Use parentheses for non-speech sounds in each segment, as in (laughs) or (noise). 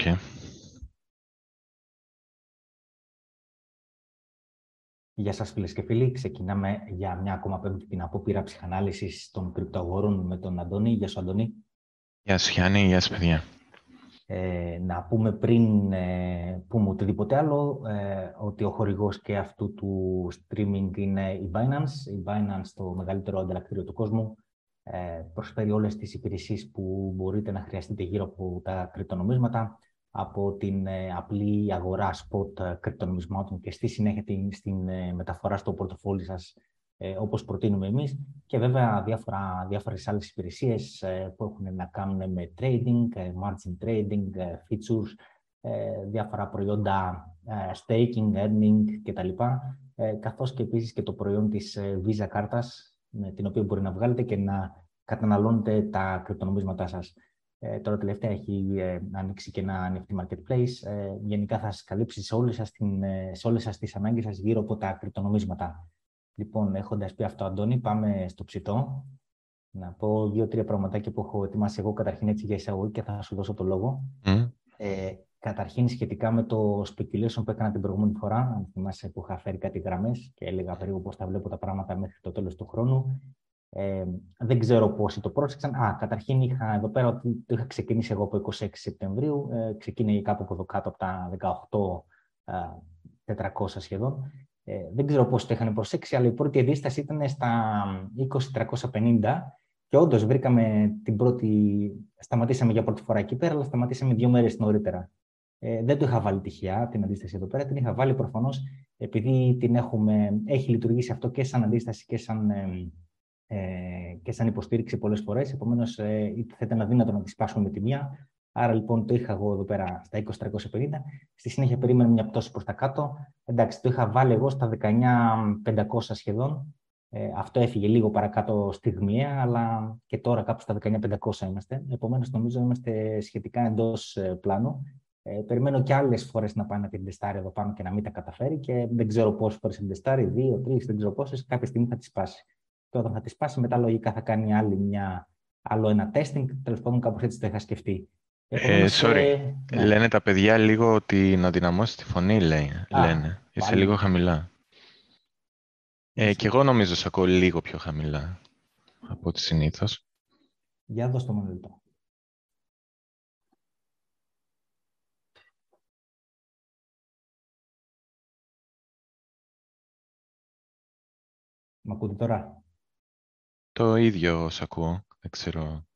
Okay. Γεια σας φίλες και φίλοι. Ξεκινάμε για μια ακόμα πέμπτη την απόπειρα ψυχανάλυσης των κρυπτοαγορών με τον Αντώνη. Γεια σου Αντώνη. Γεια σου Γιάννη, γεια σου παιδιά. Ε, να πούμε πριν ε, πούμε οτιδήποτε άλλο ε, ότι ο χορηγός και αυτού του streaming είναι η Binance. Η Binance, το μεγαλύτερο ανταλλακτήριο του κόσμου, ε, προσφέρει όλες τις υπηρεσίες που μπορείτε να χρειαστείτε γύρω από τα κρυπτονομίσματα από την ε, απλή αγορά spot ε, κρυπτονομισμάτων και στη συνέχεια την, στην ε, μεταφορά στο πορτοφόλι σας όπως προτείνουμε εμείς και βέβαια διάφορα, διάφορες άλλες υπηρεσίες που έχουν να κάνουν με trading, margin trading, features, διάφορα προϊόντα staking, earning κτλ. Καθώς και επίσης και το προϊόν της Visa κάρτας με την οποία μπορεί να βγάλετε και να καταναλώνετε τα κρυπτονομίσματά σας. Ε, τώρα τελευταία έχει ε, ανοίξει και ένα NFT Marketplace. Ε, γενικά θα σας καλύψει σε όλες σας, την, ε, σε όλες σας τις ανάγκες σας γύρω από τα κρυπτονομίσματα. Λοιπόν, έχοντας πει αυτό, Αντώνη, πάμε στο ψητό. Να πω δύο-τρία πραγματάκια που έχω ετοιμάσει εγώ καταρχήν έτσι για εισαγωγή και θα σου δώσω το λόγο. Ε, καταρχήν, σχετικά με το speculation που έκανα την προηγούμενη φορά, αν θυμάσαι που είχα φέρει κάτι γραμμές και έλεγα περίπου πώς θα βλέπω τα πράγματα μέχρι το τέλος του χρόνου. Ε, δεν ξέρω πόσοι το πρόσεξαν. Α, καταρχήν είχα εδώ πέρα ότι το είχα ξεκινήσει εγώ από 26 Σεπτεμβρίου. Ε, ξεκίνησε κάπου από εδώ κάτω από τα 18 400 σχεδόν. Ε, δεν ξέρω πόσοι το είχαν προσέξει, αλλά η πρώτη αντίσταση ήταν στα 20.350 και όντως βρήκαμε την πρώτη. Σταματήσαμε για πρώτη φορά εκεί πέρα, αλλά σταματήσαμε δύο μέρες νωρίτερα. Ε, δεν το είχα βάλει τυχαία την αντίσταση εδώ πέρα. Την είχα βάλει προφανώς επειδή την έχουμε, έχει λειτουργήσει αυτό και σαν αντίσταση και σαν ε, ε, και σαν υποστήριξη πολλές φορές. Επομένως, ε, θα ήταν αδύνατο να τη σπάσουμε με τη μία. Άρα λοιπόν το είχα εγώ εδώ πέρα στα 20-350. Στη συνέχεια περίμενα μια πτώση προς τα κάτω. Εντάξει, το είχα βάλει εγώ στα 19.500 σχεδόν. Ε, αυτό έφυγε λίγο παρακάτω στιγμιαία, αλλά και τώρα κάπου στα 19.500 είμαστε. Επομένως, νομίζω είμαστε σχετικά εντός ε, πλάνου. Ε, περιμένω και άλλες φορές να πάει να την τεστάρει εδώ πάνω και να μην τα καταφέρει και δεν ξέρω πόσες φορές την τεστάρει, δύο, τρεις, δεν ξέρω πόσες. Κάποια στιγμή θα τη σπάσει και όταν θα τη σπάσει, μετά λογικά θα κάνει άλλη μια, άλλο ένα testing. Τέλος πάντων, κάπως έτσι το είχα σκεφτεί. Ε, sorry. Ε, ναι. Λένε τα παιδιά λίγο ότι να δυναμώσει τη φωνή, λέει. Α, λένε. Είσαι λίγο χαμηλά. Ε, και εγώ νομίζω σε ακούω λίγο πιο χαμηλά από ό,τι συνήθως. Για δώσ' το μόνος λεπτό. Μ' ακούτε τώρα; Το ίδιο σ' ακούω. Δεν ξέρω.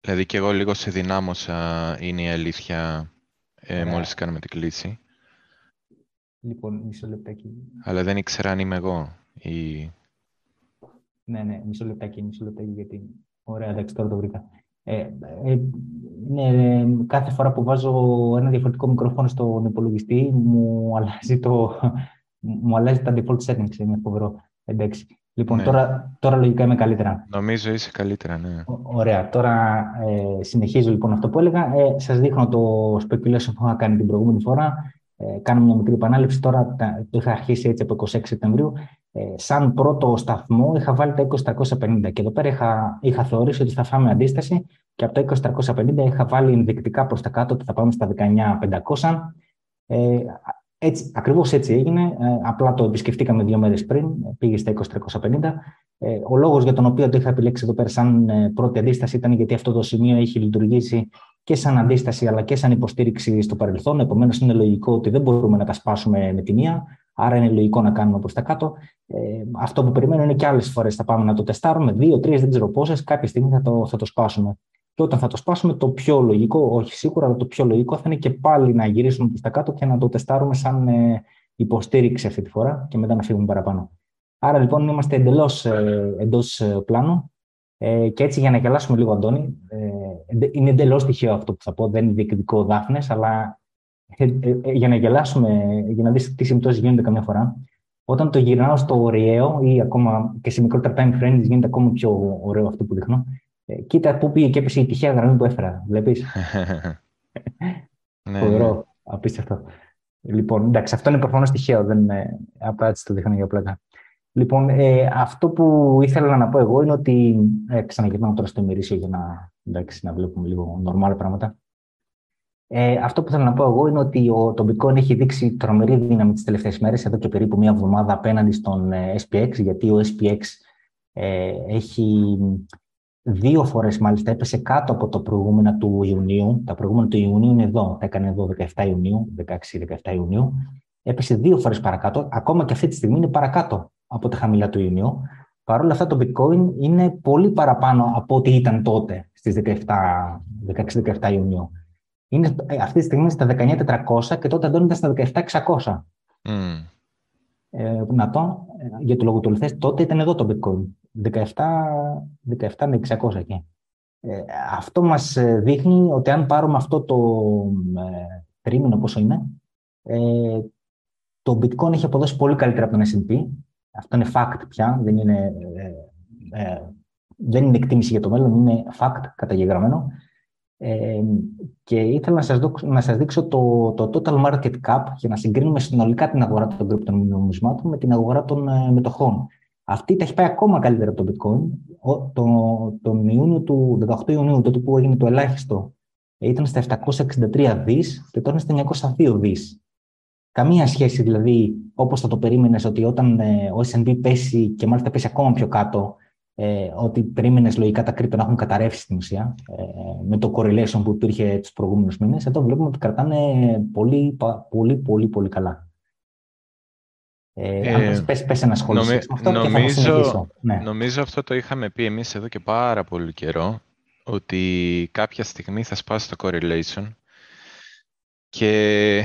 Δηλαδή και εγώ λίγο σε δυνάμωσα, είναι η αλήθεια, ε, μόλις κάναμε την κλίση. Λοιπόν, μισό λεπτάκι. Αλλά δεν ήξερα αν είμαι εγώ ή... Ναι, ναι, μισό λεπτάκι, μισό λεπτάκι, γιατί... Ωραία, εντάξει, τώρα το βρήκα. Ε, ε, ναι, κάθε φορά που βάζω ένα διαφορετικό μικρόφωνο στον υπολογιστή μου αλλάζει, το, μου αλλάζει τα default settings, είναι φοβερό. Εντάξει. Λοιπόν, ναι. τώρα, τώρα λογικά είμαι καλύτερα. Νομίζω είσαι καλύτερα, ναι. ωραία. Τώρα ε, συνεχίζω λοιπόν αυτό που έλεγα. Ε, σας δείχνω το speculation που είχα κάνει την προηγούμενη φορά. Ε, κάνω μια μικρή επανάληψη. Τώρα το είχα αρχίσει έτσι από 26 Σεπτεμβρίου. Ε, σαν πρώτο σταθμό είχα βάλει τα 20-350 και εδώ πέρα είχα, είχα θεωρήσει ότι θα φάμε αντίσταση και από τα 20-350 είχα βάλει ενδεικτικά προς τα κάτω ότι θα πάμε στα 19-500. Ε, έτσι, ακριβώς έτσι έγινε, ε, απλά το επισκεφτήκαμε δύο μέρες πριν, πήγε στα 20-350. Ε, ο λόγος για τον οποίο το είχα επιλέξει εδώ πέρα σαν ε, πρώτη αντίσταση ήταν γιατί αυτό το σημείο έχει λειτουργήσει και σαν αντίσταση αλλά και σαν υποστήριξη στο παρελθόν. Επομένως, είναι λογικό ότι δεν μπορούμε να τα σπάσουμε με τη μία. Άρα είναι λογικό να κάνουμε προς τα κάτω. Ε, αυτό που περιμένω είναι και άλλες φορές θα πάμε να το τεστάρουμε. Δύο, τρεις, δεν ξέρω πόσες. Κάποια στιγμή θα το, θα το σπάσουμε. Και όταν θα το σπάσουμε, το πιο λογικό, όχι σίγουρα, αλλά το πιο λογικό θα είναι και πάλι να γυρίσουμε προς τα κάτω και να το τεστάρουμε σαν ε, υποστήριξη αυτή τη φορά και μετά να φύγουμε παραπάνω. Άρα λοιπόν είμαστε εντελώς ε, εντός ε, πλάνου. Ε, και έτσι για να γελάσουμε λίγο, Αντώνη, ε, είναι εντελώς τυχαίο αυτό που θα πω, δεν είναι διεκδικό δάφνες, αλλά ε, ε, ε, για να γελάσουμε, για να δεις τι συμπτώσεις γίνονται καμιά φορά, όταν το γυρνάω στο ωραίο ή ακόμα και σε μικρότερα time frames γίνεται ακόμα πιο ωραίο αυτό που δείχνω. κοίτα πού πήγε και έπεσε η τυχαία γραμμή που έφερα. Βλέπεις; (laughs) ναι, Φοβερό. Ναι. Απίστευτο. Λοιπόν, εντάξει, αυτό είναι προφανώς τυχαίο. Δεν, απλά έτσι το δείχνω για πλάκα. Λοιπόν, ε, αυτό που ήθελα να πω εγώ είναι ότι. Ε, ξαναγυρνάω τώρα στο ημερήσιο για να, εντάξει, να βλέπουμε λίγο νορμάλ πράγματα. Ε, αυτό που θέλω να πω εγώ είναι ότι ο, το Bitcoin έχει δείξει τρομερή δύναμη τις τελευταίες μέρες, εδώ και περίπου μία εβδομάδα απέναντι στον ε, SPX, γιατί ο SPX ε, έχει δύο φορές μάλιστα έπεσε κάτω από το προηγούμενο του Ιουνίου. Τα προηγούμενα του Ιουνίου είναι εδώ, τα έκανε εδώ 17 Ιουνίου, 16-17 Ιουνίου. Έπεσε δύο φορές παρακάτω, ακόμα και αυτή τη στιγμή είναι παρακάτω από τα χαμηλά του Ιουνίου. Παρ' όλα αυτά το bitcoin είναι πολύ παραπάνω από ό,τι ήταν τότε στις 16-17 Ιουνίου. Είναι ε, αυτή τη στιγμή στα 19.400 και τότε ήταν στα 17.600. Mm. Ε, να το, ε, για το λόγο του τότε ήταν εδώ το bitcoin. 17, 17 με 600 εκεί. Ε, αυτό μας δείχνει ότι αν πάρουμε αυτό το ε, τρίμηνο πόσο είναι, ε, το bitcoin έχει αποδώσει πολύ καλύτερα από τον S&P. Αυτό είναι fact πια, δεν είναι, ε, δεν είναι εκτίμηση για το μέλλον, είναι fact καταγεγραμμένο. Ε, και ήθελα να σας, δείξω, να σας δείξω το, το total market cap για να συγκρίνουμε συνολικά την αγορά των κρυπτονομισμάτων με την αγορά των ε, μετοχών. Αυτή τα έχει πάει ακόμα καλύτερα από το bitcoin. Ο, το, τον Ιούνιο του 18 Ιουνίου, τότε που έγινε το ελάχιστο, ήταν στα 763 δις και τώρα είναι στα 902 δις. Καμία σχέση δηλαδή, όπως θα το περίμενες, ότι όταν ε, ο S&P πέσει και μάλιστα πέσει ακόμα πιο κάτω, ε, ότι περίμενες λογικά τα κρύπτο να έχουν καταρρεύσει στην ουσία ε, με το correlation που υπήρχε τους προηγούμενους μήνες. Εδώ βλέπουμε ότι κρατάνε πολύ, πολύ, πολύ, πολύ καλά. Ε, αν ε, πες, πες ένα σχόλιο νομι, αυτό νομίζω, και θα ναι. νομίζω αυτό το είχαμε πει εμείς εδώ και πάρα πολύ καιρό ότι κάποια στιγμή θα σπάσει το correlation και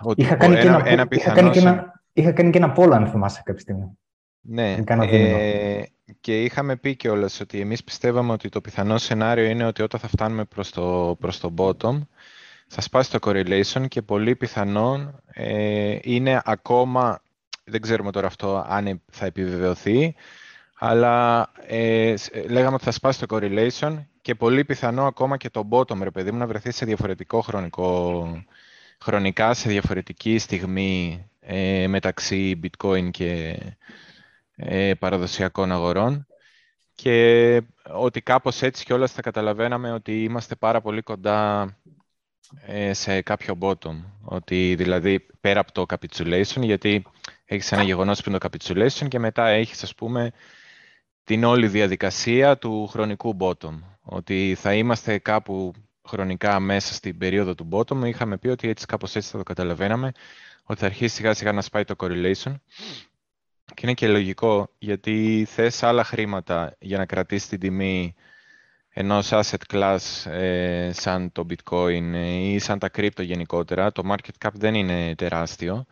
ότι είχα κάνει, ένα, και ένα, είχα, κάνει και ένα, είχα κάνει και ένα πόλο αν θυμάσαι κάποια στιγμή. Ναι, ε, και είχαμε πει κιόλας ότι εμείς πιστεύαμε ότι το πιθανό σενάριο είναι ότι όταν θα φτάνουμε προς το, προς το bottom θα σπάσει το correlation και πολύ πιθανόν ε, είναι ακόμα, δεν ξέρουμε τώρα αυτό αν θα επιβεβαιωθεί, αλλά ε, λέγαμε ότι θα σπάσει το correlation και πολύ πιθανό ακόμα και το bottom, ρε παιδί μου, να βρεθεί σε διαφορετικό χρονικό, χρονικά, σε διαφορετική στιγμή ε, μεταξύ bitcoin και, ε, παραδοσιακών αγορών και ότι κάπως έτσι κιόλας θα καταλαβαίναμε ότι είμαστε πάρα πολύ κοντά ε, σε κάποιο bottom. Ότι δηλαδή πέρα από το capitulation, γιατί έχεις ένα γεγονός πριν το capitulation και μετά έχεις ας πούμε την όλη διαδικασία του χρονικού bottom. Ότι θα είμαστε κάπου χρονικά μέσα στην περίοδο του bottom. Είχαμε πει ότι έτσι κάπως έτσι θα το καταλαβαίναμε, ότι θα αρχίσει σιγά σιγά να σπάει το correlation και είναι και λογικό, γιατί θες άλλα χρήματα για να κρατήσεις την τιμή ενός asset class ε, σαν το bitcoin ε, ή σαν τα crypto γενικότερα. Το market cap δεν είναι τεράστιο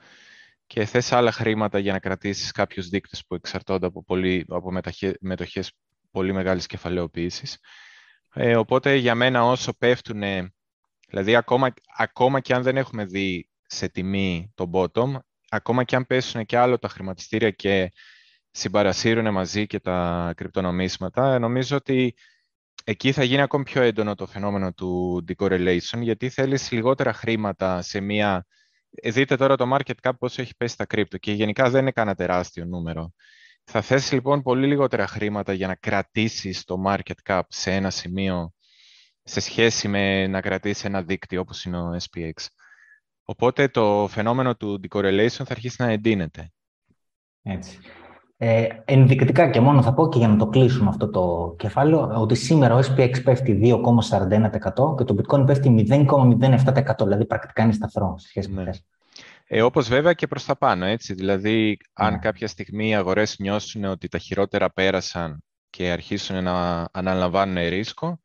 και θες άλλα χρήματα για να κρατήσεις κάποιους δείκτες που εξαρτώνται από, πολύ, από μετοχές πολύ μεγάλης κεφαλαιοποίησης. Ε, οπότε για μένα όσο πέφτουν, δηλαδή ακόμα, ακόμα και αν δεν έχουμε δει σε τιμή το bottom, ακόμα και αν πέσουν και άλλο τα χρηματιστήρια και συμπαρασύρουν μαζί και τα κρυπτονομίσματα, νομίζω ότι εκεί θα γίνει ακόμη πιο έντονο το φαινόμενο του decorrelation, γιατί θέλεις λιγότερα χρήματα σε μία... Δείτε τώρα το market cap πόσο έχει πέσει τα κρύπτο και γενικά δεν είναι κανένα τεράστιο νούμερο. Θα θες λοιπόν πολύ λιγότερα χρήματα για να κρατήσεις το market cap σε ένα σημείο σε σχέση με να κρατήσεις ένα δίκτυο όπως είναι ο SPX. Οπότε το φαινόμενο του decorrelation θα αρχίσει να εντείνεται. Έτσι. Ε, ενδεικτικά και μόνο θα πω και για να το κλείσουμε αυτό το κεφάλαιο, ότι σήμερα ο SPX πέφτει 2,41% και το bitcoin πέφτει 0,07%, δηλαδή πρακτικά είναι σταθερό σε σχέση με ναι. Ε, όπως βέβαια και προς τα πάνω, έτσι. Δηλαδή, αν ναι. κάποια στιγμή οι αγορές νιώσουν ότι τα χειρότερα πέρασαν και αρχίσουν να αναλαμβάνουν ρίσκο,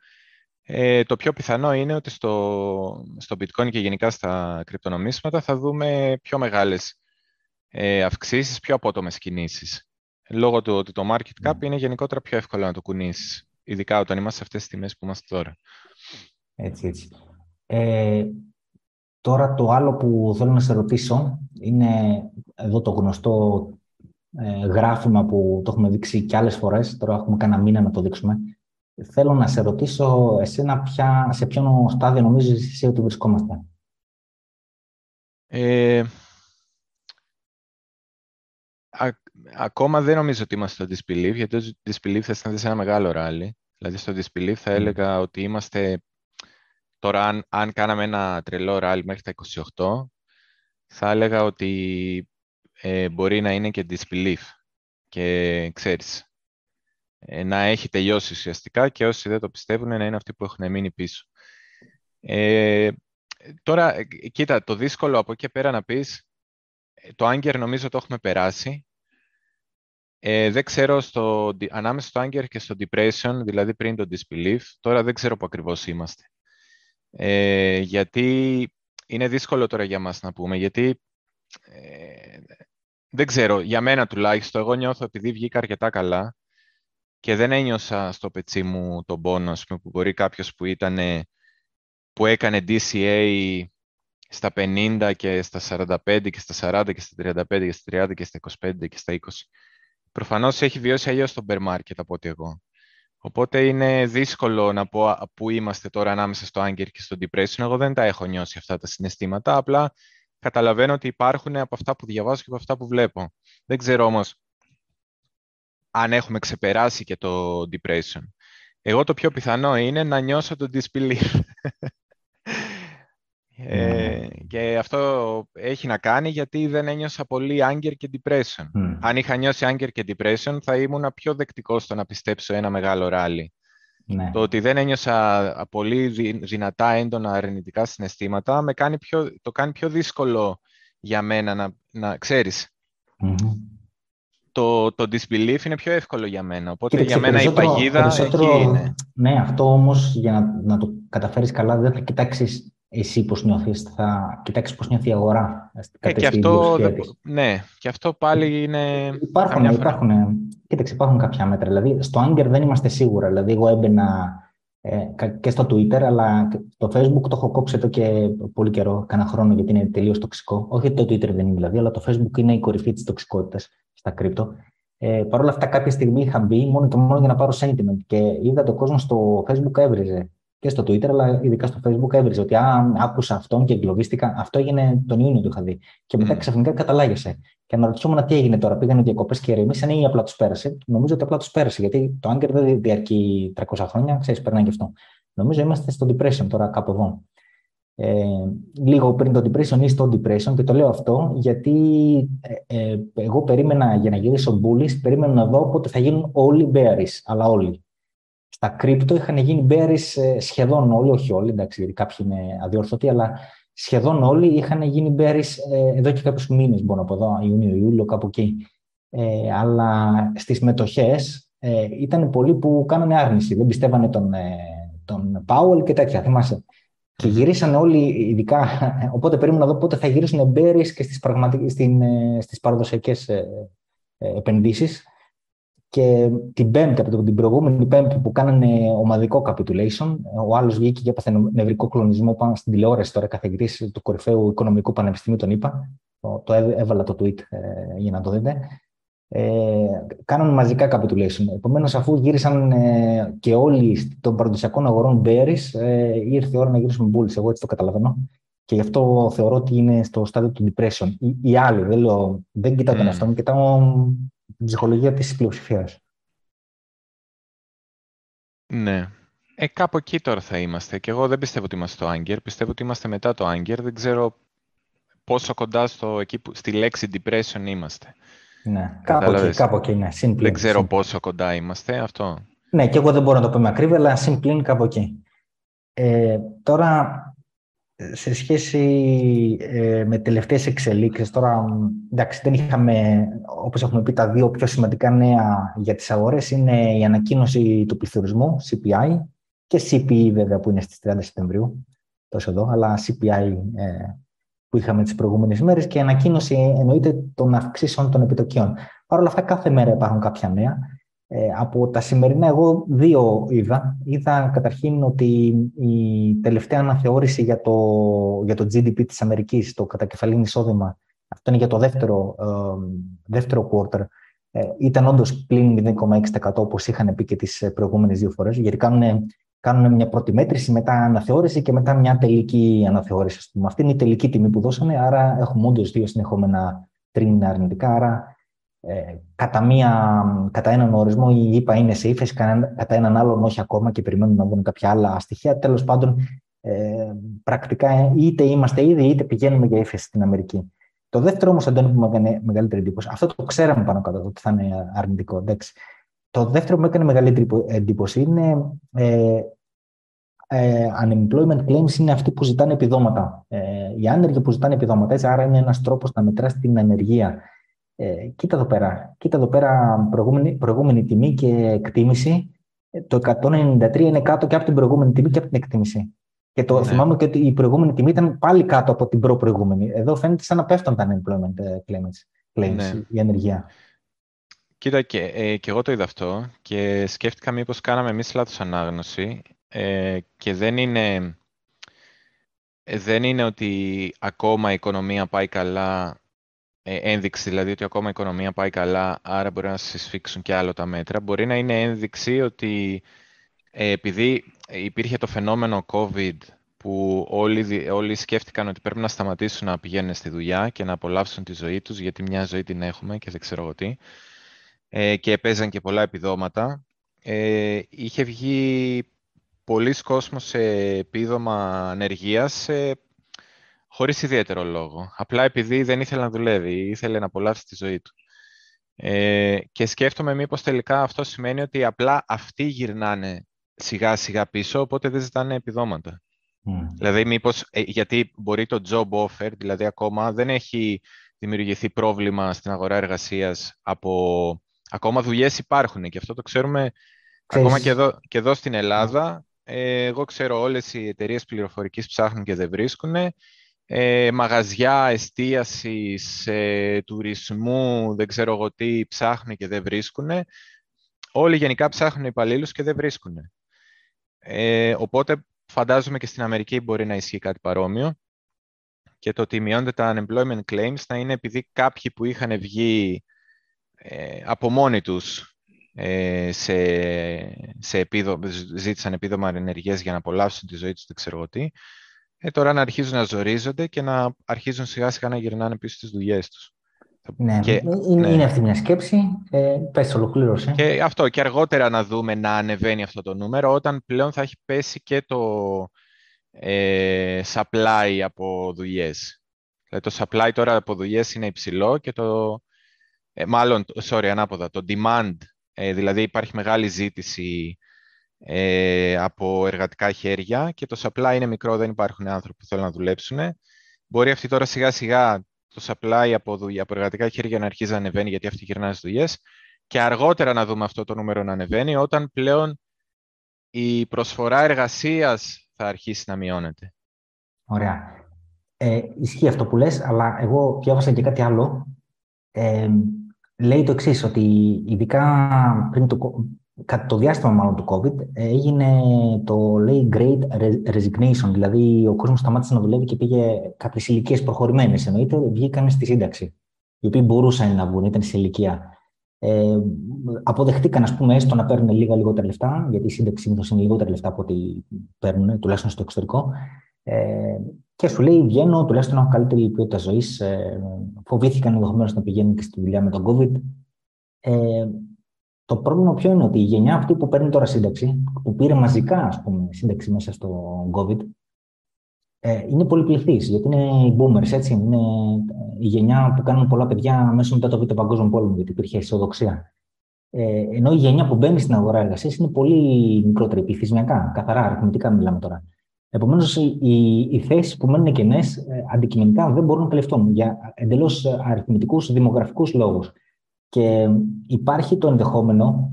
ε, το πιο πιθανό είναι ότι στο, στο bitcoin και γενικά στα κρυπτονομίσματα θα δούμε πιο μεγάλες ε, αυξήσεις, πιο απότομες κινήσεις. Λόγω του ότι το market cap ναι. είναι γενικότερα πιο εύκολο να το κουνήσεις, ειδικά όταν είμαστε σε αυτές τις τιμές που είμαστε τώρα. Έτσι, έτσι. Ε, τώρα το άλλο που θέλω να σε ρωτήσω είναι εδώ το γνωστό ε, γράφημα που το έχουμε δείξει και άλλες φορές, τώρα έχουμε κανένα μήνα να το δείξουμε, Θέλω να σε ρωτήσω εσένα ποια, σε ποιο στάδιο νομίζεις εσύ ότι ακόμα δεν νομίζω ότι είμαστε στο disbelief, γιατί το disbelief θα αισθάνεται σε ένα μεγάλο ράλι. Δηλαδή στο disbelief θα έλεγα ότι είμαστε τώρα αν, αν κάναμε ένα τρελό ράλι μέχρι τα 28, θα έλεγα ότι ε, μπορεί να είναι και disbelief. Και ξέρεις, ε, να έχει τελειώσει ουσιαστικά και όσοι δεν το πιστεύουν να είναι αυτοί που έχουν μείνει πίσω. Ε, τώρα, ε, κοίτα, το δύσκολο από εκεί πέρα να πεις, το Anger νομίζω το έχουμε περάσει. Ε, δεν ξέρω, στο, ανάμεσα στο Anger και στο Depression, δηλαδή πριν το Disbelief, τώρα δεν ξέρω που ακριβώς είμαστε. Ε, γιατί είναι δύσκολο τώρα για μας να πούμε, γιατί ε, δεν ξέρω, για μένα τουλάχιστον, εγώ νιώθω επειδή βγήκα αρκετά καλά και δεν ένιωσα στο πετσί μου τον πόνο, που μπορεί κάποιος που, ήταν, που έκανε DCA στα 50 και στα 45 και στα 40 και στα 35 και στα 30 και στα 25 και στα 20. Προφανώς έχει βιώσει αλλιώς το bear market από ό,τι εγώ. Οπότε είναι δύσκολο να πω πού είμαστε τώρα ανάμεσα στο anger και στο depression. Εγώ δεν τα έχω νιώσει αυτά τα συναισθήματα, απλά καταλαβαίνω ότι υπάρχουν από αυτά που διαβάζω και από αυτά που βλέπω. Δεν ξέρω όμως αν έχουμε ξεπεράσει και το depression. Εγώ το πιο πιθανό είναι να νιώσω το disbelief. (laughs) Ε, και αυτό έχει να κάνει γιατί δεν ένιωσα πολύ anger και depression. Αν είχα νιώσει anger και depression θα ήμουν πιο δεκτικός στο να πιστέψω ένα μεγάλο ράλι. Ναι. Το ότι δεν ένιωσα πολύ δυνατά έντονα αρνητικά συναισθήματα με κάνει πιο, το κάνει πιο δύσκολο για μένα να, να ξερεις Το, το disbelief είναι πιο εύκολο για μένα. Οπότε για μένα η παγίδα εκεί είναι. Ναι, αυτό όμως για να, να το καταφέρεις καλά δεν θα κοιτάξεις εσύ πώς νιώθεις, θα κοιτάξεις πώς νιώθει η αγορά. Ε, και αυτό, ναι, και αυτό πάλι είναι... Υπάρχουν, υπάρχουν, κοίταξε, υπάρχουν κάποια μέτρα. Δηλαδή, στο Anger δεν είμαστε σίγουρα. Δηλαδή, εγώ έμπαινα ε, και στο Twitter, αλλά το Facebook το έχω κόψει εδώ και πολύ καιρό, κανένα χρόνο, γιατί είναι τελείως τοξικό. Όχι το Twitter δεν είναι δηλαδή, αλλά το Facebook είναι η κορυφή της τοξικότητας στα κρύπτο. Ε, Παρ' όλα αυτά, κάποια στιγμή είχα μπει μόνο και μόνο για να πάρω sentiment και είδα το κόσμο στο Facebook έβριζε και στο Twitter, αλλά ειδικά στο Facebook έβριζε ότι αν άκουσα αυτόν και εγκλωβίστηκα. Αυτό έγινε τον Ιούνιο του είχα δει. Και μετά mm. ξαφνικά καταλάγεσαι. Και αναρωτιόμουν τι έγινε τώρα. Πήγανε διακοπές και ηρεμήσαν ή απλά τους πέρασε; Νομίζω ότι απλά τους πέρασε, γιατί το Άγκερ δεν διαρκεί 300 χρόνια, ξέρεις, περνάει και αυτό. Νομίζω είμαστε στο depression τώρα κάπου εδώ. Ε, λίγο πριν το depression ή στο depression και το λέω αυτό γιατί ε, ε, εγώ περίμενα για να γυρίσω bullish, περίμενα να δω πότε θα γίνουν όλοι bearish, αλλά όλοι στα κρύπτο είχαν γίνει bearish ε, σχεδόν όλοι, όχι όλοι, εντάξει, γιατί κάποιοι είναι αδιόρθωτοι, αλλά σχεδόν όλοι είχαν γίνει bearish ε, εδώ και κάποιους μήνες, μπορώ να πω εδώ, Ιούνιο, Ιούλιο, κάπου εκεί. Ε, αλλά στις μετοχές ε, ήταν πολλοί που κάνανε άρνηση, δεν πιστεύανε τον, ε, τον Powell και τέτοια, θυμάσαι. Και γυρίσανε όλοι, ειδικά, οπότε περίμενα να δω πότε θα γυρίσουν bearish και στις, στις παραδοσιακές επενδύσεις και την Πέμπτη, από την προηγούμενη Πέμπτη που κάνανε ομαδικό capitulation, ο άλλος βγήκε και έπαθε νευρικό κλονισμό πάνω στην τηλεόραση τώρα καθηγητής του κορυφαίου οικονομικού πανεπιστημίου, τον είπα. Το, το έβαλα το tweet ε, για να το δείτε. Ε, κάνανε μαζικά capitulation. Επομένως, αφού γύρισαν ε, και όλοι των παραδοσιακών αγορών bearish, ε, ήρθε η ώρα να γυρίσουμε bullish. Εγώ έτσι το καταλαβαίνω. Και γι' αυτό θεωρώ ότι είναι στο στάδιο του depression. Οι, οι άλλοι, δεν, λέω, δεν κοιτάω τον εαυτό μου, κοιτάω την ψυχολογία της πλειοψηφίας. Ναι. Ε, κάπου εκεί τώρα θα είμαστε. Και εγώ δεν πιστεύω ότι είμαστε στο Anger. Πιστεύω ότι είμαστε μετά το Anger. Δεν ξέρω πόσο κοντά στο, εκεί που, στη λέξη depression είμαστε. Ναι, κάπου εκεί, κάπου εκεί, ναι. δεν ξέρω πόσο κοντά είμαστε, αυτό. Ναι, και εγώ δεν μπορώ να το πω με ακρίβεια, αλλά συμπλήν κάπου εκεί. Ε, τώρα, σε σχέση ε, με τελευταίες εξελίξεις, τώρα εντάξει, δεν είχαμε, όπως έχουμε πει, τα δύο πιο σημαντικά νέα για τις αγορές είναι η ανακοίνωση του πληθωρισμού, CPI, και CPI βέβαια που είναι στις 30 Σεπτεμβρίου, τόσο εδώ, αλλά CPI ε, που είχαμε τις προηγούμενες μέρες και η ανακοίνωση εννοείται των αυξήσεων των επιτοκίων. Παρ' όλα αυτά κάθε μέρα υπάρχουν κάποια νέα. Ε, από τα σημερινά, εγώ δύο είδα. Είδα καταρχήν ότι η τελευταία αναθεώρηση για το, για το GDP της Αμερικής, το κατακεφαλήν εισόδημα, αυτό είναι για το δεύτερο, ε, δεύτερο quarter, ε, ήταν όντως πλήν 0,6% όπως είχαν πει και τις προηγούμενες δύο φορές, γιατί κάνουν, κάνουν μια πρώτη μέτρηση, μετά αναθεώρηση και μετά μια τελική αναθεώρηση. Αυτή είναι η τελική τιμή που δώσανε, άρα έχουμε όντως δύο συνεχόμενα τρίνα αρνητικά, άρα ε, κατά, μία, κατά έναν ορισμό η ΕΠΑ είναι σε ύφεση, κατά έναν άλλον όχι ακόμα και περιμένουν να βγουν κάποια άλλα στοιχεία. Τέλος πάντων, ε, πρακτικά είτε είμαστε ήδη είτε πηγαίνουμε για ύφεση στην Αμερική. Το δεύτερο όμως, Αντώνη, που μου έκανε μεγαλύτερη εντύπωση, αυτό το ξέραμε πάνω κάτω ότι θα είναι αρνητικό. Εντάξει. Το δεύτερο που μου έκανε μεγαλύτερη εντύπωση είναι ε, ε, unemployment claims είναι αυτοί που ζητάνε επιδόματα. Ε, οι άνεργοι που ζητάνε επιδόματα. Έτσι, άρα είναι ένας τρόπος να μετράς την ανεργία. Ε, κοίτα εδώ πέρα. Κοίτα εδώ πέρα προηγούμενη, προηγούμενη τιμή και εκτίμηση. Ε, το 193 είναι κάτω και από την προηγούμενη τιμή και από την εκτίμηση. Και το ναι. θυμάμαι και ότι η προηγούμενη τιμή ήταν πάλι κάτω από την προ-προηγούμενη. Εδώ φαίνεται σαν να πέφτουν τα unemployment ε, claims, ναι. η ανεργία. Κοίτα, και, ε, και εγώ το είδα αυτό και σκέφτηκα μήπως κάναμε εμείς λάθος ανάγνωση ε, και δεν είναι, ε, δεν είναι ότι ακόμα η οικονομία πάει καλά, ε, ένδειξη δηλαδή ότι ακόμα η οικονομία πάει καλά, άρα μπορεί να συσφίξουν και άλλο τα μέτρα. Μπορεί να είναι ένδειξη ότι ε, επειδή υπήρχε το φαινόμενο COVID που όλοι, όλοι σκέφτηκαν ότι πρέπει να σταματήσουν να πηγαίνουν στη δουλειά και να απολαύσουν τη ζωή τους, γιατί μια ζωή την έχουμε και δεν ξέρω εγώ τι, ε, και παίζαν και πολλά επιδόματα. Ε, είχε βγει πολλοί κόσμος σε επίδομα ανεργίας ε, χωρίς ιδιαίτερο λόγο. Απλά επειδή δεν ήθελε να δουλεύει, ήθελε να απολαύσει τη ζωή του. Ε, και σκέφτομαι μήπως τελικά αυτό σημαίνει ότι απλά αυτοί γυρνάνε σιγά σιγά πίσω, οπότε δεν ζητάνε επιδόματα. Δηλαδή, μήπως, ε, γιατί μπορεί το job offer, δηλαδή ακόμα δεν έχει δημιουργηθεί πρόβλημα στην αγορά εργασίας από... Ακόμα δουλειές υπάρχουν και αυτό το ξέρουμε ακόμα και εδώ, και εδώ στην Ελλάδα. Ε, εγώ ξέρω όλες οι εταιρείες πληροφορικής ψάχνουν και δεν βρίσκουν. Ε, μαγαζιά εστίασης, ε, τουρισμού, δεν ξέρω εγώ τι, ψάχνουν και δεν βρίσκουν. Όλοι γενικά ψάχνουν υπαλλήλους και δεν βρίσκουν. Ε, οπότε φαντάζομαι και στην Αμερική μπορεί να ισχύει κάτι παρόμοιο και το ότι μειώνται τα unemployment claims θα είναι επειδή κάποιοι που είχαν βγει ε, από μόνοι τους ε, σε, σε επίδο, ζήτησαν επίδομα ενεργείας για να απολαύσουν τη ζωή τους, δεν ξέρω τι, ε, τώρα να αρχίζουν να ζορίζονται και να αρχίζουν σιγά σιγά να γυρνάνε πίσω στις δουλειές τους. Ναι, και, είναι, ναι. είναι αυτή μια σκέψη. Ε, πες ολοκλήρωσε. Και αυτό, και αργότερα να δούμε να ανεβαίνει αυτό το νούμερο, όταν πλέον θα έχει πέσει και το ε, supply από δουλειές. Δηλαδή το supply τώρα από δουλειές είναι υψηλό και το, ε, μάλλον, sorry, ανάποδα, το demand, ε, δηλαδή υπάρχει μεγάλη ζήτηση ε, από εργατικά χέρια και το supply είναι μικρό, δεν υπάρχουν άνθρωποι που θέλουν να δουλέψουν. Μπορεί αυτή τώρα σιγά σιγά το supply από, δουλειά, από εργατικά χέρια να αρχίζει να ανεβαίνει γιατί αυτοί γυρνάνε στις δουλειές και αργότερα να δούμε αυτό το νούμερο να ανεβαίνει όταν πλέον η προσφορά εργασίας θα αρχίσει να μειώνεται. Ωραία. Ε, ισχύει αυτό που λες, αλλά εγώ διάβασα και κάτι άλλο. Ε, λέει το εξής ότι ειδικά πριν το, κατά το διάστημα μάλλον του COVID, έγινε το λέει Great Resignation, δηλαδή ο κόσμος σταμάτησε να δουλεύει και πήγε κάποιες ηλικίες προχωρημένες, εννοείται, βγήκαν στη σύνταξη, οι οποίοι μπορούσαν να βγουν, ήταν σε ηλικία. Ε, αποδεχτήκαν, ας πούμε, έστω να παίρνουν λίγα λιγότερα λεφτά, γιατί η σύνταξη συνήθως είναι λιγότερα λεφτά από ό,τι παίρνουν, τουλάχιστον στο εξωτερικό. Ε, και σου λέει, βγαίνω, τουλάχιστον έχω καλύτερη ποιότητα ζωής. Ε, φοβήθηκαν ενδεχομένως να πηγαίνουν και στη δουλειά με τον COVID. Ε, το πρόβλημα ποιο είναι ότι η γενιά αυτή που παίρνει τώρα σύνταξη, που πήρε μαζικά ας πούμε, σύνταξη μέσα στο COVID, ε, είναι πολυπληθή, γιατί είναι οι boomers, έτσι. Είναι η γενιά που κάνουν πολλά παιδιά μέσα μετά το Β' Παγκόσμιο Πόλεμο, γιατί υπήρχε αισιοδοξία. Ε, ενώ η γενιά που μπαίνει στην αγορά εργασίας είναι πολύ μικρότερη, πληθυσμιακά, καθαρά, αριθμητικά μιλάμε τώρα. Επομένως, οι, οι θέσεις που μένουν κενέ ε, αντικειμενικά δεν μπορούν να καλυφθούν για εντελώς αριθμητικούς δημογραφικούς λόγους. Και υπάρχει το ενδεχόμενο,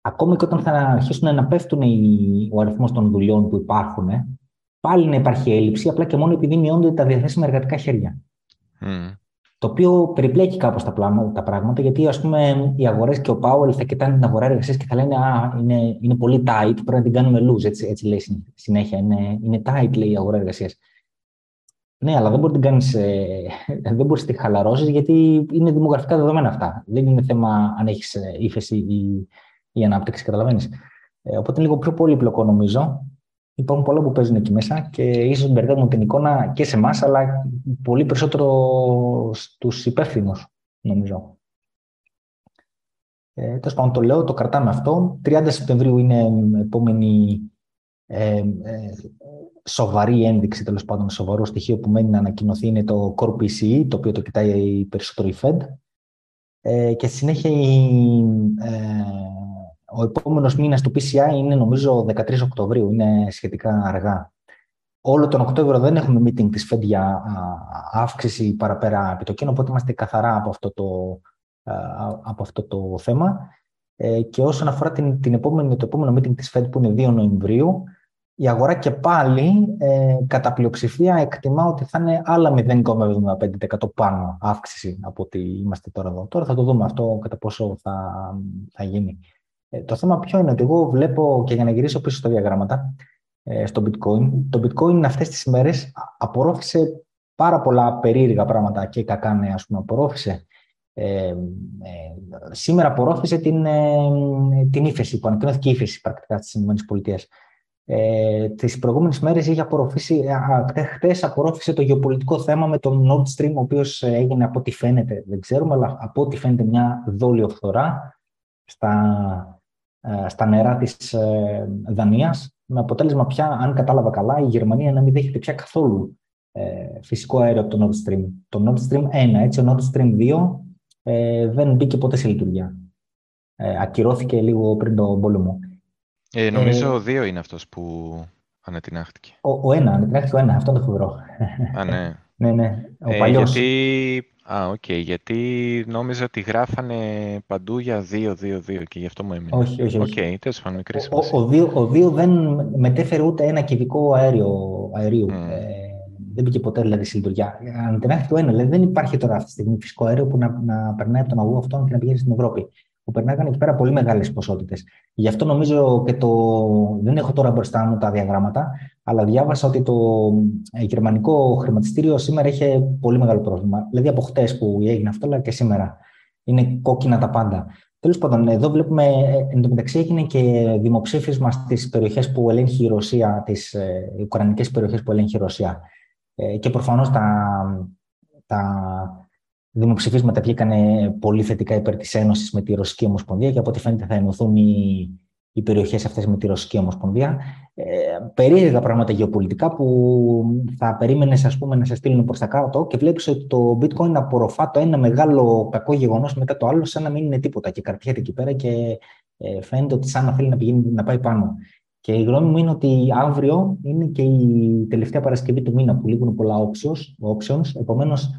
ακόμη και όταν θα αρχίσουν να πέφτουν ο αριθμός των δουλειών που υπάρχουν, πάλι να υπάρχει έλλειψη, απλά και μόνο επειδή μειώνονται τα διαθέσιμα εργατικά χέρια. Mm. Το οποίο περιπλέκει κάπως τα, τα πράγματα, γιατί ας πούμε, οι αγορές και ο Πάουελ θα κοιτάνε την αγορά εργασίας και θα λένε Α, είναι, είναι πολύ tight, πρέπει να την κάνουμε loose. Έτσι, έτσι λέει συνέχεια. Είναι, είναι tight, λέει η αγορά εργασίας. Ναι, αλλά δεν μπορεί να την κάνεις, ε, (laughs) δεν μπορείς να τη χαλαρώσεις γιατί είναι δημογραφικά δεδομένα αυτά. Δεν είναι θέμα αν έχεις ε, ύφεση ή, ή ανάπτυξη, καταλαβαίνεις. Ε, οπότε είναι λίγο πιο πολύπλοκο νομίζω. Υπάρχουν πολλά που παίζουν εκεί μέσα και ίσως μπερδεύουν την εικόνα και σε εμάς, αλλά πολύ περισσότερο στους υπεύθυνους, νομίζω. Ε, Τέλος πάντων, το λέω, το κρατάμε αυτό. 30 Σεπτεμβρίου είναι επόμενη ε, ε, σοβαρή ένδειξη, τέλος πάντων, σοβαρό στοιχείο που μένει να ανακοινωθεί είναι το Core PCE, το οποίο το κοιτάει περισσότερο η Fed. Ε, και στη συνέχεια ε, ο επόμενος μήνας του PCI είναι νομίζω 13 Οκτωβρίου, είναι σχετικά αργά. Όλο τον Οκτώβριο δεν έχουμε meeting της Fed για αύξηση παραπέρα επιτοκίων, οπότε είμαστε καθαρά από αυτό το, από αυτό το θέμα. Ε, και όσον αφορά την, την επόμενη, το επόμενο meeting της Fed που είναι 2 Νοεμβρίου, η αγορά και πάλι ε, κατά πλειοψηφία εκτιμά ότι θα είναι άλλα 0,75% πάνω αύξηση από ότι είμαστε τώρα εδώ. Τώρα θα το δούμε αυτό κατά πόσο θα, θα γίνει. Ε, το θέμα ποιο είναι ότι εγώ βλέπω και για να γυρίσω πίσω στα διαγράμματα ε, στο bitcoin, το bitcoin αυτές τις ημέρες απορρόφησε πάρα πολλά περίεργα πράγματα και κακά νέα, ας πούμε, απορρόφησε ε, ε, σήμερα απορρόφησε την, ε, την ύφεση, που ανακοινώθηκε ύφεση πρακτικά στις ΗΠΑ. Ε, τις προηγούμενες μέρες είχε απορροφήσει, χτες απορρόφησε το γεωπολιτικό θέμα με τον Nord Stream, ο οποίος έγινε από ό,τι φαίνεται, δεν ξέρουμε, αλλά από ό,τι φαίνεται μια δόλιο φθορά στα, ε, στα νερά της ε, Δανίας, με αποτέλεσμα πια, αν κατάλαβα καλά, η Γερμανία να μην δέχεται πια καθόλου ε, φυσικό αέριο από το Nord Stream. Το Nord Stream 1, έτσι, ο Nord Stream 2 ε, δεν μπήκε ποτέ σε λειτουργία. Ε, ακυρώθηκε λίγο πριν τον πόλεμο. Ε, νομίζω ε, ο 2 είναι αυτός που ανατινάχτηκε. Ο, ο ένα, ανατινάχτηκε ο ένα, αυτό το φοβερό. Α, ναι. (laughs) ναι, ναι. Ο ε, παλιός... Γιατί... Α, OK, okay, γιατί νόμιζα ότι γράφανε παντού για 2-2-2 και γι' αυτό μου έμεινε. Όχι, όχι. όχι. Okay, τέλος πάντων, μικρή ο, ο, ο 2 δεν μετέφερε ούτε ένα κυβικό αέριο, αερίου. Mm. Ε, δεν μπήκε ποτέ δηλαδή σε λειτουργία. Αν την το ένα, δηλαδή δεν υπάρχει τώρα αυτή τη στιγμή φυσικό αέριο που να, να περνάει από τον αγωγό αυτόν και να πηγαίνει στην Ευρώπη. Που περνάγανε εκεί πέρα πολύ μεγάλες ποσότητες. Γι' αυτό νομίζω και το. Δεν έχω τώρα μπροστά μου τα διαγράμματα, αλλά διάβασα ότι το ε, γερμανικό χρηματιστήριο σήμερα είχε πολύ μεγάλο πρόβλημα. Δηλαδή από χτες που έγινε αυτό, αλλά και σήμερα. Είναι κόκκινα τα πάντα. Τέλος πάντων, εδώ βλέπουμε, ε, εν τω μεταξύ έγινε και δημοψήφισμα στις περιοχές που ελέγχει η Ρωσία, τις ε, ουκρανικές περιοχές που ελέγχει η Ρωσία. Ε, και προφανώς τα, τα δημοψηφίσματα βγήκαν πολύ θετικά υπέρ της Ένωσης με τη Ρωσική Ομοσπονδία και από ό,τι φαίνεται θα ενωθούν οι, οι περιοχές αυτές με τη Ρωσική Ομοσπονδία. Ε, περίεργα πράγματα γεωπολιτικά που θα περίμενες ας πούμε, να σε στείλουν προς τα κάτω και βλέπεις ότι το bitcoin απορροφά το ένα μεγάλο κακό γεγονός μετά το άλλο σαν να μην είναι τίποτα και κρατιέται εκεί πέρα και ε, φαίνεται ότι σαν να θέλει να, πηγαίνει, να πάει πάνω. Και η γνώμη μου είναι ότι αύριο είναι και η τελευταία Παρασκευή του μήνα που λήγουν πολλά options. options. Επομένως,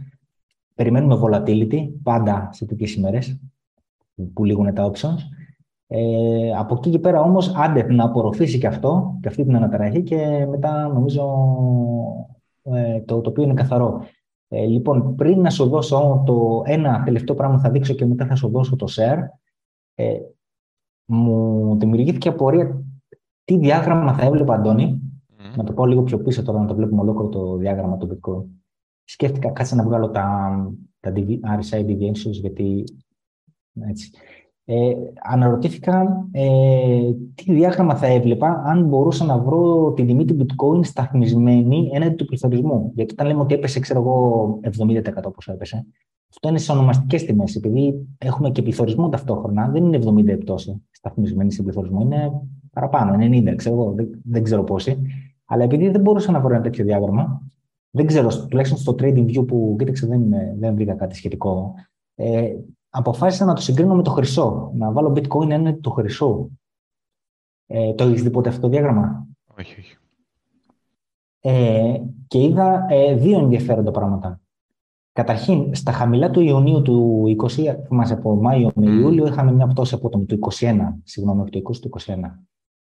περιμένουμε volatility πάντα σε τέτοιες ημέρες που λήγουν τα options. Ε, από εκεί και πέρα όμως, άντε να απορροφήσει και αυτό, και αυτή την αναταραχή και μετά νομίζω ε, το οποίο είναι καθαρό. Ε, λοιπόν, πριν να σου δώσω το ένα τελευταίο πράγμα θα δείξω και μετά θα σου δώσω το share, ε, μου δημιουργήθηκε απορία τι διάγραμμα θα έβλεπα, Αντώνη, mm. να το πω λίγο πιο πίσω τώρα, να το βλέπουμε ολόκληρο το διάγραμμα του Bitcoin. Σκέφτηκα, κάτσε να βγάλω τα, τα RSI deviations, γιατί έτσι. Ε, αναρωτήθηκα ε, τι διάγραμμα θα έβλεπα αν μπορούσα να βρω τη τιμή του bitcoin σταθμισμένη έναντι του πληθωρισμού. Γιατί όταν λέμε ότι έπεσε, ξέρω εγώ, 70% όπως έπεσε, αυτό είναι σε ονομαστικές τιμές. Επειδή έχουμε και πληθωρισμό ταυτόχρονα, δεν είναι 70 επιπτώσει σταθμισμένη σε πληθωρισμό, είναι παραπάνω, 90, ξέρω εγώ, δεν, δεν ξέρω πόσοι. Αλλά επειδή δεν μπορούσα να βρω ένα τέτοιο διάγραμμα, δεν ξέρω, τουλάχιστον στο trading view που κοίταξε δεν, δεν βρήκα κάτι σχετικό. Ε, αποφάσισα να το συγκρίνω με το χρυσό. Να βάλω bitcoin ένα το χρυσό. Ε, το έχεις δει ποτέ αυτό το διάγραμμα; Όχι, όχι. Ε, και είδα ε, δύο ενδιαφέροντα πράγματα. Καταρχήν, στα χαμηλά του Ιουνίου του 20, θυμάσαι από Μάιο με Ιούλιο, είχαμε μια πτώση από το 21, συγγνώμη, από το 20 του 21,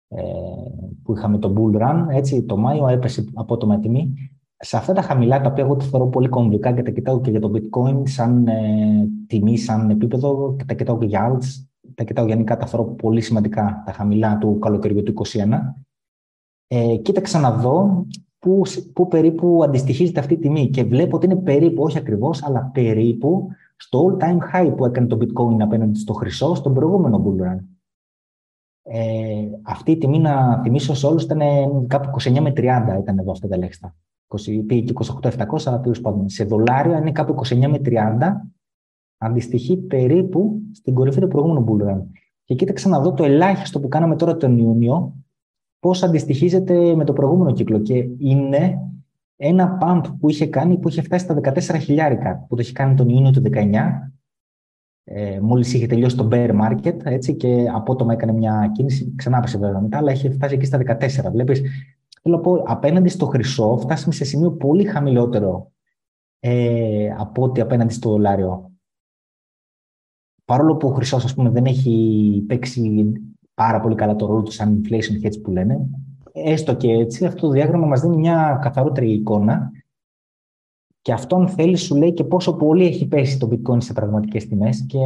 ε, που είχαμε το bull run, έτσι, το Μάιο έπεσε απότομα τιμή. Σε αυτά τα χαμηλά, τα οποία εγώ τα θεωρώ πολύ κομβικά και τα κοιτάω και για το bitcoin σαν ε, τιμή, σαν επίπεδο, και τα κοιτάω και για alts, τα κοιτάω γενικά, τα θεωρώ πολύ σημαντικά τα χαμηλά του καλοκαιριού του 2021. Ε, κοίταξα να δω πού, πού περίπου αντιστοιχίζεται αυτή η τιμή και βλέπω ότι είναι περίπου, όχι ακριβώς, αλλά περίπου στο all-time high που έκανε το bitcoin απέναντι στο χρυσό στον προηγούμενο bull run. Ε, αυτή η τιμή, να θυμίσω σε όλους, ήταν κάπου 29 με 30 ήταν εδώ αυτά τα λέξτα. 28-700, τέλος πάντων. Σε δολάρια είναι κάπου 29 με 30 αντιστοιχεί περίπου στην κορυφή του προηγούμενου bull Και κοίταξα να δω το ελάχιστο που κάναμε τώρα τον Ιούνιο, πώς αντιστοιχίζεται με το προηγούμενο κύκλο. Και είναι ένα pump που είχε κάνει, που είχε φτάσει στα 14 χιλιάρικα, που το είχε κάνει τον Ιούνιο του 19, ε, μόλις είχε τελειώσει το bear market, έτσι, και απότομα έκανε μια κίνηση, ξανά πέσε βέβαια μετά, αλλά είχε φτάσει εκεί στα 14. Βλέπεις, θέλω να πω, απέναντι στο χρυσό φτάσαμε σε σημείο πολύ χαμηλότερο ε, από ότι απέναντι στο δολάριο. Παρόλο που ο χρυσός, ας πούμε, δεν έχει παίξει πάρα πολύ καλά το ρόλο του σαν inflation hedge που λένε, έστω και έτσι, αυτό το διάγραμμα μας δίνει μια καθαρότερη εικόνα και αυτόν θέλεις, σου λέει και πόσο πολύ έχει πέσει το bitcoin σε πραγματικές τιμές και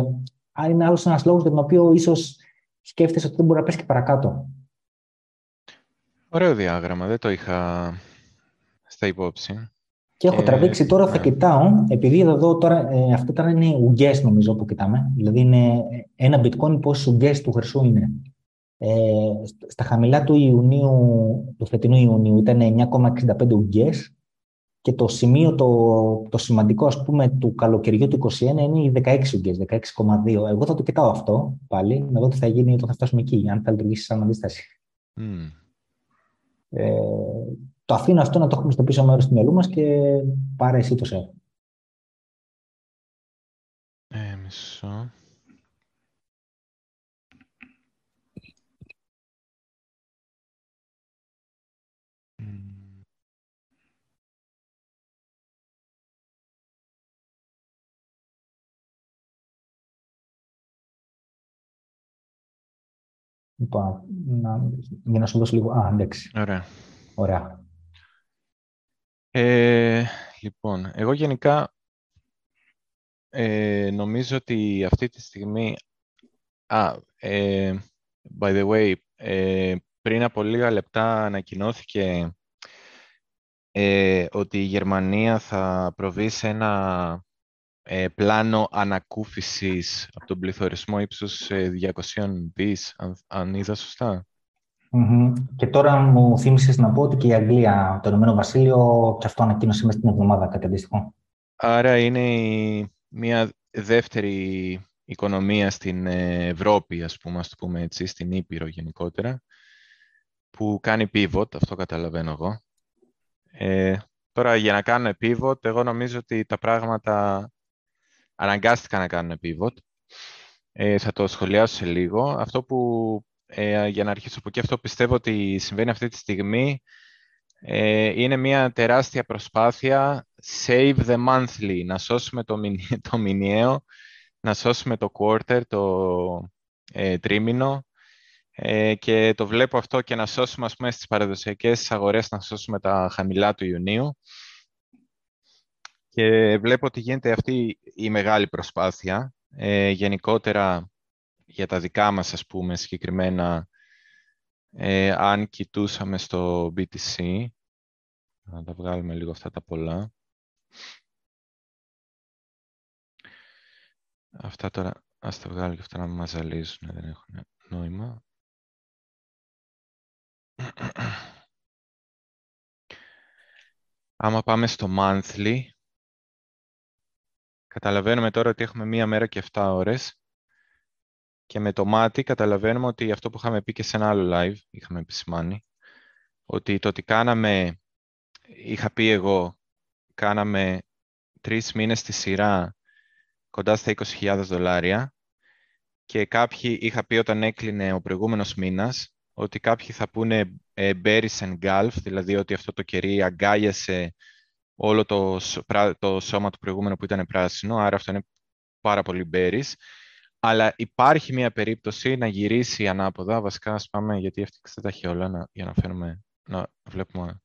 αν είναι άλλος ένας λόγος για τον οποίο ίσως σκέφτεσαι ότι δεν μπορεί να πέσει και παρακάτω. Ωραίο διάγραμμα, δεν το είχα στα υπόψη. Και έχω τραβήξει τώρα, θα ναι. κοιτάω, επειδή εδώ τώρα, ε, αυτό τώρα είναι ουγγές νομίζω που κοιτάμε, δηλαδή είναι ένα bitcoin πόσες ουγγές του χρυσού είναι. Ε, στα χαμηλά του Ιουνίου, του φετινού Ιουνίου ήταν 9,65 ουγγές και το σημείο, το, το σημαντικό ας πούμε του καλοκαιριού του 2021 είναι οι 16 ουγγές, 16,2. Εγώ θα το κοιτάω αυτό πάλι, να δω τι θα γίνει όταν θα φτάσουμε εκεί, αν θα λειτουργήσει σαν αντίσταση. Mm. Ε, το αφήνω αυτό να το έχουμε στο πίσω μέρος του μυαλού μας και πάρε εσύ το σερ. Ε, μισό. Λοιπόν, να, για να σου δώσω λίγο... Α, εντάξει. Ωραία. Ωραία. Ε, λοιπόν, εγώ γενικά ε, νομίζω ότι αυτή τη στιγμή... Α, ε, by the way, ε, πριν από λίγα λεπτά ανακοινώθηκε ε, ότι η Γερμανία θα προβεί σε ένα ε, πλάνο ανακούφισης από τον πληθωρισμό ύψους 200 δις, αν, αν είδα Και τώρα μου θύμισες να πω ότι και η Αγγλία, το Ηνωμένο Βασίλειο, και αυτό ανακοίνωσε μέσα στην εβδομάδα κάτι αντίστοιχο. Άρα είναι μια δεύτερη οικονομία στην Ευρώπη, ας πούμε, ας το πούμε έτσι, στην Ήπειρο γενικότερα, που κάνει pivot, αυτό καταλαβαίνω εγώ. Ε, τώρα, για να κάνω pivot, εγώ νομίζω ότι τα πράγματα αναγκάστηκαν να κάνουν pivot. Ε, θα το σχολιάσω σε λίγο. Αυτό που, ε, για να αρχίσω από εκεί, αυτό πιστεύω ότι συμβαίνει αυτή τη στιγμή ε, είναι μια τεράστια προσπάθεια save the monthly, να σώσουμε το, (laughs) το μηνιαίο, να σώσουμε το quarter, το ε, τρίμηνο ε, και το βλέπω αυτό και να σώσουμε ας πούμε στις παραδοσιακές αγορές, να σώσουμε τα χαμηλά του Ιουνίου. Και βλέπω ότι γίνεται αυτή η μεγάλη προσπάθεια. Ε, γενικότερα για τα δικά μας, ας πούμε, συγκεκριμένα, ε, αν κοιτούσαμε στο BTC, να τα βγάλουμε λίγο αυτά τα πολλά. Αυτά τώρα, ας τα βγάλω και αυτά να μας ζαλίζουν, δεν έχουν νόημα. Άμα πάμε στο monthly, Καταλαβαίνουμε τώρα ότι έχουμε μία μέρα και 7 ώρες και με το μάτι καταλαβαίνουμε ότι αυτό που είχαμε πει και σε ένα άλλο live, είχαμε επισημάνει, ότι το ότι κάναμε, είχα πει εγώ, κάναμε τρεις μήνες στη σειρά κοντά στα 20.000 δολάρια και κάποιοι είχα πει όταν έκλεινε ο προηγούμενος μήνας ότι κάποιοι θα πούνε ε, and Gulf, δηλαδή ότι αυτό το κερί αγκάλιασε όλο το, το σώμα του προηγούμενου που ήταν πράσινο, άρα αυτό είναι πάρα πολύ μπέρις. Αλλά υπάρχει μια περίπτωση να γυρίσει ανάποδα. Βασικά, ας πάμε, γιατί αυτή δεν τα έχει όλα, για να φέρουμε, να βλέπουμε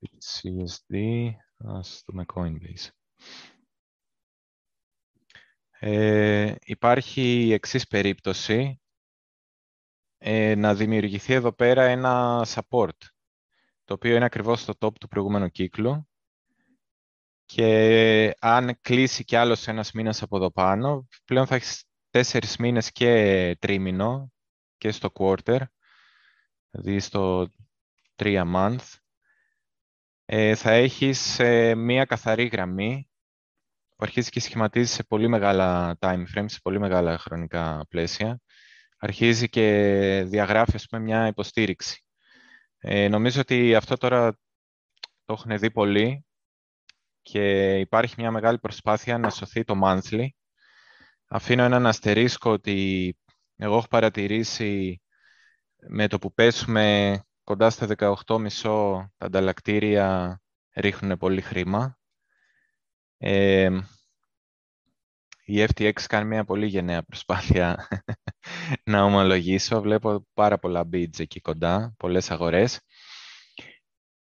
CSD, ας δούμε Coinbase. Ε, υπάρχει η εξής περίπτωση, ε, να δημιουργηθεί εδώ πέρα ένα support, το οποίο είναι ακριβώς στο top του προηγούμενου κύκλου και αν κλείσει κι άλλος ένας μήνας από εδώ πάνω, πλέον θα έχεις τέσσερις μήνες και τρίμηνο και στο quarter, δηλαδή στο τρία month. Ε, θα έχεις ε, μία καθαρή γραμμή, που αρχίζει και σχηματίζεις σε πολύ μεγάλα time frames, σε πολύ μεγάλα χρονικά πλαίσια. Αρχίζει και διαγράφει, ας πούμε, μια υποστήριξη. Ε, νομίζω ότι αυτό τώρα το έχουν δει πολύ και υπάρχει μια μεγάλη προσπάθεια να σωθεί το monthly. Αφήνω έναν αστερίσκο ότι εγώ έχω παρατηρήσει με το που πέσουμε κοντά στα 18,5 τα ανταλλακτήρια ρίχνουν πολύ χρήμα. Ε, η FTX κάνει μια πολύ γενναία προσπάθεια (laughs) να ομολογήσω. Βλέπω πάρα πολλά bids εκεί κοντά, πολλές αγορές.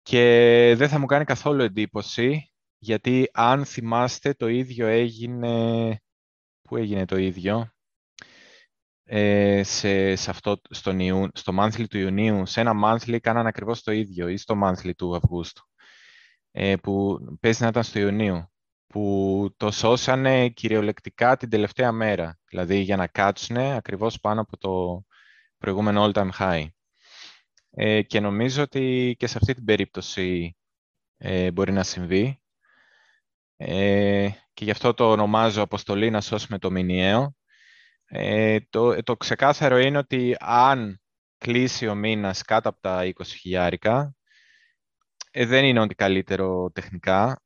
Και δεν θα μου κάνει καθόλου εντύπωση, γιατί αν θυμάστε το ίδιο έγινε... Πού έγινε το ίδιο; Ε, σε, σε αυτό, στον Ιού, στο monthly του Ιουνίου. Σε ένα monthly κάνανε ακριβώς το ίδιο ή στο monthly του Αυγούστου. Ε, που παίζει να ήταν στο Ιουνίου που το σώσανε κυριολεκτικά την τελευταία μέρα, δηλαδή για να κάτσουν ακριβώς πάνω από το προηγούμενο all-time high. Ε, και νομίζω ότι και σε αυτή την περίπτωση ε, μπορεί να συμβεί. Ε, και γι' αυτό το ονομάζω αποστολή να σώσουμε το μηνιαίο. Ε, το, το ξεκάθαρο είναι ότι αν κλείσει ο μήνας κάτω από τα 20 χιλιάρικα, ε, δεν είναι ότι καλύτερο τεχνικά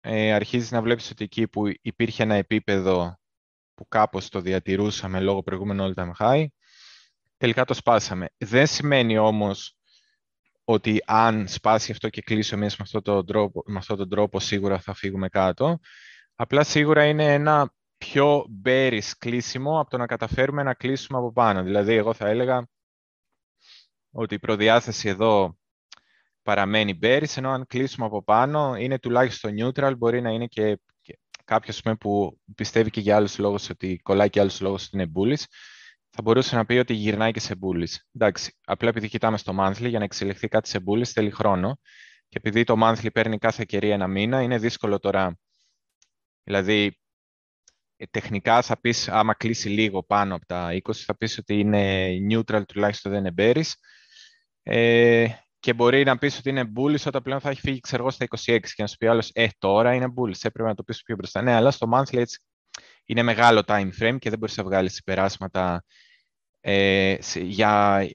ε, αρχίζεις να βλέπεις ότι εκεί που υπήρχε ένα επίπεδο που κάπως το διατηρούσαμε λόγω προηγούμενου all-time high, τελικά το σπάσαμε. Δεν σημαίνει όμως ότι αν σπάσει αυτό και κλείσει ο με αυτόν τον τρόπο, με αυτόν τον τρόπο σίγουρα θα φύγουμε κάτω. Απλά σίγουρα είναι ένα πιο bearish κλείσιμο από το να καταφέρουμε να κλείσουμε από πάνω. Δηλαδή, εγώ θα έλεγα ότι η προδιάθεση εδώ παραμένει bearish, ενώ αν κλείσουμε από πάνω είναι τουλάχιστον neutral, μπορεί να είναι και, κάποιος που πιστεύει και για άλλους λόγους ότι κολλάει και άλλους λόγους ότι είναι bullish, θα μπορούσε να πει ότι γυρνάει και σε bullish. Εντάξει, απλά επειδή κοιτάμε στο monthly, για να εξελιχθεί κάτι σε bullish θέλει χρόνο και επειδή το monthly παίρνει κάθε κερί ένα μήνα, είναι δύσκολο τώρα. Δηλαδή, ε, τεχνικά θα πεις, άμα κλείσει λίγο πάνω από τα 20, θα πεις ότι είναι neutral, τουλάχιστον δεν είναι bearish. Ε, και μπορεί να πεις ότι είναι bullish όταν πλέον θα έχει φύγει ξέρω, στα 26 και να σου πει άλλος, Ε, τώρα είναι bullish, έπρεπε να το πεις πιο μπροστά. Ναι, αλλά στο monthly έτσι είναι μεγάλο time frame και δεν μπορείς να βγάλεις συμπεράσματα ε, για,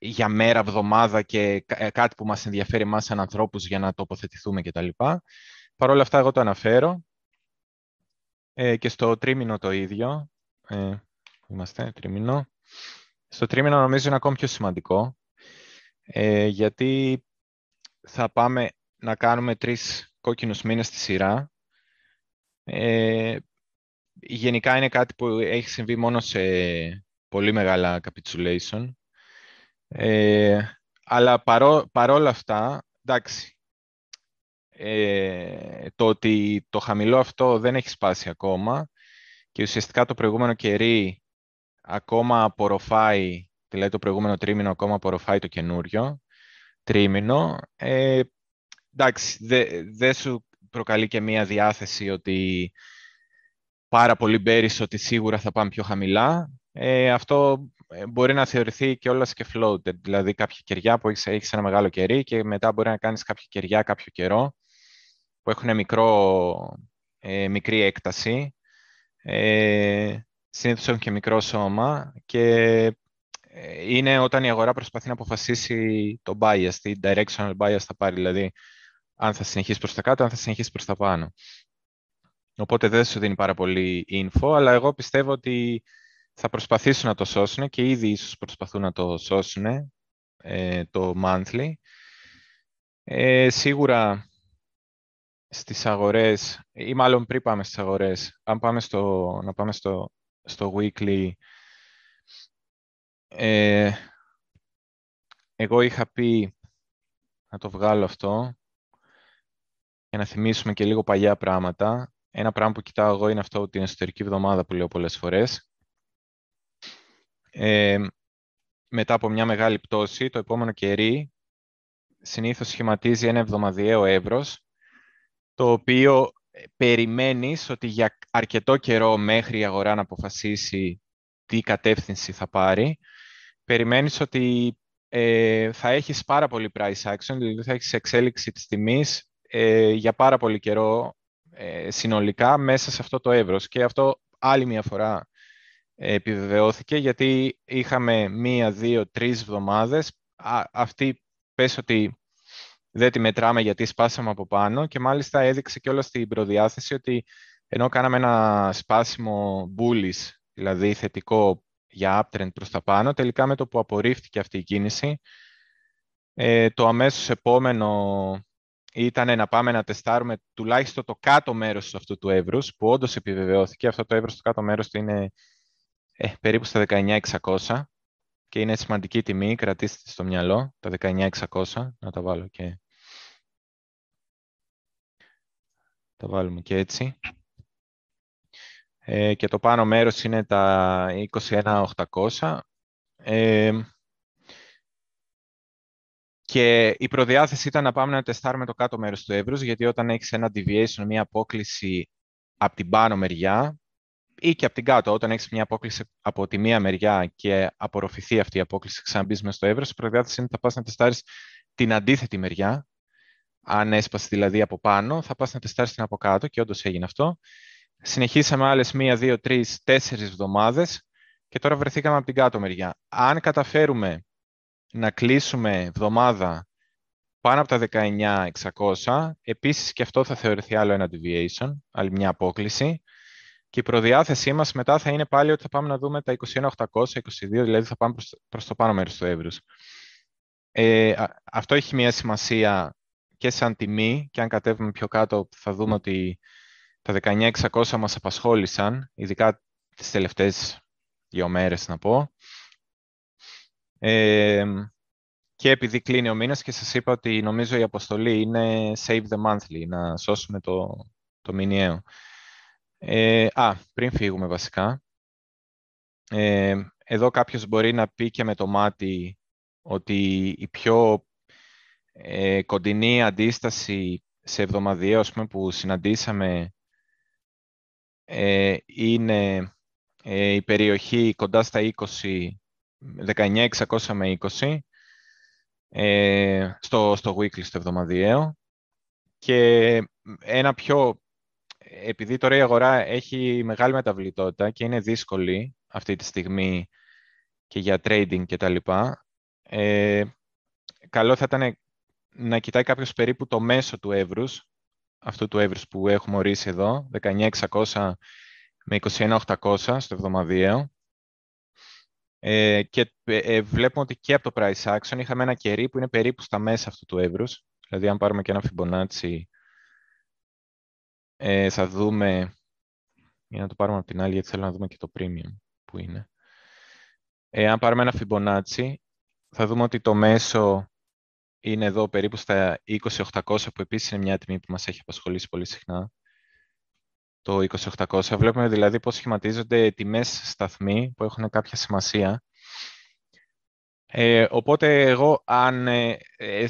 για μέρα, εβδομάδα και ε, κάτι που μας ενδιαφέρει εμάς σαν ανθρώπους για να τοποθετηθούμε κτλ. Παρ' όλα αυτά εγώ το αναφέρω ε, και στο τρίμηνο το ίδιο. Ε, είμαστε, τρίμηνο. Στο τρίμηνο νομίζω είναι ακόμη πιο σημαντικό ε, γιατί θα πάμε να κάνουμε τρεις κόκκινους μήνες στη σειρά. Ε, γενικά είναι κάτι που έχει συμβεί μόνο σε πολύ μεγάλα capitulation. Ε, αλλά παρό, παρόλα αυτά, εντάξει, ε, το ότι το χαμηλό αυτό δεν έχει σπάσει ακόμα και ουσιαστικά το προηγούμενο κερί ακόμα απορροφάει δηλαδή το προηγούμενο τρίμηνο ακόμα απορροφάει το καινούριο τρίμηνο. Ε, εντάξει, δεν δε σου προκαλεί και μία διάθεση ότι πάρα πολύ μπέρις ότι σίγουρα θα πάμε πιο χαμηλά. Ε, αυτό ε, μπορεί να θεωρηθεί και όλα και floated, δηλαδή κάποια κεριά που έχεις, έχεις ένα μεγάλο κερί και μετά μπορεί να κάνεις κάποια κεριά κάποιο καιρό που έχουν μικρό, ε, μικρή έκταση. Ε, συνήθως έχουν και μικρό σώμα και ε, είναι όταν η αγορά προσπαθεί να αποφασίσει το bias, τι directional bias θα πάρει, δηλαδή αν θα συνεχίσεις προς τα κάτω, αν θα συνεχίσεις προς τα πάνω. Οπότε δεν σου δίνει πάρα πολύ info, αλλά εγώ πιστεύω ότι θα προσπαθήσουν να το σώσουν και ήδη ίσως προσπαθούν να το σώσουν ε, το monthly. Ε, σίγουρα στις αγορές, ή μάλλον πριν πάμε στις αγορές, αν πάμε στο, να πάμε στο, στο weekly, ε, εγώ είχα πει να το βγάλω αυτό για να θυμίσουμε και λίγο παλιά πράγματα. Ένα πράγμα που κοιτάω εγώ είναι αυτό την εσωτερική εβδομάδα που λέω πολλές φορές. Ε, μετά από μια μεγάλη πτώση, το επόμενο κερί συνήθως σχηματίζει ένα εβδομαδιαίο εύρος, το οποίο ε, περιμένεις ότι για αρκετό καιρό μέχρι η αγορά να αποφασίσει τι κατεύθυνση θα πάρει, περιμένεις ότι ε, θα έχεις πάρα πολύ price action, δηλαδή θα έχεις εξέλιξη της τιμής ε, για πάρα πολύ καιρό ε, συνολικά μέσα σε αυτό το εύρος. Και αυτό άλλη μια φορά επιβεβαιώθηκε γιατί είχαμε μία, δύο, τρεις εβδομάδες. Αυτή πες ότι δεν τη μετράμε γιατί σπάσαμε από πάνω και μάλιστα έδειξε και όλα στην προδιάθεση ότι ενώ κάναμε ένα σπάσιμο bullish, δηλαδή θετικό για uptrend προς τα πάνω, τελικά με το που απορρίφθηκε αυτή η κίνηση, ε, το αμέσως επόμενο ήταν να πάμε να τεστάρουμε τουλάχιστον το κάτω μέρος αυτού του εύρους, που όντως επιβεβαιώθηκε. Αυτό το εύρος, το κάτω μέρος του είναι ε, περίπου στα 19.600 και είναι σημαντική τιμή, κρατήστε στο μυαλό, τα 19.600, να τα βάλω και... Τα βάλουμε και έτσι. Ε, και το πάνω μέρος είναι τα 21.800. Ε, και η προδιάθεση ήταν να πάμε να τεστάρουμε το κάτω μέρος του εύρους, γιατί όταν έχεις ένα deviation, μια απόκληση από την πάνω μεριά, ή και από την κάτω, όταν έχεις μια απόκληση από τη μία μεριά και απορροφηθεί αυτή η απόκληση, ξαναμπείς μέσα στο εύρος, η προδιάθεση είναι ότι θα πας να τεστάρεις την αντίθετη μεριά, αν έσπασες δηλαδή από πάνω, θα πας να τεστάρεις την από κάτω και όντως έγινε αυτό. Συνεχίσαμε άλλες μία, δύο, τρεις, τέσσερις εβδομάδες και τώρα βρεθήκαμε από την κάτω μεριά. Αν καταφέρουμε να κλείσουμε εβδομάδα πάνω από τα 19.600, επίσης και αυτό θα θεωρηθεί άλλο ένα deviation, άλλη μια απόκληση. Και η προδιάθεσή μας μετά θα είναι πάλι ότι θα πάμε να δούμε τα 21.800, 22, δηλαδή θα πάμε προς, το πάνω μέρος του εύρους. Ε, αυτό έχει μια σημασία και σαν τιμή και αν κατέβουμε πιο κάτω θα δούμε ότι τα 19.600 μας απασχόλησαν, ειδικά τις τελευταίες δύο μέρες να πω. Ε, και επειδή κλείνει ο μήνας και σας είπα ότι νομίζω η αποστολή είναι save the monthly, να σώσουμε το, το μηνιαίο. Ε, α, πριν φύγουμε βασικά. Ε, εδώ κάποιος μπορεί να πει και με το μάτι ότι η πιο ε, κοντινή αντίσταση σε εβδομαδιαίο που συναντήσαμε ε, είναι ε, η περιοχή κοντά στα 20, 19.600 με 20, ε, στο, στο weekly, στο εβδομαδιαίο. Και ένα πιο, επειδή τώρα η αγορά έχει μεγάλη μεταβλητότητα και είναι δύσκολη αυτή τη στιγμή και για trading και τα λοιπά, ε, καλό θα ήταν να κοιτάει κάποιος περίπου το μέσο του εύρους, αυτού του εύρους που έχουμε ορίσει εδώ, 19.600 με 21.800 στο εβδομαδιαίο. Ε, και ε, βλέπουμε ότι και από το price action είχαμε ένα κερί που είναι περίπου στα μέσα αυτού του εύρους. Δηλαδή, αν πάρουμε και ένα Fibonacci, ε, θα δούμε... Για να το πάρουμε από την άλλη, γιατί θέλω να δούμε και το premium που είναι. Ε, αν πάρουμε ένα Fibonacci, θα δούμε ότι το μέσο είναι εδώ περίπου στα 20.800 που επίσης είναι μια τιμή που μας έχει απασχολήσει πολύ συχνά. Το 20.800. Βλέπουμε δηλαδή πώς σχηματίζονται τιμές σταθμοί που έχουν κάποια σημασία. Ε, οπότε εγώ αν, ε, ε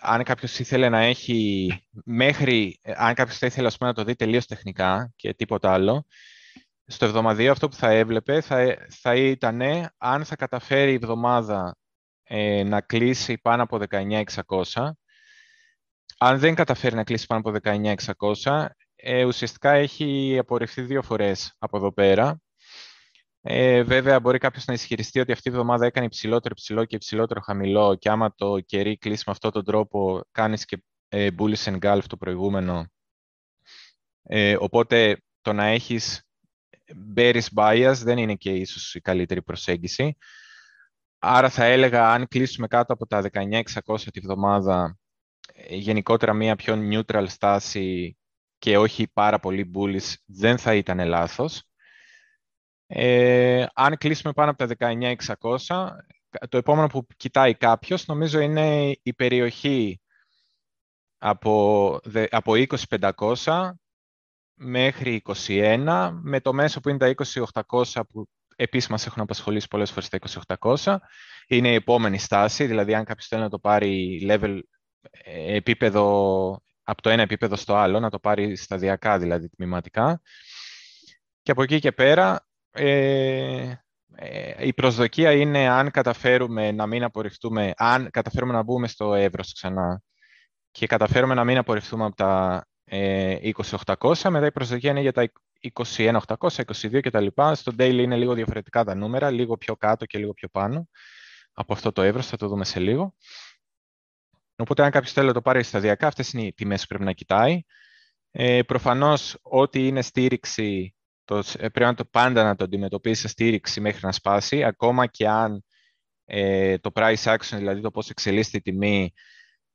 αν κάποιος ήθελε να έχει μέχρι, ε, αν κάποιος θα ήθελε να το δει τελείως τεχνικά και τίποτα άλλο, στο εβδομαδίο αυτό που θα έβλεπε θα, θα ήταν αν θα καταφέρει η εβδομάδα ε, να κλείσει πάνω από 19.600. Αν δεν καταφέρει να κλείσει πάνω από 19.600, ε, ουσιαστικά έχει απορριφθεί δύο φορές από εδώ πέρα. Ε, βέβαια, μπορεί κάποιος να ισχυριστεί ότι αυτή η εβδομάδα έκανε υψηλότερο υψηλό και υψηλότερο χαμηλό και άμα το κερί κλείσει με αυτόν τον τρόπο, κάνεις και ε, bullish engulf το προηγούμενο. Ε, οπότε, το να έχεις bearish bias δεν είναι και ίσως η καλύτερη προσέγγιση. Άρα θα έλεγα, αν κλείσουμε κάτω από τα 19.600 τη βδομάδα, ε, γενικότερα μια πιο neutral στάση και όχι πάρα πολύ bullish, δεν θα ήταν λάθος. Ε, αν κλείσουμε πάνω από τα 19.600, το επόμενο που κοιτάει κάποιος, νομίζω είναι η περιοχή από, από 20.500 μέχρι 21, με το μέσο που είναι τα 20.800 που Επίσης μας έχουν απασχολήσει πολλές φορές τα 2800. Είναι η επόμενη στάση, δηλαδή αν κάποιος θέλει να το πάρει level ε, επίπεδο από το ένα επίπεδο στο άλλο, να το πάρει σταδιακά δηλαδή τμηματικά. Και από εκεί και πέρα ε, ε, η προσδοκία είναι αν καταφέρουμε να μην απορριφθούμε, αν καταφέρουμε να μπούμε στο εύρος ξανά και καταφέρουμε να μην απορριφθούμε από τα ε, 20.800, μετά η προσδοκία είναι για τα 21.800, 22 κτλ. Στο daily είναι λίγο διαφορετικά τα νούμερα, λίγο πιο κάτω και λίγο πιο πάνω από αυτό το εύρος, θα το δούμε σε λίγο. Οπότε αν κάποιος θέλει να το πάρει σταδιακά, αυτές είναι οι τιμές που πρέπει να κοιτάει. Ε, προφανώς, ό,τι είναι στήριξη, το, ε, πρέπει να το πάντα να το αντιμετωπίσει σε στήριξη μέχρι να σπάσει, ακόμα και αν ε, το price action, δηλαδή το πώς εξελίσσεται η τιμή,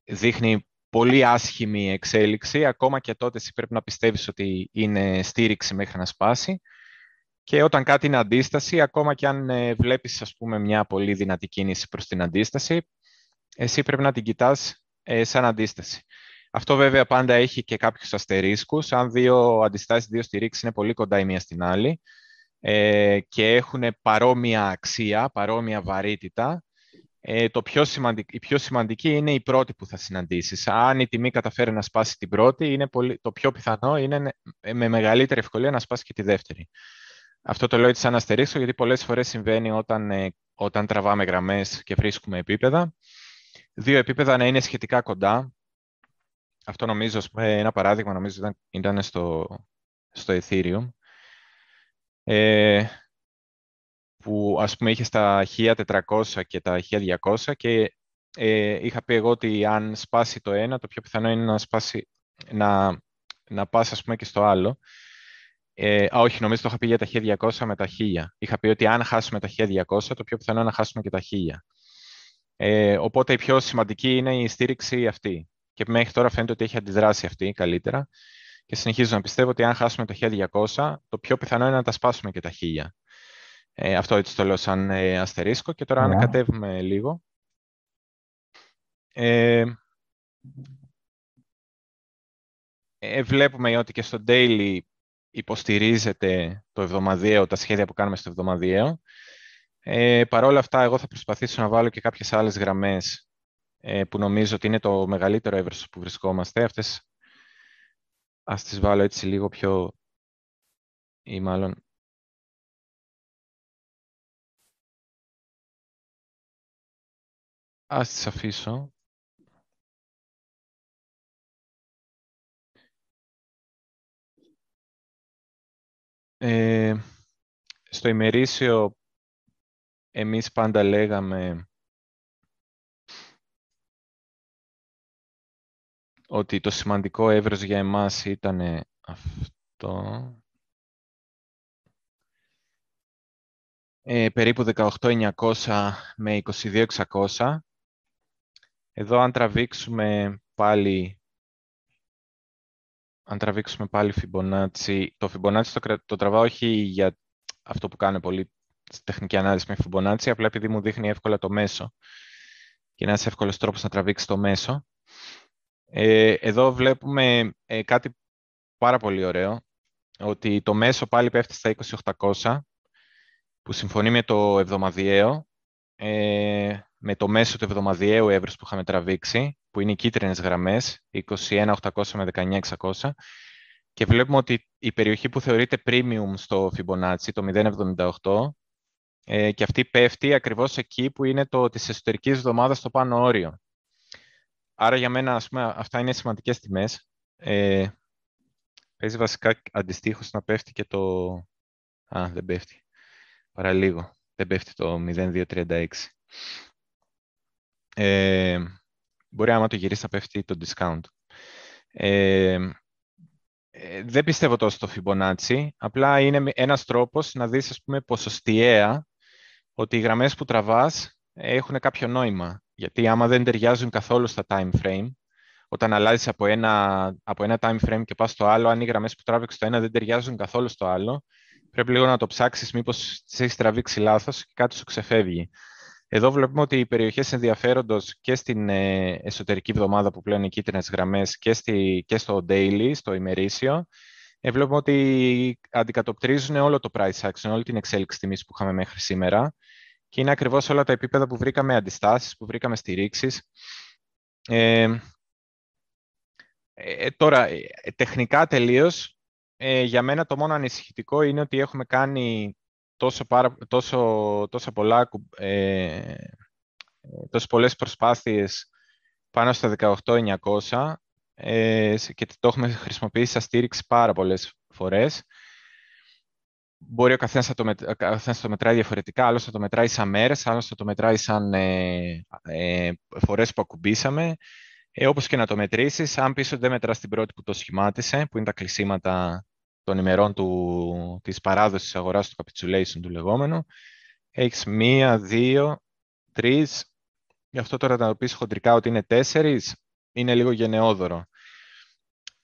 δείχνει πολύ άσχημη εξέλιξη, ακόμα και τότε εσύ πρέπει να πιστεύεις ότι είναι στήριξη μέχρι να σπάσει. Και όταν κάτι είναι αντίσταση, ακόμα και αν ε, βλέπεις ας πούμε, μια πολύ δυνατή κίνηση προς την αντίσταση, εσύ πρέπει να την κοιτάς ε, σαν αντίσταση. Αυτό βέβαια πάντα έχει και κάποιους αστερίσκους. Αν δύο αντιστάσεις, δύο στηρίξεις είναι πολύ κοντά η μία στην άλλη ε, και έχουν παρόμοια αξία, παρόμοια βαρύτητα, ε, το πιο η πιο σημαντική είναι η πρώτη που θα συναντήσεις. Αν η τιμή καταφέρει να σπάσει την πρώτη, είναι πολύ... το πιο πιθανό είναι με μεγαλύτερη ευκολία να σπάσει και τη δεύτερη. Αυτό το λέω έτσι σαν αστερίσκο, γιατί πολλές φορές συμβαίνει όταν, ε, όταν τραβάμε γραμμές και βρίσκουμε επίπεδα. Δύο επίπεδα να είναι σχετικά κοντά. Αυτό νομίζω, ένα παράδειγμα νομίζω ήταν, ήταν στο, στο Ethereum. Ε, που ας πούμε είχε στα 1400 και τα 1200 και ε, είχα πει εγώ ότι αν σπάσει το ένα, το πιο πιθανό είναι να, σπάσει, να, να πας ας πούμε και στο άλλο. Ε, α, όχι, νομίζω το είχα πει για τα 1200 με τα 1000. Είχα πει ότι αν χάσουμε τα 1200, το πιο πιθανό είναι να χάσουμε και τα 1000. Ε, οπότε η πιο σημαντική είναι η στήριξη αυτή. Και μέχρι τώρα φαίνεται ότι έχει αντιδράσει αυτή καλύτερα. Και συνεχίζω να πιστεύω ότι αν χάσουμε το 1200, το πιο πιθανό είναι να τα σπάσουμε και τα 1000. Ε, αυτό έτσι το λέω σαν ε, αστερίσκο. Και τώρα yeah. Ναι. ανακατεύουμε λίγο. Ε, ε, βλέπουμε ότι και στο daily υποστηρίζεται το εβδομαδιαίο, τα σχέδια που κάνουμε στο εβδομαδιαίο. Ε, Παρ' όλα αυτά, εγώ θα προσπαθήσω να βάλω και κάποιες άλλες γραμμές ε, που νομίζω ότι είναι το μεγαλύτερο εύρος που βρισκόμαστε. Αυτές ας τις βάλω έτσι λίγο πιο ή μάλλον Ας τις αφήσω. Ε, στο ημερήσιο εμείς πάντα λέγαμε ότι το σημαντικό εύρος για εμάς ήταν αυτό. Ε, περίπου 18.900 με 22.600. Εδώ αν τραβήξουμε πάλι αν τραβήξουμε πάλι Fibonacci, το Fibonacci το, το τραβάω όχι για αυτό που κάνω πολύ στη τεχνική ανάλυση με Fibonacci, απλά επειδή μου δείχνει εύκολα το μέσο και είναι ένας εύκολος τρόπος να τραβήξει το μέσο. Ε, εδώ βλέπουμε ε, κάτι πάρα πολύ ωραίο, ότι το μέσο πάλι πέφτει στα 20.800, που συμφωνεί με το εβδομαδιαίο, ε, με το μέσο του εβδομαδιαίου εύρους που είχαμε τραβήξει, που είναι οι κίτρινες γραμμές, 21.800 με 19.600, και βλέπουμε ότι η περιοχή που θεωρείται premium στο Fibonacci, το 0.78, ε, και αυτή πέφτει ακριβώς εκεί που είναι το της εσωτερικής εβδομάδας στο πάνω όριο. Άρα για μένα, ας πούμε, αυτά είναι σημαντικές τιμές. Ε, παίζει βασικά αντιστοίχως να πέφτει και το... Α, δεν πέφτει. Παραλίγο. Δεν πέφτει το 0,236. Ε, μπορεί άμα το γυρίσεις να πέφτει το discount. Ε, ε, δεν πιστεύω τόσο στο Fibonacci, απλά είναι ένας τρόπος να δεις, ας πούμε, ποσοστιαία ότι οι γραμμές που τραβάς έχουν κάποιο νόημα. Γιατί άμα δεν ταιριάζουν καθόλου στα time frame, όταν αλλάζεις από ένα, από ένα time frame και πας στο άλλο, αν οι γραμμές που τράβηξε το ένα δεν ταιριάζουν καθόλου στο άλλο, πρέπει λίγο να το ψάξεις μήπως τις έχεις τραβήξει λάθος και κάτι σου ξεφεύγει. Εδώ βλέπουμε ότι οι περιοχές ενδιαφέροντος και στην ε, εσωτερική εβδομάδα που πλέον οι κίτρινες γραμμές και, στη, και στο daily, στο ημερήσιο, ε, βλέπουμε ότι αντικατοπτρίζουν όλο το price action, όλη την εξέλιξη τιμής που είχαμε μέχρι σήμερα και είναι ακριβώς όλα τα επίπεδα που βρήκαμε αντιστάσεις, που βρήκαμε στηρίξεις. Ε, ε, τώρα, ε, τεχνικά τελείως, ε, για μένα το μόνο ανησυχητικό είναι ότι έχουμε κάνει τόσο, πάρα, τόσο, τόσα πολλά, ε, τόσες πολλές προσπάθειες πάνω στα 18.900 ε, και το έχουμε χρησιμοποιήσει σαν στήριξη πάρα πολλές φορές. Μπορεί ο καθένας, το, το μετράει διαφορετικά, άλλος θα το μετράει σαν μέρες, άλλος θα το μετράει σαν ε, ε, φορές που ακουμπήσαμε. Ε, όπως και να το μετρήσεις, αν πεις ότι δεν μετράς την πρώτη που το σχημάτισε, που είναι τα κλεισίματα των ημερών του, της παράδοσης της αγοράς του capitulation του λεγόμενου, έχεις μία, δύο, τρεις, γι' αυτό τώρα να το πεις χοντρικά ότι είναι τέσσερις, είναι λίγο γενναιόδωρο.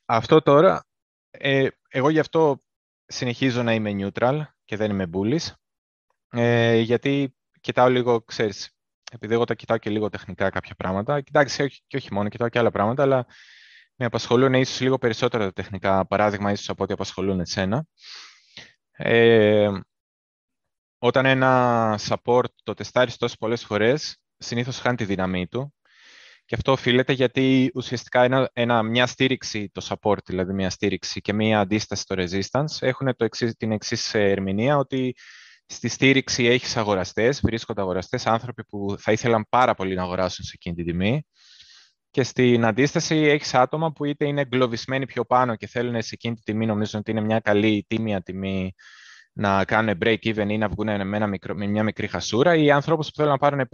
Αυτό τώρα, ε, εγώ γι' αυτό συνεχίζω να είμαι neutral και δεν είμαι bullish, ε, γιατί κοιτάω λίγο, ξέρεις, επειδή εγώ τα κοιτάω και λίγο τεχνικά κάποια πράγματα, κοιτάξτε και όχι μόνο, κοιτάω και άλλα πράγματα, αλλά με απασχολούν ίσως λίγο περισσότερα τα τεχνικά παράδειγμα, ίσως από ό,τι απασχολούν εσένα. Ε, όταν ένα support το τεστάρεις τόσες πολλές φορές, συνήθως χάνει τη δύναμή του. Και αυτό οφείλεται γιατί ουσιαστικά ένα, ένα, μια στήριξη, το support, δηλαδή μια στήριξη και μια αντίσταση στο resistance, έχουν το την εξής ερμηνεία ότι στη στήριξη έχεις αγοραστές, βρίσκονται αγοραστές, άνθρωποι που θα ήθελαν πάρα πολύ να αγοράσουν σε εκείνη την τιμή. Και στην αντίσταση έχεις άτομα που είτε είναι εγκλωβισμένοι πιο πάνω και θέλουν σε εκείνη τη τιμή, νομίζουν ότι είναι μια καλή τίμια τιμή να κάνουν break even ή να βγουν με, ένα μικρό, με μια μικρή χασούρα ή ανθρώπους που θέλουν να πάρουν...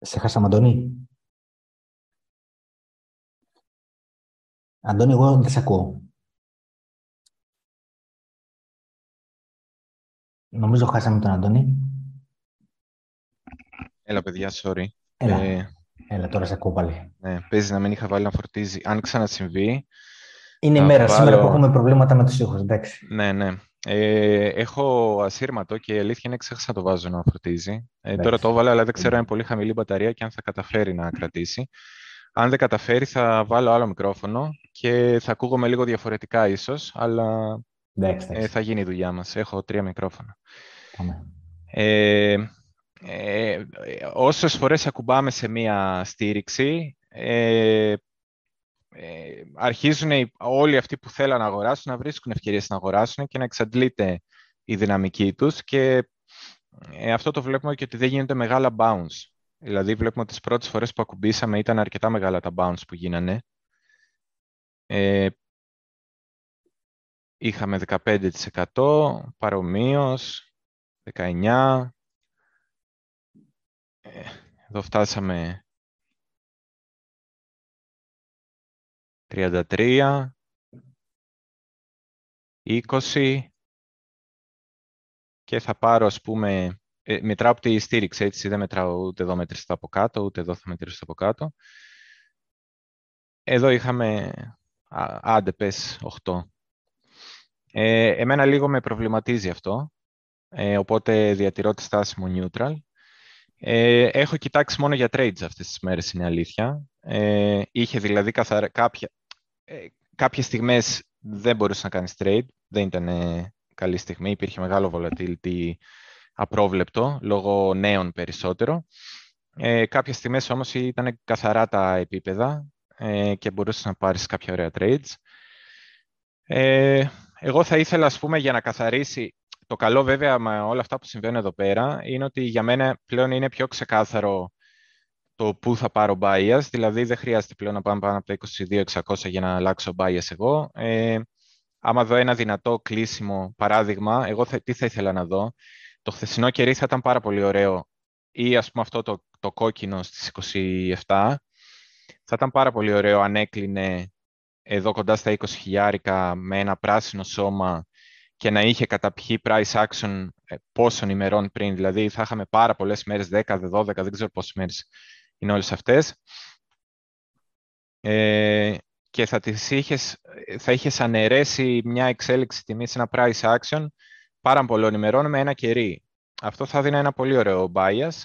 Σε χάσαμε, Αντώνη. Αντώνη, εγώ δεν σε ακούω. Νομίζω χάσαμε τον Αντώνη. Έλα, παιδιά, sorry. Έλα, ε, Έλα τώρα σε ακούω πάλι. Ναι, παίζει να μην είχα βάλει να φορτίζει. Αν ξανασυμβεί... Είναι η μέρα σήμερα που έχουμε προβλήματα με τους ήχους, εντάξει. Ναι, ναι. Ε, έχω ασύρματο και η αλήθεια είναι ξέχασα να το βάζω να φορτίζει. Ε, τώρα το έβαλα, αλλά δεν ξέρω αν είναι πολύ χαμηλή μπαταρία και αν θα καταφέρει να κρατήσει. Αν δεν καταφέρει, θα βάλω άλλο μικρόφωνο και θα ακούγομαι λίγο διαφορετικά ίσως, αλλά ε, θα γίνει η δουλειά μας. Έχω τρία μικρόφωνα. Ε, ε, όσες φορές ακουμπάμε σε μία στήριξη, ε, ε, αρχίζουν όλοι αυτοί που θέλουν να αγοράσουν να βρίσκουν ευκαιρίες να αγοράσουν και να εξαντλείται η δυναμική τους και ε, αυτό το βλέπουμε και ότι δεν γίνονται μεγάλα bounce. Δηλαδή βλέπουμε ότι τις πρώτες φορές που ακουμπήσαμε ήταν αρκετά μεγάλα τα bounce που γίνανε. Ε, είχαμε 15% παρομοίως, 19%, ε, εδώ φτάσαμε 33, 20 και θα πάρω ας πούμε, ε, μετράω από τη στήριξη, έτσι δεν μετράω ούτε εδώ μέτρησα από κάτω, ούτε εδώ θα μετρήσω από κάτω. Εδώ είχαμε, άντε πες, 8. Ε, εμένα λίγο με προβληματίζει αυτό, ε, οπότε διατηρώ τη στάση μου neutral. Ε, έχω κοιτάξει μόνο για trades αυτές τις μέρες, είναι αλήθεια. Ε, είχε δηλαδή καθαρα, κάποια, ε, κάποιες στιγμές δεν μπορούσε να κάνεις trade, δεν ήταν καλή στιγμή, υπήρχε μεγάλο volatility απρόβλεπτο, λόγω νέων περισσότερο. Ε, κάποιες στιγμές όμως ήταν καθαρά τα επίπεδα ε, και μπορούσες να πάρεις κάποια ωραία trades. Ε, εγώ θα ήθελα, ας πούμε, για να καθαρίσει το καλό βέβαια με όλα αυτά που συμβαίνουν εδώ πέρα είναι ότι για μένα πλέον είναι πιο ξεκάθαρο το πού θα πάρω bias, δηλαδή δεν χρειάζεται πλέον να πάμε πάνω από τα 22.600 για να αλλάξω bias εγώ. Ε, άμα δω ένα δυνατό κλείσιμο παράδειγμα, εγώ θα, τι θα ήθελα να δω. Το χθεσινό κερί θα ήταν πάρα πολύ ωραίο ή ας πούμε αυτό το, το κόκκινο στις 27. Θα ήταν πάρα πολύ ωραίο αν έκλεινε εδώ κοντά στα 20 με ένα πράσινο σώμα και να είχε καταπιεί price action ε, πόσων ημερών πριν. Δηλαδή θα είχαμε πάρα πολλές μέρες, 10, 12, δεν ξέρω πόσες μέρες είναι όλες αυτές. Ε, και θα, τις είχες, θα είχες αναιρέσει μια εξέλιξη τιμή σε ένα price action πάρα πολλών ημερών με ένα κερί. Αυτό θα δίνει ένα πολύ ωραίο bias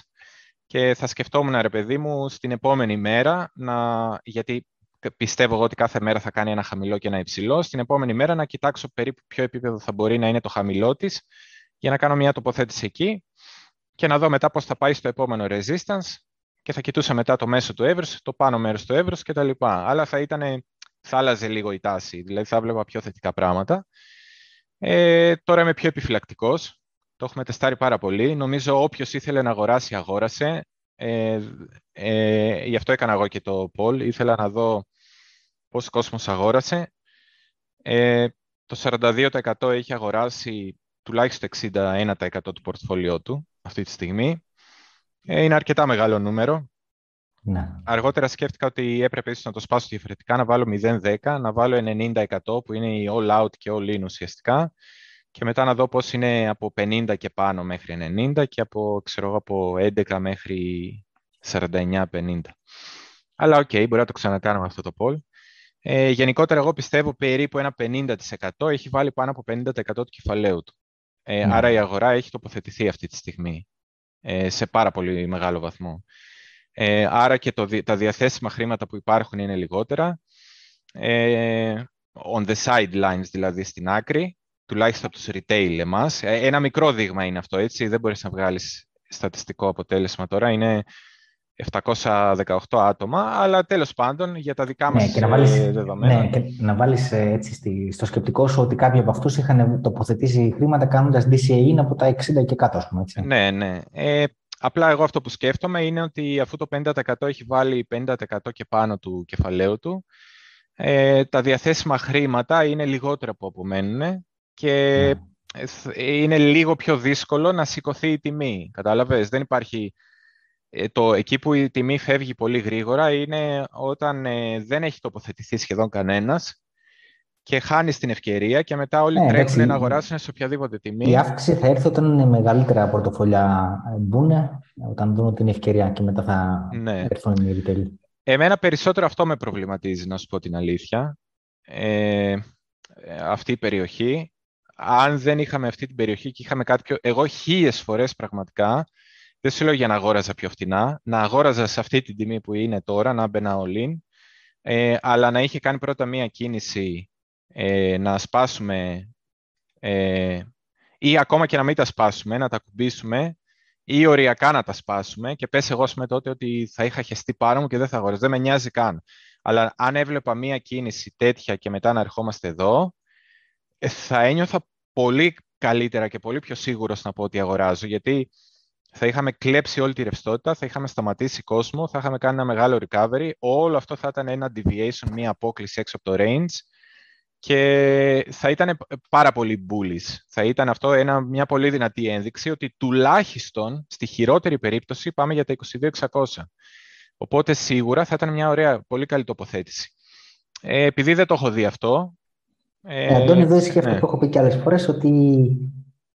και θα σκεφτόμουν, ρε παιδί μου, στην επόμενη μέρα, να, γιατί πιστεύω εγώ ότι κάθε μέρα θα κάνει ένα χαμηλό και ένα υψηλό. Στην επόμενη μέρα να κοιτάξω περίπου ποιο επίπεδο θα μπορεί να είναι το χαμηλό της για να κάνω μια τοποθέτηση εκεί και να δω μετά πώς θα πάει στο επόμενο resistance και θα κοιτούσα μετά το μέσο του εύρους, το πάνω μέρος του εύρους κτλ. Αλλά θα, ήταν, θα άλλαζε λίγο η τάση, δηλαδή θα βλέπα πιο θετικά πράγματα. Ε, τώρα είμαι πιο επιφυλακτικός, το έχουμε τεστάρει πάρα πολύ. Νομίζω όποιος ήθελε να αγοράσει, αγόρασε. Ε, ε, γι' αυτό έκανα εγώ και το poll. Ήθελα να δω πόσο κόσμος αγόρασε. Ε, το 42% έχει αγοράσει τουλάχιστον 61% του πορτφόλιό του αυτή τη στιγμή. Ε, είναι αρκετά μεγάλο νούμερο. Ναι. Αργότερα σκέφτηκα ότι έπρεπε ίσως να το σπάσω διαφορετικά, να βάλω 0-10, να βάλω 90% που είναι η all out και all in ουσιαστικά και μετά να δω πώς είναι από 50 και πάνω μέχρι 90 και από, ξέρω, από 11 μέχρι 49-50. Αλλά OK, okay, μπορεί να το ξανακάνουμε αυτό το poll. Ε, γενικότερα, εγώ πιστεύω περίπου ένα 50% έχει βάλει πάνω από 50% του κεφαλαίου του. Ε, ναι. Άρα η αγορά έχει τοποθετηθεί αυτή τη στιγμή ε, σε πάρα πολύ μεγάλο βαθμό. Ε, άρα και το, τα διαθέσιμα χρήματα που υπάρχουν είναι λιγότερα. Ε, on the sidelines, δηλαδή στην άκρη, τουλάχιστον από τους retail εμάς. Ε, ένα μικρό δείγμα είναι αυτό, έτσι. Δεν μπορείς να βγάλεις στατιστικό αποτέλεσμα τώρα. Είναι 718 άτομα, αλλά τέλος πάντων για τα δικά μας ναι, και να βάλεις, ε, δεδομένα. Ναι, και να βάλεις ε, έτσι στο σκεπτικό σου ότι κάποιοι από αυτούς είχαν τοποθετήσει χρήματα κάνοντας DCA από τα 60 και κάτω, ας πούμε, έτσι. Ναι, ναι. Ε, απλά εγώ αυτό που σκέφτομαι είναι ότι αφού το 50% έχει βάλει 50% και πάνω του κεφαλαίου του, ε, τα διαθέσιμα χρήματα είναι λιγότερα που απομένουν και ναι. είναι λίγο πιο δύσκολο να σηκωθεί η τιμή. Κατάλαβες, δεν υπάρχει ε, το, εκεί που η τιμή φεύγει πολύ γρήγορα είναι όταν ε, δεν έχει τοποθετηθεί σχεδόν κανένας και χάνει την ευκαιρία και μετά όλοι ναι, τρέχουν να αγοράσουν σε οποιαδήποτε τιμή. Η αύξηση θα έρθει όταν είναι μεγαλύτερα πορτοφόλια ε, μπουν, όταν δουν την ευκαιρία και μετά θα ναι. έρθουν οι retail. Εμένα περισσότερο αυτό με προβληματίζει, να σου πω την αλήθεια. Ε, αυτή η περιοχή. Αν δεν είχαμε αυτή την περιοχή και είχαμε κάτι πιο... Εγώ χίλιες φορές πραγματικά δεν σου λέω για να αγόραζα πιο φθηνά, να αγόραζα σε αυτή την τιμή που είναι τώρα, να μπαινα all ε, αλλά να είχε κάνει πρώτα μία κίνηση ε, να σπάσουμε ε, ή ακόμα και να μην τα σπάσουμε, να τα κουμπίσουμε ή οριακά να τα σπάσουμε και πες εγώ με τότε ότι θα είχα χεστεί πάνω μου και δεν θα αγοράζω. Δεν με νοιάζει καν. Αλλά αν έβλεπα μία κίνηση τέτοια και μετά να ερχόμαστε εδώ, ε, θα ένιωθα πολύ καλύτερα και πολύ πιο σίγουρος να πω ότι αγοράζω, γιατί θα είχαμε κλέψει όλη τη ρευστότητα, θα είχαμε σταματήσει κόσμο, θα είχαμε κάνει ένα μεγάλο recovery. Όλο αυτό θα ήταν ένα deviation, μία απόκληση έξω από το range και θα ήταν πάρα πολύ bullish. Θα ήταν αυτό ένα, μια πολύ δυνατή ένδειξη ότι τουλάχιστον στη χειρότερη περίπτωση πάμε για τα 22.600. Οπότε σίγουρα θα ήταν μια ωραία, πολύ καλή τοποθέτηση. Ε, επειδή δεν το έχω δει αυτό... Ε, Αντώνη, εδώ ισχύει αυτό ναι. που έχω πει και άλλες φορές, ότι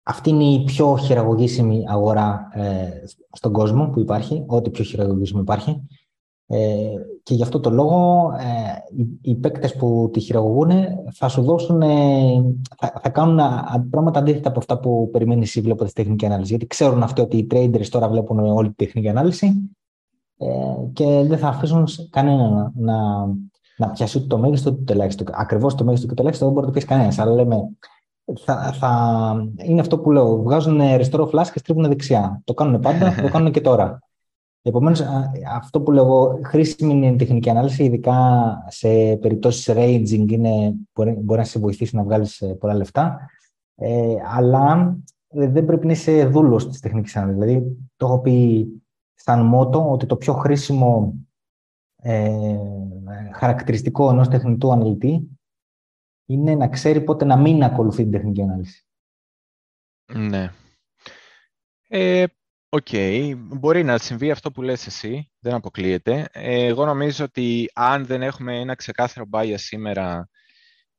αυτή είναι η πιο χειραγωγήσιμη αγορά ε, στον κόσμο που υπάρχει, ό,τι πιο χειραγωγήσιμο υπάρχει. Ε, και γι' αυτό το λόγο ε, οι, οι παίκτες που τη χειραγωγούν θα σου δώσουν, ε, θα, θα, κάνουν πράγματα αντίθετα από αυτά που περιμένεις εσύ βλέπω τη τεχνική ανάλυση. Γιατί ξέρουν αυτοί ότι οι traders τώρα βλέπουν όλη τη τεχνική ανάλυση ε, και δεν θα αφήσουν κανένα να, να, να πιάσει το μέγιστο του τελέξτο. Ακριβώς το μέγιστο του τελέξτο δεν μπορεί να το πιάσει κανένας. Αλλά λέμε θα, θα, είναι αυτό που λέω. Βγάζουν αριστερό φλάσ και στρίβουν δεξιά. Το κάνουν πάντα, (laughs) το κάνουν και τώρα. Επομένως, αυτό που λέω, χρήσιμη είναι η τεχνική ανάλυση, ειδικά σε περιπτώσεις ranging, είναι, μπορεί, μπορεί να σε βοηθήσει να βγάλεις ε, πολλά λεφτά. Ε, αλλά δεν πρέπει να είσαι δούλος της τεχνικής ανάλυσης. Δηλαδή, το έχω πει σαν μότο ότι το πιο χρήσιμο ε, χαρακτηριστικό ενός τεχνητού αναλυτή είναι να ξέρει πότε να μην ακολουθεί την τεχνική ανάλυση. Ναι. Ε, Οκ, μπορεί να συμβεί αυτό που λες εσύ, δεν αποκλείεται. Ε, εγώ νομίζω ότι αν δεν έχουμε ένα ξεκάθαρο bias σήμερα,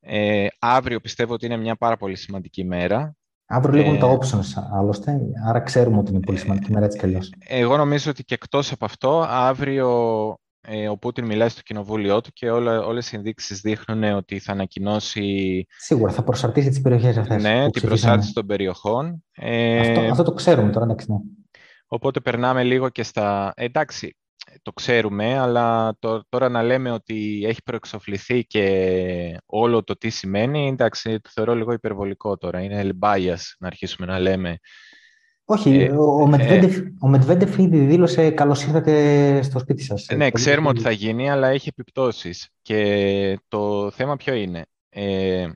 ε, αύριο πιστεύω ότι είναι μια πάρα πολύ σημαντική μέρα. Αύριο λήγουν ε, τα options άλλωστε, άρα ξέρουμε ότι είναι πολύ σημαντική μέρα έτσι κι αλλιώς. Εγώ νομίζω ότι και εκτός από αυτό, αύριο ε, ο Πούτιν μιλάει στο κοινοβούλιο του και όλα, όλες οι ενδείξεις δείχνουν ότι θα ανακοινώσει... Σίγουρα, θα προσαρτήσει τις περιοχές αυτές. Ναι, την προσάρτηση των περιοχών. Ε, αυτό, αυτό το ξέρουμε τώρα, εντάξει, ναι. Οπότε περνάμε λίγο και στα... Εντάξει, το ξέρουμε, αλλά τώρα να λέμε ότι έχει προεξοφληθεί και όλο το τι σημαίνει, εντάξει, το θεωρώ λίγο υπερβολικό τώρα. Είναι bias να αρχίσουμε να λέμε όχι, ε, ο, Μετβέντεφ, ε, ο Μετβέντεφ ήδη δήλωσε καλώς ήρθατε στο σπίτι σας. Ναι, ξέρουμε ότι θα γίνει, αλλά έχει επιπτώσεις. Και το θέμα ποιο είναι; Ε,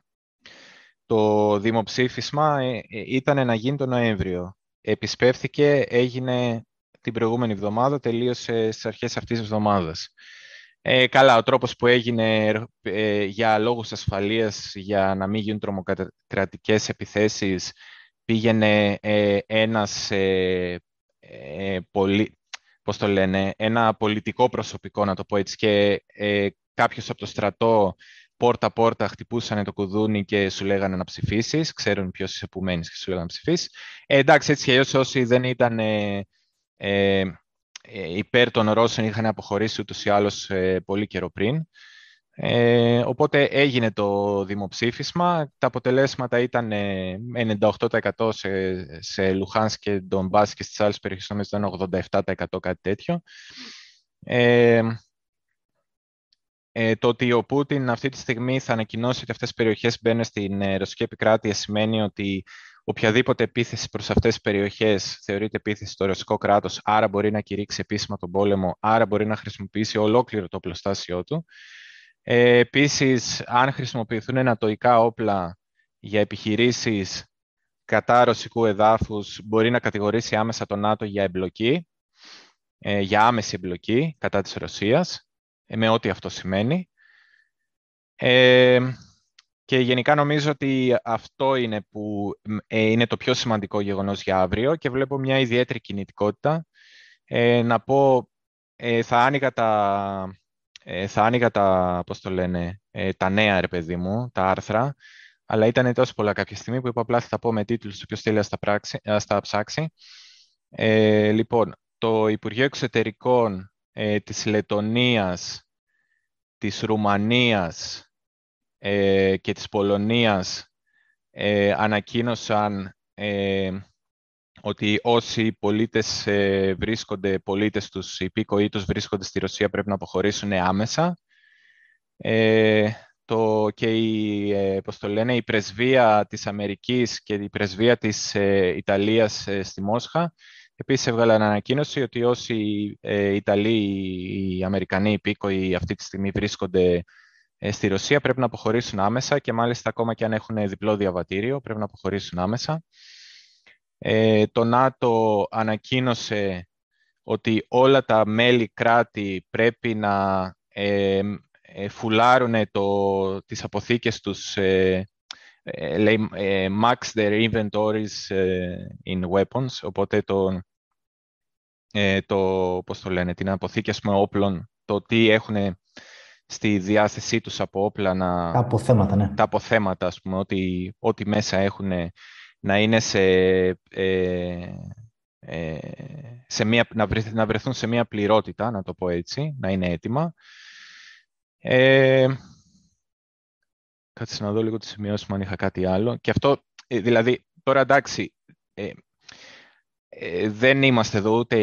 το δημοψήφισμα ε, ήταν να γίνει τον Νοέμβριο. Επισπεύθηκε, έγινε την προηγούμενη εβδομάδα, τελείωσε στις αρχές αυτής της εβδομάδας. Ε, καλά, ο τρόπος που έγινε ε, για λόγους ασφαλείας, για να μην γίνουν τρομοκρατικές επιθέσεις, πήγαινε ε, ένας ε, ε, πώς το λένε, ένα πολιτικό προσωπικό, να το πω έτσι, και ε, κάποιος από το στρατό πόρτα-πόρτα χτυπούσαν το κουδούνι και σου λέγανε να ψηφίσεις, ξέρουν ποιος είσαι που μένεις και σου λέγανε να ψηφίσεις. Ε, εντάξει, έτσι και όσοι δεν ήταν ε, ε, υπέρ των Ρώσων είχαν αποχωρήσει ούτως ή άλλως ε, πολύ καιρό πριν. Ε, οπότε έγινε το δημοψήφισμα. Τα αποτελέσματα ήταν 98% σε, σε Λουχάνς και Ντομπάς και στις άλλες περιοχές ήταν 87% κάτι τέτοιο. Ε, ε, το ότι ο Πούτιν αυτή τη στιγμή θα ανακοινώσει ότι αυτές οι περιοχές μπαίνουν στην ε, ρωσική επικράτεια σημαίνει ότι οποιαδήποτε επίθεση προς αυτές τις περιοχές θεωρείται επίθεση στο ρωσικό κράτος, άρα μπορεί να κηρύξει επίσημα τον πόλεμο, άρα μπορεί να χρησιμοποιήσει ολόκληρο το οπλοστάσιο του. Ε, επίσης, αν χρησιμοποιηθούν ανατοϊκά όπλα για επιχειρήσεις κατά ρωσικού εδάφους, μπορεί να κατηγορήσει άμεσα τον ΝΑΤΟ για εμπλοκή, ε, για άμεση εμπλοκή κατά της Ρωσίας, ε, με ό,τι αυτό σημαίνει. Ε, και γενικά νομίζω ότι αυτό είναι που ε, είναι το πιο σημαντικό γεγονός για αύριο και βλέπω μια ιδιαίτερη κινητικότητα. Ε, να πω, θα άνοιγα τα, ε, θα άνοιγα τα, πώς το λένε, ε, τα νέα, ρε παιδί μου, τα άρθρα, αλλά ήταν τόσο πολλά κάποια στιγμή που είπα απλά θα τα πω με τίτλους, ποιος θέλει να στα, ψάξει. Ε, λοιπόν, το Υπουργείο Εξωτερικών ε, της Λετωνίας, της Ρουμανίας ε, και της Πολωνίας ε, ανακοίνωσαν ότι όσοι πολίτες ε, βρίσκονται, πολίτες τους, οι υπήκοοι τους βρίσκονται στη Ρωσία πρέπει να αποχωρήσουν άμεσα. Ε, το, και η, ε, το λένε, η πρεσβεία της Αμερικής και η πρεσβεία της ε, Ιταλίας ε, στη Μόσχα επίσης έβγαλαν ανακοίνωση ότι όσοι ε, Ιταλοί, οι Αμερικανοί υπήκοοι αυτή τη στιγμή βρίσκονται στη Ρωσία πρέπει να αποχωρήσουν άμεσα και μάλιστα ακόμα και αν έχουν διπλό διαβατήριο πρέπει να αποχωρήσουν άμεσα. Ε, το ΝΑΤΟ ανακοίνωσε ότι όλα τα μέλη κράτη πρέπει να ε, ε φουλάρουν το, τις αποθήκες τους, ε, ε λέει, max their inventories in weapons, οπότε το, το, πώς το λένε, την αποθήκη με όπλων, το τι έχουν στη διάθεσή τους από όπλα να... Τα αποθέματα, ναι. Τα αποθέματα, ας πούμε, ότι, ό,τι μέσα έχουν να είναι σε, ε, ε, σε μια, να, να βρεθούν σε μια πληρότητα, να το πω έτσι, να είναι έτοιμα. Ε, κάτσε να δω λίγο τις σημειώσεις μου αν είχα κάτι άλλο. Και αυτό, ε, δηλαδή, τώρα εντάξει, ε, ε, δεν είμαστε εδώ ούτε,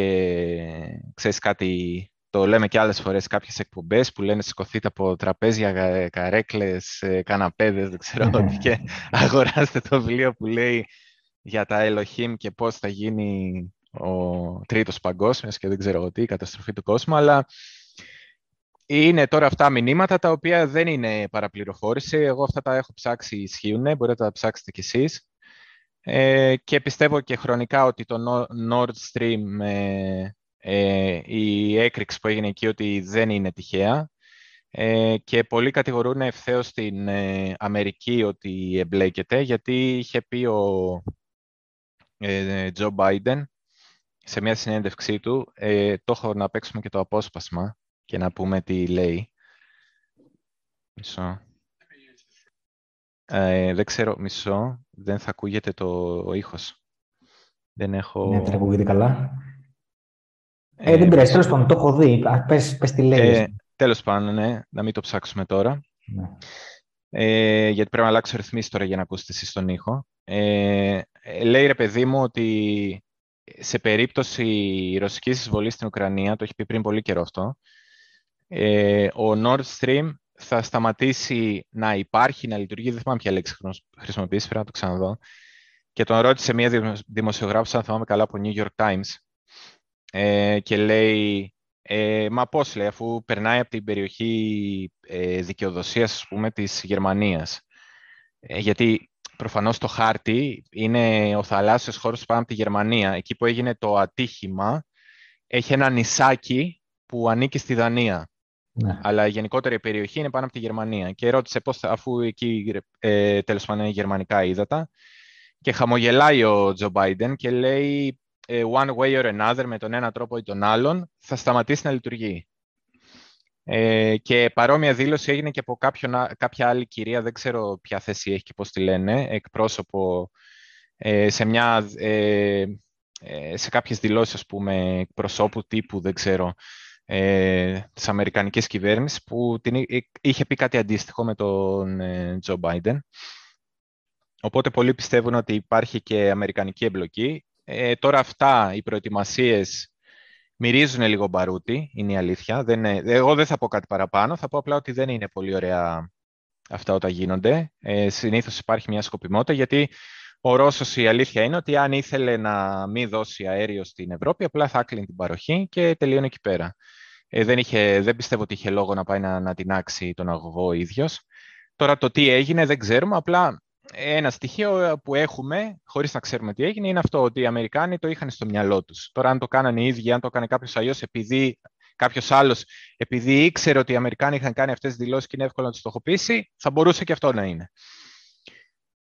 ξέρεις κάτι, το λέμε και άλλες φορές κάποιες εκπομπές που λένε σηκωθείτε από τραπέζια, καρέκλες, ε, καναπέδες, δεν ξέρω τι και αγοράστε το βιβλίο που λέει για τα Elohim και πώς θα γίνει ο τρίτος παγκόσμιος και δεν ξέρω τι, η καταστροφή του κόσμου, αλλά είναι τώρα αυτά μηνύματα τα οποία δεν είναι παραπληροφόρηση. Εγώ αυτά τα έχω ψάξει ισχύουν, μπορείτε να τα ψάξετε κι εσείς. Ε, και πιστεύω και χρονικά ότι το Nord Stream ε, ε, η έκρηξη που έγινε εκεί ότι δεν είναι τυχαία ε, και πολλοί κατηγορούν ευθέως την ε, Αμερική ότι εμπλέκεται γιατί είχε πει ο Τζο Μπάιντεν σε μια συνέντευξή του το έχω να παίξουμε και το απόσπασμα και να πούμε τι λέει. Μισό. δεν ξέρω, μισό. Δεν θα ακούγεται το ο ήχος. Δεν έχω... Ναι, δεν ακούγεται καλά. Ε, δεν πειράζει, τέλος πάντων, το έχω δει. Πες, πες τι λέει. Ε, τέλος πάντων, ναι, να μην το ψάξουμε τώρα. Ναι. Ε, γιατί πρέπει να αλλάξω ρυθμίσεις τώρα για να ακούσετε εσείς τον ήχο. Ε, λέει ρε παιδί μου ότι σε περίπτωση ρωσικής εισβολής στην Ουκρανία, το έχει πει πριν πολύ καιρό αυτό, ε, ο Nord Stream θα σταματήσει να υπάρχει, να λειτουργεί, δεν θυμάμαι ποια λέξη χρησιμοποιήσει, πρέπει να το ξαναδώ. Και τον ρώτησε μία δημοσιογράφος, αν θυμάμαι καλά, από New York Times, ε, και λέει ε, μα πώς λέει, αφού περνάει από την περιοχή ε, δικαιοδοσίας, ας πούμε, της Γερμανίας. Ε, γιατί προφανώς το χάρτη είναι ο θαλάσσιος χώρος πάνω από τη Γερμανία. Εκεί που έγινε το ατύχημα έχει ένα νησάκι που ανήκει στη Δανία. Ναι. Αλλά η γενικότερη περιοχή είναι πάνω από τη Γερμανία. Και ρώτησε πώς, αφού εκεί ε, τέλος πάντων είναι γερμανικά ύδατα, και χαμογελάει ο Τζο Μπάιντεν και λέει ε, one way or another, με τον ένα τρόπο ή τον άλλον, θα σταματήσει να λειτουργεί. Ε, και παρόμοια δήλωση έγινε και από κάποιον, κάποια άλλη κυρία, δεν ξέρω ποια θέση έχει και πώς τη λένε, εκπρόσωπο ε, σε, μια, ε, ε, σε κάποιες δηλώσεις, ας πούμε, εκπροσώπου τύπου, δεν ξέρω, ε, της Αμερικανικής κυβέρνησης, που την, είχε πει κάτι αντίστοιχο με τον Τζο Μπάιντεν. Οπότε πολλοί πιστεύουν ότι υπάρχει και αμερικανική εμπλοκή. Ε, τώρα αυτά, οι προετοιμασίες μυρίζουν λίγο μπαρούτι, είναι η αλήθεια. Δεν εγώ δεν θα πω κάτι παραπάνω, θα πω απλά ότι δεν είναι πολύ ωραία αυτά όταν γίνονται. Ε, συνήθως υπάρχει μια σκοπιμότητα, γιατί ο Ρώσος η αλήθεια είναι ότι αν ήθελε να μην δώσει αέριο στην Ευρώπη, απλά θα έκλεινε την παροχή και τελείωνε εκεί πέρα. Ε, δεν, είχε, δεν πιστεύω ότι είχε λόγο να πάει να, να άξει τον αγωγό ο ίδιος. Τώρα το τι έγινε δεν ξέρουμε, απλά ένα στοιχείο που έχουμε, χωρίς να ξέρουμε τι έγινε, είναι αυτό ότι οι Αμερικάνοι το είχαν στο μυαλό τους. Τώρα αν το κάνανε οι ίδιοι, αν το έκανε κάποιος αλλιώς επειδή κάποιος άλλος, επειδή ήξερε ότι οι Αμερικάνοι είχαν κάνει αυτές τις δηλώσεις και είναι εύκολο να του στοχοποιήσει, θα μπορούσε και αυτό να είναι.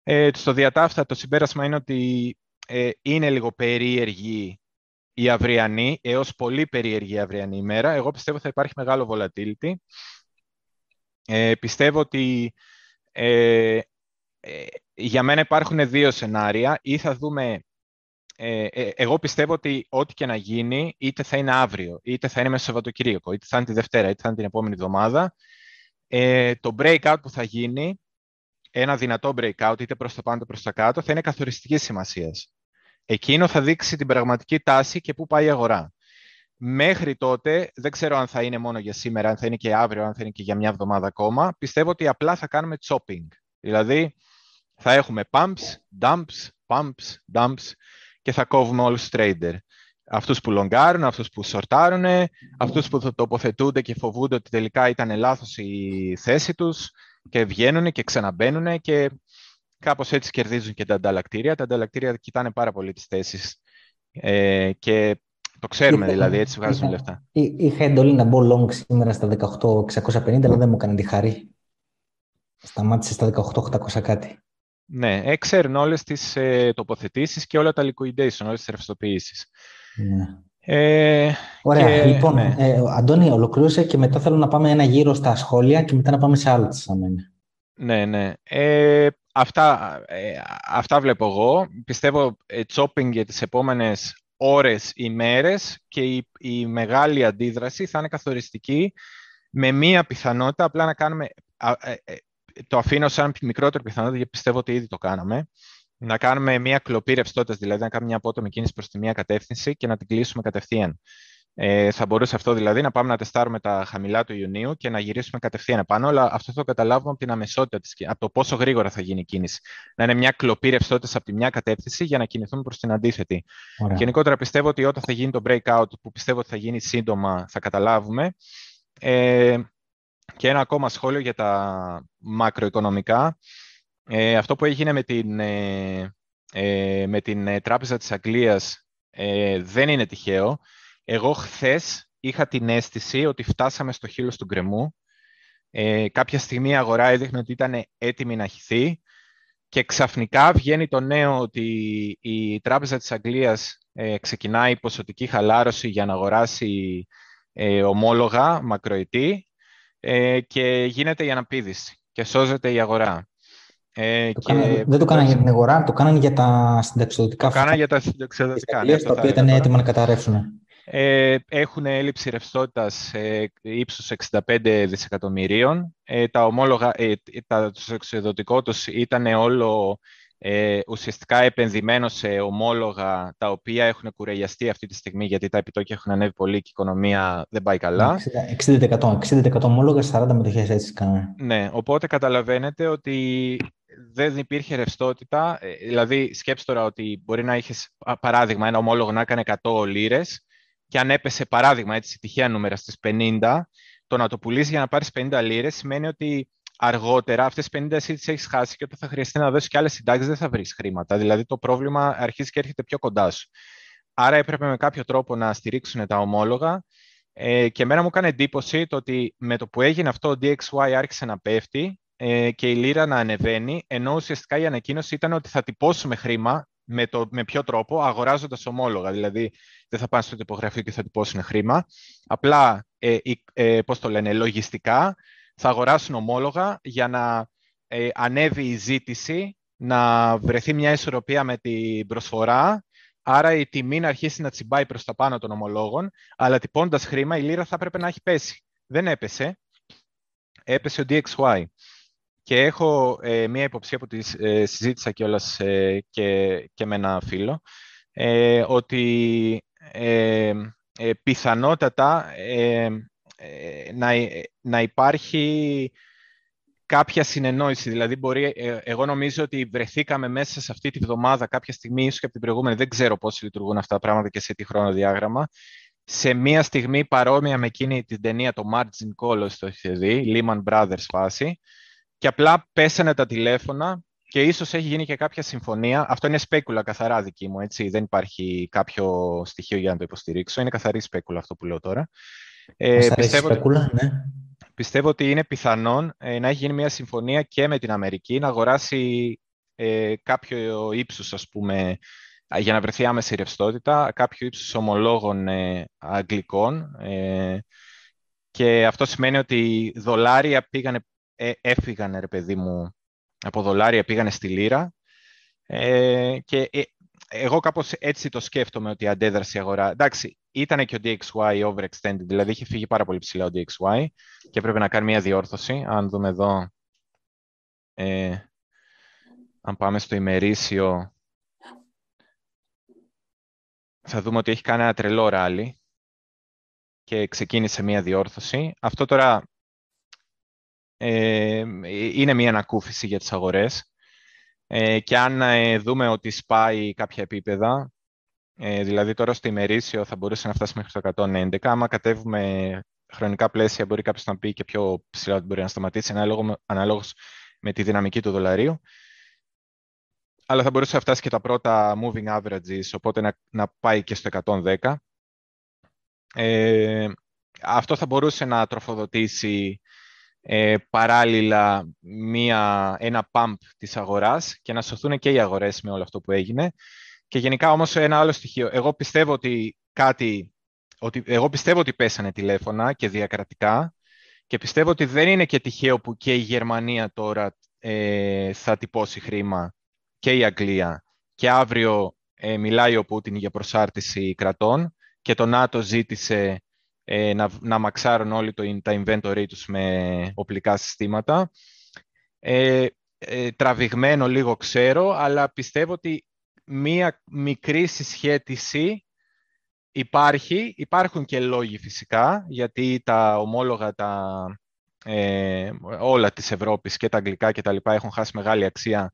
Ε, στο διατάφτα το συμπέρασμα είναι ότι ε, είναι λίγο περίεργη η αυριανή, έως πολύ περίεργη η αυριανή ημέρα. Εγώ πιστεύω θα υπάρχει μεγάλο volatility. Ε, πιστεύω ότι ε, ε, για μένα υπάρχουν δύο σενάρια. Ή θα δούμε... Ε, ε, εγώ πιστεύω ότι ό,τι και να γίνει, είτε θα είναι αύριο, είτε θα είναι μέσα στο Σαββατοκύριακο, είτε θα είναι τη Δευτέρα, είτε θα είναι την επόμενη εβδομάδα, ε, το breakout που θα γίνει, ένα δυνατό breakout, είτε προς τα πάνω είτε προς τα κάτω, θα είναι καθοριστικής σημασίας. Εκείνο θα δείξει την πραγματική τάση και πού πάει η αγορά. Μέχρι τότε, δεν ξέρω αν θα είναι μόνο για σήμερα, αν θα είναι και αύριο, αν θα είναι και για μια εβδομάδα ακόμα. Πιστεύω ότι απλά θα κάνουμε chopping. Δηλαδή, θα έχουμε pumps, dumps, pumps, dumps και θα κόβουμε όλους τους trader. Αυτούς που λογκάρουν, αυτούς που σορτάρουν, αυτούς που τοποθετούνται και φοβούνται ότι τελικά ήταν λάθος η θέση τους και βγαίνουν και ξαναμπαίνουν και κάπως έτσι κερδίζουν και τα ανταλλακτήρια. Τα ανταλλακτήρια κοιτάνε πάρα πολύ τις θέσεις ε, και το ξέρουμε δηλαδή, έτσι βγάζουν λεφτά. Είχα εντολή να μπω long σήμερα στα 18.650, αλλά δεν μου έκανε τη χαρή. Σταμάτησε στα 18.800 κάτι. Ναι, έξερνε όλες τις ε, τοποθετήσεις και όλα τα liquidation, όλες τις ρευστοποιήσεις. Ναι. Ε, Ωραία, και, λοιπόν, ναι. ε, Αντώνη, ολοκλήρωσε και μετά θέλω να πάμε ένα γύρο στα σχόλια και μετά να πάμε σε άλλα Ναι, ναι. Ε, αυτά, ε, αυτά βλέπω εγώ. Πιστεύω ε, chopping για τις επόμενες ώρες, ημέρες και η, η μεγάλη αντίδραση θα είναι καθοριστική με μία πιθανότητα απλά να κάνουμε το αφήνω σαν μικρότερη πιθανότητα, γιατί πιστεύω ότι ήδη το κάναμε, να κάνουμε μια κλοπή ρευστότητας, δηλαδή να κάνουμε μια απότομη κίνηση προς τη μία κατεύθυνση και να την κλείσουμε κατευθείαν. Ε, θα μπορούσε αυτό δηλαδή να πάμε να τεστάρουμε τα χαμηλά του Ιουνίου και να γυρίσουμε κατευθείαν επάνω, αλλά αυτό θα το καταλάβουμε από την αμεσότητα της, από το πόσο γρήγορα θα γίνει η κίνηση. Να είναι μια κλοπή ρευστότητας από τη μια κατεύθυνση για να κινηθούμε προς την αντίθετη. Ωραία. Γενικότερα πιστεύω ότι όταν θα γίνει το breakout, που πιστεύω ότι θα γίνει σύντομα, θα καταλάβουμε. Ε, και ένα ακόμα σχόλιο για τα μακροοικονομικά. Ε, αυτό που έγινε με την, ε, ε με την ε, Τράπεζα της Αγγλίας ε, δεν είναι τυχαίο. Εγώ χθες είχα την αίσθηση ότι φτάσαμε στο χείλος του γκρεμού. κάποια στιγμή η αγορά έδειχνε ότι ήταν έτοιμη να χυθεί και ξαφνικά βγαίνει το νέο ότι η Τράπεζα της Αγγλίας ξεκινάει ποσοτική χαλάρωση για να αγοράσει ομόλογα μακροετή ε, και γίνεται η αναπήδηση και σώζεται η αγορά. Ε, το και... δεν το κάνανε για την αγορά, το κάνανε για τα συνταξιδοτικά. Το κάνανε για τα συνταξιδοτικά. Ναι, τα οποία ήταν έτοιμα να καταρρεύσουν. Ε, έχουν έλλειψη ρευστότητας ε, ύψους 65 δισεκατομμυρίων. Ε, τα ομόλογα, ε, τα, το εξοδοτικό τους ήταν όλο ε, ουσιαστικά επενδυμένο σε ομόλογα τα οποία έχουν κουρελιαστεί αυτή τη στιγμή γιατί τα επιτόκια έχουν ανέβει πολύ και η οικονομία δεν πάει καλά. 60%, 60% ομόλογα, 40 μετοχές έτσι κάνουν. Ναι, οπότε καταλαβαίνετε ότι δεν υπήρχε ρευστότητα. Ε, δηλαδή, σκέψτε τώρα ότι μπορεί να είχες παράδειγμα ένα ομόλογο να έκανε 100 λίρες και αν έπεσε παράδειγμα έτσι τυχαία νούμερα στις 50, το να το πουλήσεις για να πάρεις 50 λίρες σημαίνει ότι αργότερα αυτές τις 50 εσύ τι έχεις χάσει και όταν θα χρειαστεί να δώσεις και άλλες συντάξεις δεν θα βρεις χρήματα. Δηλαδή το πρόβλημα αρχίζει και έρχεται πιο κοντά σου. άρα έπρεπε με κάποιο τρόπο να στηρίξουν τα ομόλογα ε, και εμένα μου έκανε εντύπωση το ότι με το που έγινε αυτό ο DXY άρχισε να πέφτει ε, και η λίρα να ανεβαίνει, ενώ ουσιαστικά η ανακοίνωση ήταν ότι θα τυπώσουμε χρήμα με, το, με ποιο τρόπο, αγοράζοντας ομόλογα. Δηλαδή, δεν θα πάνε στο τυπογραφείο και θα τυπώσουν χρήμα. Απλά, ε, ε, πώς το λένε, λογιστικά, θα αγοράσουν ομόλογα για να ε, ανέβει η ζήτηση, να βρεθεί μια ισορροπία με την προσφορά, άρα η τιμή να αρχίσει να τσιμπάει προς τα πάνω των ομολόγων, αλλά τυπώντας χρήμα η λίρα θα έπρεπε να έχει πέσει. Δεν έπεσε. Έπεσε ο DXY. Και έχω ε, μία υποψία που τη ε, συζήτησα κιόλας ε, και, και με ένα φίλο, ε, ότι ε, πιθανότατα να, να υπάρχει κάποια συνεννόηση. Δηλαδή, μπορεί, εγώ νομίζω ότι βρεθήκαμε μέσα σε αυτή τη βδομάδα κάποια στιγμή, ίσως και από την προηγούμενη, δεν ξέρω πώς λειτουργούν αυτά τα πράγματα και σε τι χρονοδιάγραμμα, σε μία στιγμή παρόμοια με εκείνη την ταινία, το Margin Call, το έχετε δει, Lehman Brothers φάση, και απλά πέσανε τα τηλέφωνα και ίσως έχει γίνει και κάποια συμφωνία. Αυτό είναι σπέκουλα καθαρά δική μου, έτσι. Δεν υπάρχει κάποιο στοιχείο για να το υποστηρίξω. Είναι καθαρή σπέκουλα αυτό που λέω τώρα. Ε, πιστεύω, σπέκουλα, ναι. πιστεύω ότι είναι πιθανόν ε, να έχει γίνει μια συμφωνία και με την Αμερική να αγοράσει ε, κάποιο ύψος, ας πούμε, για να βρεθεί άμεση ρευστότητα, κάποιο ύψος ομολόγων ε, αγγλικών. Ε, και αυτό σημαίνει ότι δολάρια πήγανε ε, έφυγαν, ρε παιδί μου, από δολάρια, πήγανε στη λίρα. Ε, και ε, εγώ κάπως έτσι το σκέφτομαι ότι αντέδρασε η αγορά. Εντάξει, ήταν και ο DXY overextended, δηλαδή είχε φύγει πάρα πολύ ψηλά ο DXY και πρέπει να κάνει μια διόρθωση. Αν δούμε εδώ, ε, αν πάμε στο ημερήσιο, θα δούμε ότι έχει κάνει ένα τρελό ράλι και ξεκίνησε μια διόρθωση. Αυτό τώρα ε, είναι μια ανακούφιση για τις αγορές. Ε, και αν ε, δούμε ότι σπάει κάποια επίπεδα, ε, δηλαδή τώρα στο ημερήσιο θα μπορούσε να φτάσει μέχρι το 111, άμα κατέβουμε χρονικά πλαίσια μπορεί κάποιος να πει και πιο ψηλά ότι μπορεί να σταματήσει, ανάλογος με τη δυναμική του δολαρίου. Αλλά θα μπορούσε να φτάσει και τα πρώτα moving averages, οπότε να, να πάει και στο 110. Ε, αυτό θα μπορούσε να τροφοδοτήσει ε, παράλληλα μία, ένα pump της αγοράς και να σωθούν και οι αγορές με όλο αυτό που έγινε. Και γενικά όμως ένα άλλο στοιχείο. Εγώ πιστεύω ότι κάτι, ότι, εγώ πιστεύω ότι πέσανε τηλέφωνα και διακρατικά και πιστεύω ότι δεν είναι και τυχαίο που και η Γερμανία τώρα ε, θα τυπώσει χρήμα και η Αγγλία και αύριο ε, μιλάει ο Πούτιν για προσάρτηση κρατών και το ΝΑΤΟ ζήτησε ε, να, να μαξάρουν όλοι το, τα inventory τους με οπλικά συστήματα. Ε, ε, τραβηγμένο λίγο ξέρω, αλλά πιστεύω ότι μία μικρή συσχέτιση υπάρχει. Υπάρχουν και λόγοι φυσικά, γιατί τα ομόλογα τα, ε, όλα της Ευρώπης και τα αγγλικά και τα λοιπά έχουν χάσει μεγάλη αξία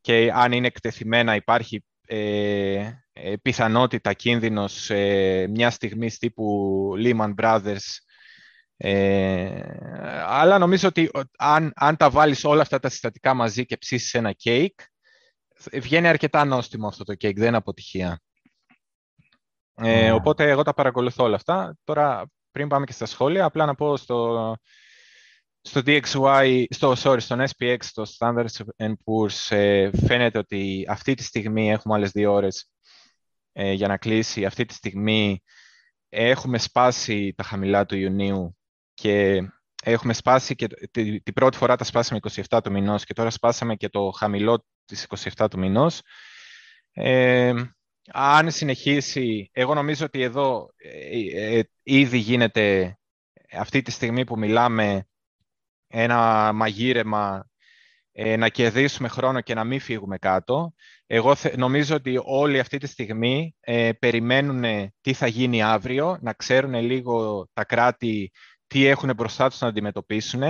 και αν είναι εκτεθειμένα υπάρχει ε, ε, πιθανότητα κίνδυνος ε, μια στιγμή τύπου Lehman Brothers ε, αλλά νομίζω ότι αν, αν τα βάλεις όλα αυτά τα συστατικά μαζί και ψήσεις ένα κέικ βγαίνει αρκετά νόστιμο αυτό το κέικ, δεν είναι αποτυχία. Ε, οπότε εγώ τα παρακολουθώ όλα αυτά. Τώρα πριν πάμε και στα σχόλια, απλά να πω στο, στο DXY, στο, sorry, στον SPX, στο Standard Poor's, ε, φαίνεται ότι αυτή τη στιγμή έχουμε άλλες δύο ώρες ε, για να κλείσει. Αυτή τη στιγμή έχουμε σπάσει τα χαμηλά του Ιουνίου και έχουμε σπάσει και την πρώτη φορά τα σπάσαμε 27 του μηνός και τώρα σπάσαμε και το χαμηλό της 27 του μηνός. Ε, αν συνεχίσει, εγώ νομίζω ότι εδώ ε, ήδη γίνεται αυτή τη στιγμή που μιλάμε ένα μαγείρεμα ε, να κερδίσουμε χρόνο και να μην φύγουμε κάτω. Εγώ νομίζω ότι όλοι αυτή τη στιγμή ε, περιμένουν τι θα γίνει αύριο, να ξέρουν λίγο τα κράτη τι έχουν μπροστά τους να αντιμετωπίσουν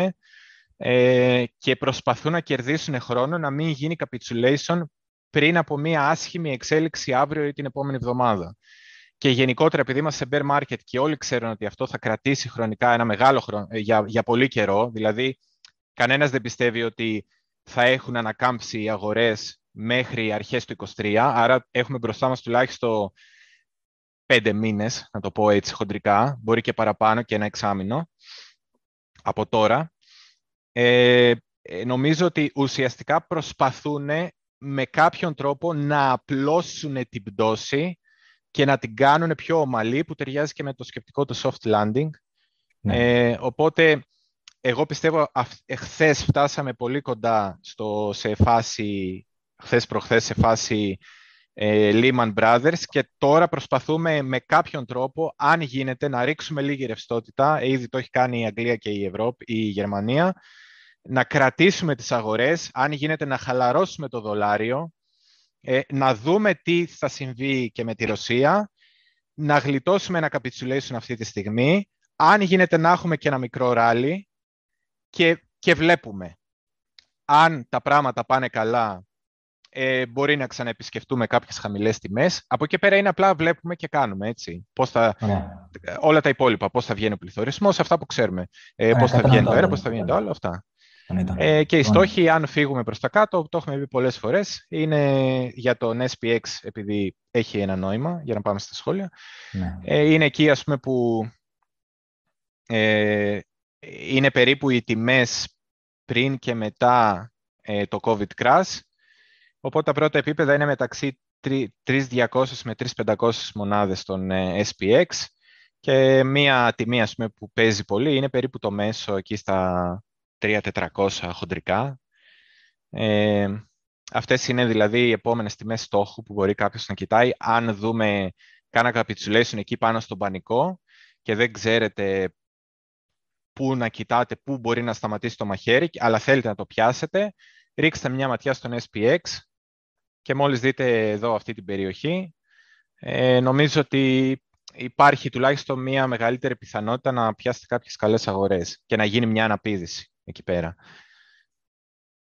ε, και προσπαθούν να κερδίσουν χρόνο να μην γίνει capitulation πριν από μια άσχημη εξέλιξη αύριο ή την επόμενη εβδομάδα. Και γενικότερα, επειδή είμαστε σε bear market και όλοι ξέρουν ότι αυτό θα κρατήσει χρονικά ένα μεγάλο χρόνο, ε, για, για πολύ καιρό, δηλαδή κανένας δεν πιστεύει ότι θα έχουν ανακάμψει οι αγορές μέχρι αρχές του 2023, άρα έχουμε μπροστά μας τουλάχιστον πέντε μήνες, να το πω έτσι χοντρικά, μπορεί και παραπάνω και ένα εξάμηνο από τώρα. Ε, ε νομίζω ότι ουσιαστικά προσπαθούν με κάποιον τρόπο να απλώσουν την πτώση και να την κάνουν πιο ομαλή, που ταιριάζει και με το σκεπτικό του soft landing. Ναι. Ε, οπότε, εγώ πιστεύω, χθε φτάσαμε πολύ κοντά στο, σε φάση, χθες προχθές σε φάση ε, Lehman Brothers και τώρα προσπαθούμε με κάποιον τρόπο, αν γίνεται, να ρίξουμε λίγη ρευστότητα, ήδη το έχει κάνει η Αγγλία και η Ευρώπη, η Γερμανία, να κρατήσουμε τις αγορές, αν γίνεται να χαλαρώσουμε το δολάριο, ε, να δούμε τι θα συμβεί και με τη Ρωσία, να γλιτώσουμε ένα capitulation αυτή τη στιγμή, αν γίνεται να έχουμε και ένα μικρό ράλι και, και βλέπουμε. Αν τα πράγματα πάνε καλά, ε, μπορεί να ξαναεπισκεφτούμε κάποιες χαμηλές τιμές. Από εκεί πέρα είναι απλά βλέπουμε και κάνουμε, έτσι. Πώς θα, Όλα τα υπόλοιπα, πώς θα βγαίνει ο πληθωρισμός, αυτά που ξέρουμε. Ε, πώς θα βγαίνει το ένα, πώς θα βγαίνει το άλλο, αυτά. Ε, και οι στόχοι, αν φύγουμε προς τα κάτω, το έχουμε πει πολλές φορές, είναι για τον SPX, επειδή έχει ένα νόημα, για να πάμε στα σχόλια. Ναι. Ε, είναι εκεί, ας πούμε, που ε, είναι περίπου οι τιμές πριν και μετά ε, το COVID crash. Οπότε τα πρώτα επίπεδα είναι μεταξύ 3.200 με 3.500 μονάδες των ε, SPX και μία τιμή ας πούμε, που παίζει πολύ είναι περίπου το μέσο εκεί στα 3.400 χοντρικά. Ε, αυτές είναι δηλαδή οι επόμενες τιμές στόχου που μπορεί κάποιος να κοιτάει. Αν δούμε κάνα capitulation εκεί πάνω στον πανικό και δεν ξέρετε πού να κοιτάτε, πού μπορεί να σταματήσει το μαχαίρι, αλλά θέλετε να το πιάσετε, ρίξτε μια ματιά στον SPX και μόλις δείτε εδώ αυτή την περιοχή, ε, νομίζω ότι υπάρχει τουλάχιστον μια μεγαλύτερη πιθανότητα να πιάσετε κάποιες καλές αγορές και να γίνει μια αναπήδηση εκεί πέρα.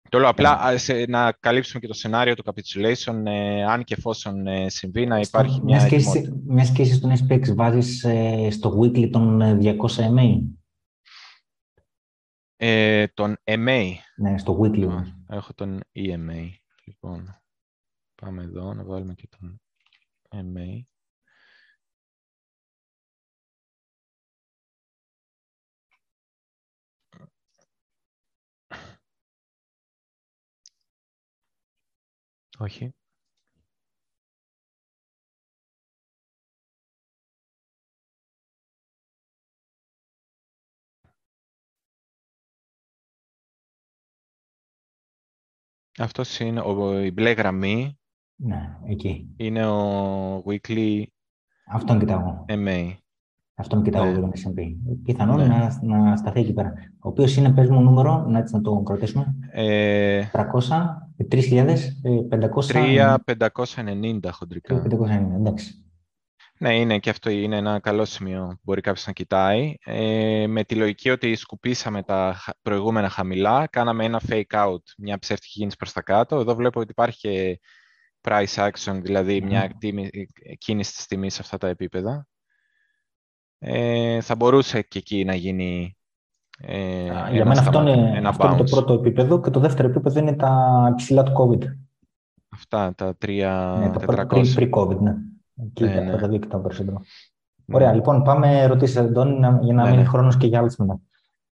Το λέω απλά σε, να καλύψουμε και το σενάριο του capitulation, ε, αν και εφόσον ε, συμβεί, να υπάρχει μιας ετοιμότητα. Μιας σκέψη στον SPX βάζεις ε, στο weekly των 200 MA. Ε, τον MA. Ναι, στο weekly. Έχω τον EMA. Λοιπόν, πάμε εδώ να βάλουμε και τον MA. Όχι. Αυτός είναι ο, η μπλε γραμμή. Ναι, εκεί. Είναι ο weekly Αυτόν κοιτάω. MA. Αυτόν κοιτάω ναι. τον S&P. Πιθανόν ναι. να, να σταθεί εκεί πέρα. Ο οποίος είναι, πες μου νούμερο, να έτσι να το κρατήσουμε. Ε... 300, 3.500. 3.590 χοντρικά. 3.590, εντάξει. Ναι, είναι και αυτό είναι ένα καλό σημείο που μπορεί κάποιος να κοιτάει. Ε, με τη λογική ότι σκουπίσαμε τα προηγούμενα χαμηλά, κάναμε ένα fake out, μια ψεύτικη κίνηση προς τα κάτω. Εδώ βλέπω ότι υπάρχει και price action, δηλαδή μια κίνηση της τιμής σε αυτά τα επίπεδα. Ε, θα μπορούσε και εκεί να γίνει ε, Για μένα αυτό, είναι, αυτό είναι το πρώτο επίπεδο και το δεύτερο επίπεδο είναι τα ψηλά του COVID. Αυτά, τα 3.400. Ναι, pre-COVID, ναι. Εκεί ναι, ναι. τα δύο κοιτάω περισσότερο. Ναι. Ωραία, λοιπόν, πάμε ερωτήσει, Αντώνη, για να ναι, μείνει ναι. χρόνος και για άλλες μετά.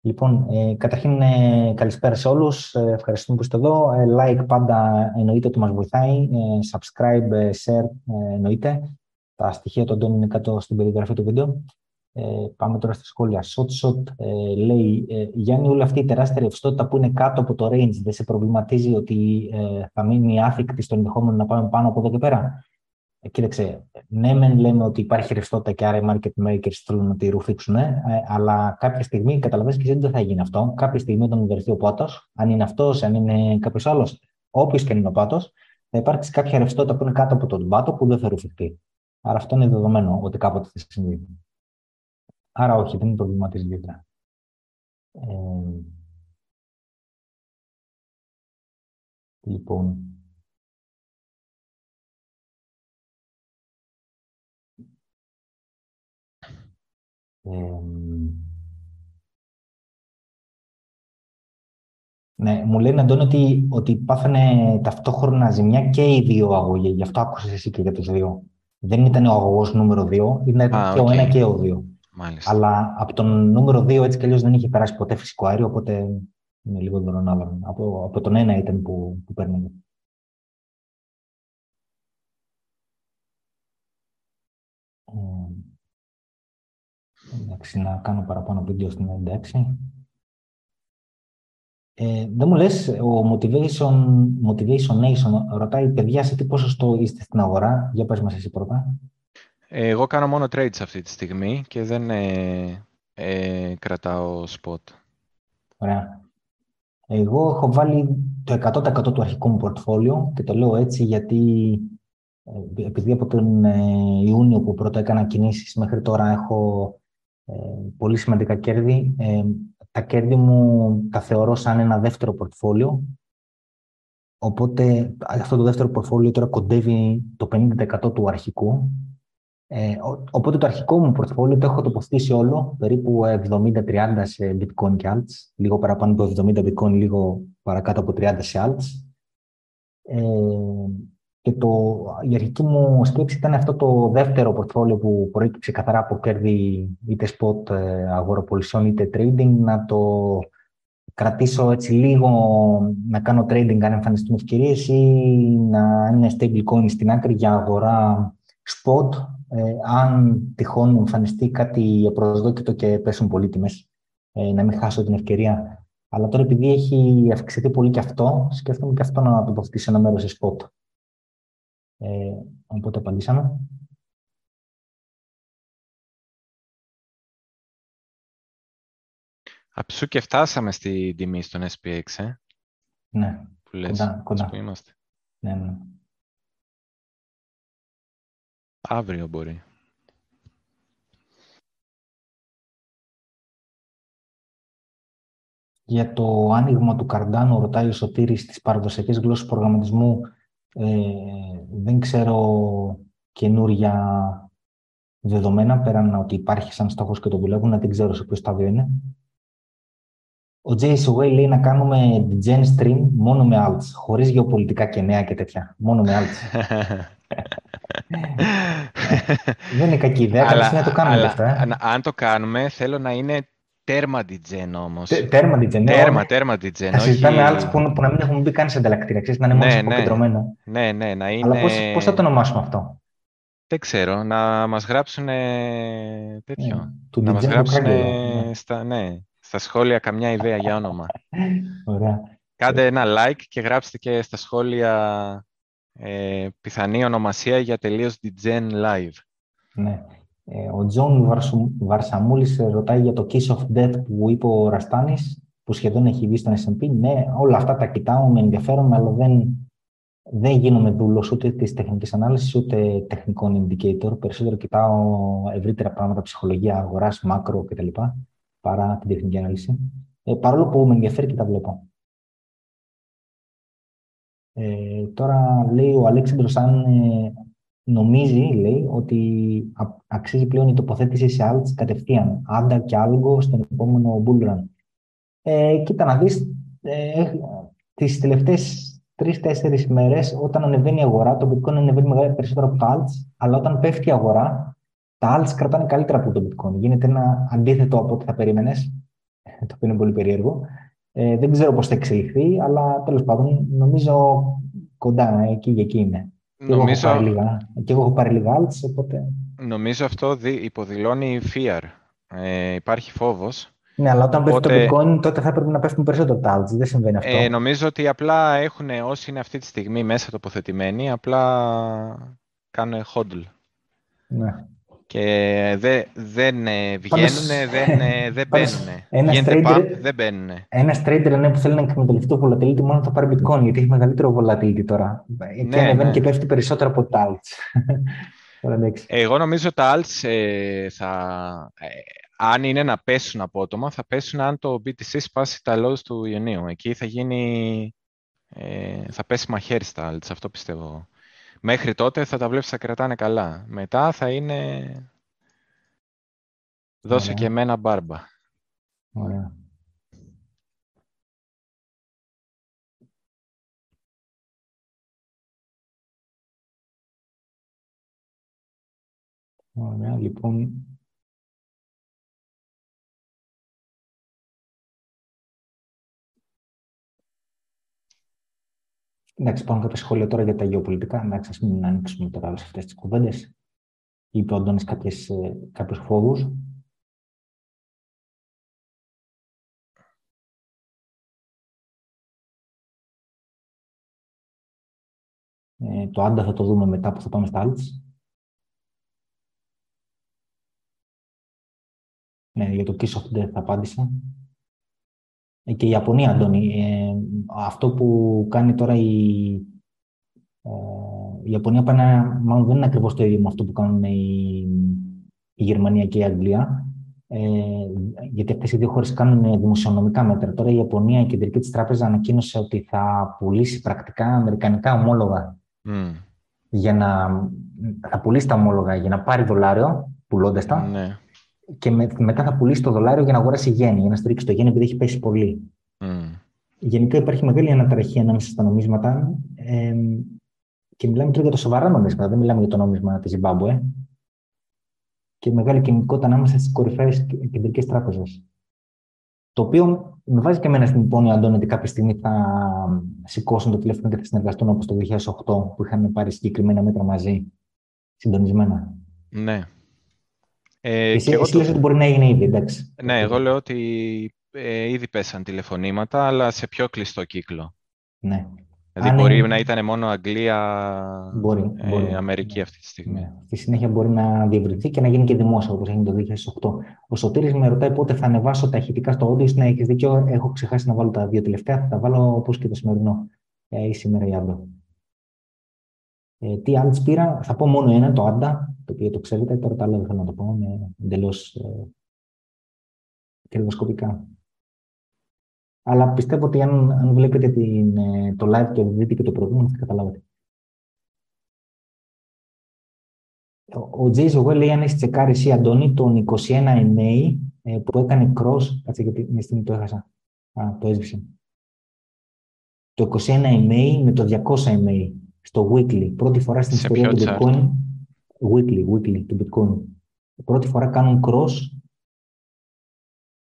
Λοιπόν, ε, καταρχήν ε, καλησπέρα σε όλους. Ε, ευχαριστούμε που είστε εδώ. Ε, like πάντα εννοείται ότι μας βοηθάει. Ε, subscribe, ε, share εννοείται. Τα στοιχεία του Αντώνη είναι κάτω στην περιγραφή του βίντεο. Ε, πάμε τώρα στα σχόλια. Shot shot ε, λέει, ε, Γιάννη, όλη αυτή η τεράστια ρευστότητα που είναι κάτω από το range δεν σε προβληματίζει ότι ε, θα μείνει άθικτη στο ενδεχόμενο να πάμε πάνω από εδώ και πέρα; Ε, κοίταξε, ναι, μεν λέμε ότι υπάρχει ρευστότητα και άρα οι market makers θέλουν να τη ρουφήξουν, ε, αλλά κάποια στιγμή καταλαβαίνεις και δεν θα γίνει αυτό. Κάποια στιγμή όταν βρεθεί ο πάτος, αν είναι αυτός, αν είναι κάποιος άλλος, όποιος και είναι ο πάτος, θα υπάρξει κάποια ρευστότητα που είναι κάτω από τον πάτο που δεν θα ρουφηχτεί. Άρα αυτό είναι δεδομένο ότι κάποτε θα συμβεί. Άρα όχι, δεν είναι προβληματίζει ιδιαίτερα. Ε, λοιπόν, ναι, μου λένε Αντώνη ότι, ότι πάθανε ταυτόχρονα ζημιά και οι δύο αγωγοί. Γι' αυτό άκουσες εσύ και για τους δύο. δεν ήταν ο αγωγός νούμερο 2, ήταν Α, και οκ. ο 1 και ο 2. Μάλιστα. Αλλά από τον νούμερο 2 έτσι κι αλλιώς δεν είχε περάσει ποτέ φυσικό αέριο, οπότε είναι λίγο δωρονάβαρο. Από, από τον 1 ήταν που, που παίρνουμε. Ε, εντάξει, να κάνω παραπάνω βίντεο στην εντάξει. Ε, δεν μου λες, ο Motivation, Motivation Nation ρωτάει, παιδιά, σε τι ποσοστό είστε στην αγορά; Για πες μας εσύ πρώτα. Εγώ κάνω μόνο trades αυτή τη στιγμή και δεν ε, ε, κρατάω spot. Ωραία. Εγώ έχω βάλει το 100% του αρχικού μου πορτφόλιο και το λέω έτσι γιατί ε, επειδή από τον ε, Ιούνιο που πρώτα έκανα κινήσεις μέχρι τώρα έχω ε, πολύ σημαντικά κέρδη. Ε, τα κέρδη μου τα θεωρώ σαν ένα δεύτερο πορτφόλιο. Οπότε αυτό το δεύτερο πορτφόλιο τώρα κοντεύει το 50% του αρχικού. Ε, οπότε το αρχικό μου πορτφόλιο το έχω τοποθετήσει όλο, περίπου 70-30 σε bitcoin και alts, λίγο παραπάνω από 70 bitcoin, λίγο παρακάτω από 30 σε alts. Ε, και το, η αρχική μου σκέψη ήταν αυτό το δεύτερο πορτφόλιο που προέκυψε καθαρά από κέρδη είτε spot αγοροπολισιών είτε trading, να το κρατήσω έτσι λίγο, να κάνω trading αν εμφανιστούν ευκαιρίες ή να είναι stable coin στην άκρη για αγορά spot ε, αν τυχόν εμφανιστεί κάτι απροσδόκητο και πέσουν πολύ τιμές, ε, να μην χάσω την ευκαιρία. Αλλά τώρα επειδή έχει αυξηθεί πολύ και αυτό, σκέφτομαι και αυτό να τοποθετήσω ένα μέρος σε spot. Ε, οπότε απαντήσαμε. Αψού και φτάσαμε στη τιμή στον SPX, ε, Ναι, που λες. κοντά, κοντά. Που είμαστε. Ναι, ναι. Αύριο μπορεί. Για το άνοιγμα του Καρντάνου, ρωτάει ο Σωτήρης στις παραδοσιακές γλώσσες προγραμματισμού, ε, δεν ξέρω καινούρια δεδομένα, πέραν ότι υπάρχει σαν στόχος και το δουλεύουν, δεν ξέρω σε ποιο στάδιο είναι. Ο Jason Way λέει να κάνουμε gen stream μόνο με alts, χωρίς γεωπολιτικά και νέα και τέτοια. Μόνο με alts. (laughs) δεν είναι κακή ιδέα, αλλά, να το κάνουμε αλλά, αυτά. Ε. Αν το κάνουμε, θέλω να είναι τέρμα DGen όμως. τέρμα DGen, ναι. Τέρμα, τέρμα DGen. Να συζητάμε alts που, που, να μην έχουμε μπει καν σε ανταλλακτήρια, ξέρεις, να είναι μόνος ναι, αποκεντρωμένα. Ναι, ναι, να είναι... Αλλά πώς, πώς θα το ονομάσουμε αυτό; Δεν ξέρω, να μας γράψουν τέτοιο. Yeah, να μας γράψουν στα, ναι, στα σχόλια καμιά ιδέα για όνομα. (laughs) Ωραία. Κάντε ένα like και γράψτε και στα σχόλια ε, πιθανή ονομασία για τελείως Degen live. Ναι. Ε, ο Τζον Βαρσου, Βαρσαμούλης ρωτάει για το Kiss of Death που είπε ο Ραστάνης, που σχεδόν έχει βγει στον S&P. Ναι, όλα αυτά τα κοιτάω, με ενδιαφέρον, αλλά δεν, δεν γίνομαι δούλος ούτε της τεχνικής ανάλυσης, ούτε τεχνικών indicator. Περισσότερο κοιτάω ευρύτερα πράγματα, ψυχολογία, αγοράς, macro κτλ. παρά την τεχνική ανάλυση. Ε, παρόλο που με ενδιαφέρει και τα βλέπω. Ε, τώρα λέει ο Αλέξανδρος αν ε, νομίζει, λέει, ότι αξίζει πλέον η τοποθέτηση σε alts κατευθείαν, άντα και άλγο στον επόμενο bull run. Ε, κοίτα να δεις, ε, τις τελευταίες τρεις-τέσσερις μέρες, όταν ανεβαίνει η αγορά, το bitcoin ανεβαίνει περισσότερο από τα alts, αλλά όταν πέφτει η αγορά, τα alts κρατάνε καλύτερα από το bitcoin. Γίνεται ένα αντίθετο από ό,τι θα περίμενες, (laughs) το οποίο είναι πολύ περίεργο. Ε, δεν ξέρω πώς θα εξελιχθεί, αλλά τέλος πάντων νομίζω κοντά, εκεί και εκεί είναι. Νομίζω... Και, εγώ λίγα, και εγώ έχω πάρει λίγα alts, οπότε... Νομίζω αυτό υποδηλώνει fear. Ε, υπάρχει φόβος. Ναι, αλλά όταν οπότε... πέφτει το bitcoin, τότε θα έπρεπε να πέφτουν περισσότερο τα alts. Δεν συμβαίνει αυτό. Ε, νομίζω ότι απλά έχουν όσοι είναι αυτή τη στιγμή μέσα τοποθετημένοι, απλά κάνουν hodl. Ναι. Και δε, δεν βγαίνουν, δεν, (laughs) δεν μπαίνουν. Γίνεται pump, δεν μπαίνουν. Ένας trader ναι, που θέλει να εκμεταλλευτεί το volatility μόνο θα πάρει bitcoin, γιατί έχει μεγαλύτερο volatility τώρα. Ναι, και ανεβαίνει ναι. και πέφτει περισσότερο από τα alts. (laughs) Εγώ νομίζω τα alts ε, θα, ε, αν είναι να πέσουν απότομα, θα πέσουν αν το BTC σπάσει τα lows του Ιουνίου. Εκεί θα γίνει, ε, θα πέσει μαχαίρι στα alts, αυτό πιστεύω. Μέχρι τότε θα τα βλέπεις θα κρατάνε καλά. Μετά θα είναι... Δώσε και εμένα μπάρμπα. Ωραία. Ωραία, λοιπόν. Εντάξει, πάνω κάποια σχόλια τώρα για τα γεωπολιτικά. Εντάξει, ας μην ανοίξουμε τώρα σε αυτές τις κουβέντες. Είπε ο Αντώνης κάποιες, ε, κάποιους φόβους. Ε, το άντα θα το δούμε μετά που θα πάμε στα Alts. Ε, για το Kiss of Death απάντησα. Ε, και η Ιαπωνία, Αντώνη. Ε, αυτό που κάνει τώρα η, ε, η Ιαπωνία πάει να, μάλλον δεν είναι ακριβώς το ίδιο με αυτό που κάνουν η, η Γερμανία και η Αγγλία. Ε, γιατί αυτές οι δύο χώρες κάνουν δημοσιονομικά μέτρα. Τώρα η Ιαπωνία, η κεντρική της τράπεζα, ανακοίνωσε ότι θα πουλήσει πρακτικά αμερικανικά ομόλογα. Mm. Για να, θα πουλήσει τα ομόλογα για να πάρει δολάριο, πουλώντας τα. Ναι και με, μετά θα πουλήσει το δολάριο για να αγοράσει γέννη, για να στηρίξει το γέννη επειδή έχει πέσει πολύ. Mm. Γενικά υπάρχει μεγάλη αναταραχή ανάμεσα στα νομίσματα ε, και μιλάμε τώρα για το σοβαρά νομίσματα, δεν μιλάμε για το νόμισμα της Ζιμπάμπουε. Και μεγάλη κινητικότητα ανάμεσα στις κορυφαίες κεντρικές τράπεζες. Το οποίο με βάζει και εμένα στην υπόνοια, Αντώνη, ότι κάποια στιγμή θα σηκώσουν το τηλέφωνο και θα συνεργαστούν όπως το 2008 που είχαν πάρει συγκεκριμένα μέτρα μαζί, συντονισμένα. Ναι, ε, εσύ, εσύ το... λες ότι μπορεί να έγινε ήδη, εντάξει. Ναι, εγώ λέω ότι ε, ήδη πέσαν τηλεφωνήματα, αλλά σε πιο κλειστό κύκλο. Ναι. Δηλαδή μπορεί να ήταν μόνο Αγγλία, μπορεί, ε, μπορεί. Αμερική ναι. αυτή τη στιγμή. Ναι. Στη συνέχεια μπορεί να διευρυνθεί και να γίνει και δημόσιο, όπως έγινε το 2008. Ο Σωτήρης με ρωτάει πότε θα ανεβάσω τα ηχητικά στο όντιο. Ναι, έχεις δίκιο, έχω ξεχάσει να βάλω τα δύο τελευταία, θα τα βάλω όπως και το σημερινό, ε, ή σήμερα ή αύριο. Ε, τι άλλο πήρα, θα πω μόνο ένα, το Άντα, το οποίο το ξέρετε, τώρα τα άλλα δεν θέλω να το πω, είναι εντελώς ε, κερδοσκοπικά. Αλλά πιστεύω ότι αν, αν βλέπετε την, ε, το live και δείτε και το προηγούμενο, θα καταλάβετε. Ο Τζέις Well λέει αν έχεις τσεκάρει εσύ, Αντώνη, τον 21 MA ε, που έκανε cross. Κάτσε γιατί μια στιγμή το έχασα. Α, το έσβησε. Το 21 MA με το 200 MA στο weekly. Πρώτη φορά στην ιστορία του Bitcoin. Weekly, weekly του Bitcoin. Πρώτη φορά κάνουν cross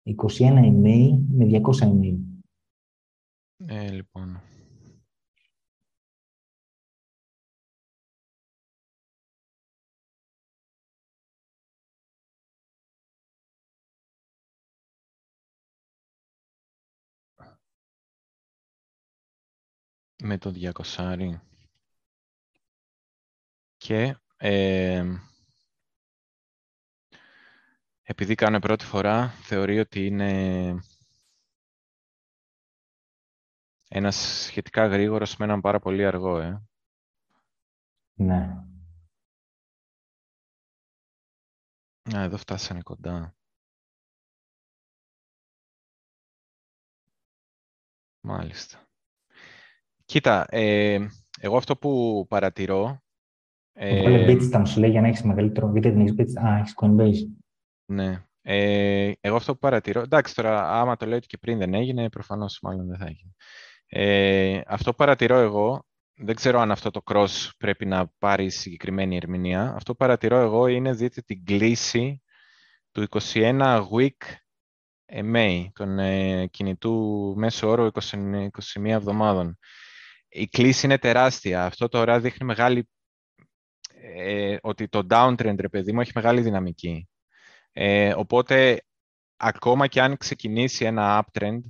21 email με 200 email. Ε, λοιπόν. Με το 200 και ε, επειδή κάνω πρώτη φορά, θεωρεί ότι είναι ένας σχετικά γρήγορος με έναν πάρα πολύ αργό, ε. Ναι. Α, εδώ φτάσανε κοντά. Μάλιστα. Κοίτα, ε, εγώ αυτό που παρατηρώ Βάλε Bitstamp σου λέει για να έχεις μεγαλύτερο βίντεο, δεν έχεις Bitstamp. Α, έχεις Coinbase. Ναι. Ε, εγώ αυτό που παρατηρώ, εντάξει τώρα άμα το λέω ότι και πριν δεν έγινε, προφανώς μάλλον δεν θα έγινε. Ε, αυτό που παρατηρώ εγώ, δεν ξέρω αν αυτό το cross πρέπει να πάρει συγκεκριμένη ερμηνεία. Αυτό που παρατηρώ εγώ είναι, δείτε την κλίση του 21 week MA, τον ε, κινητού μέσο όρο 20, 21 εβδομάδων. Η κλίση είναι τεράστια. Αυτό τώρα δείχνει μεγάλη ε, ότι το downtrend, ρε παιδί μου, έχει μεγάλη δυναμική. Ε, οπότε, ακόμα και αν ξεκινήσει ένα uptrend,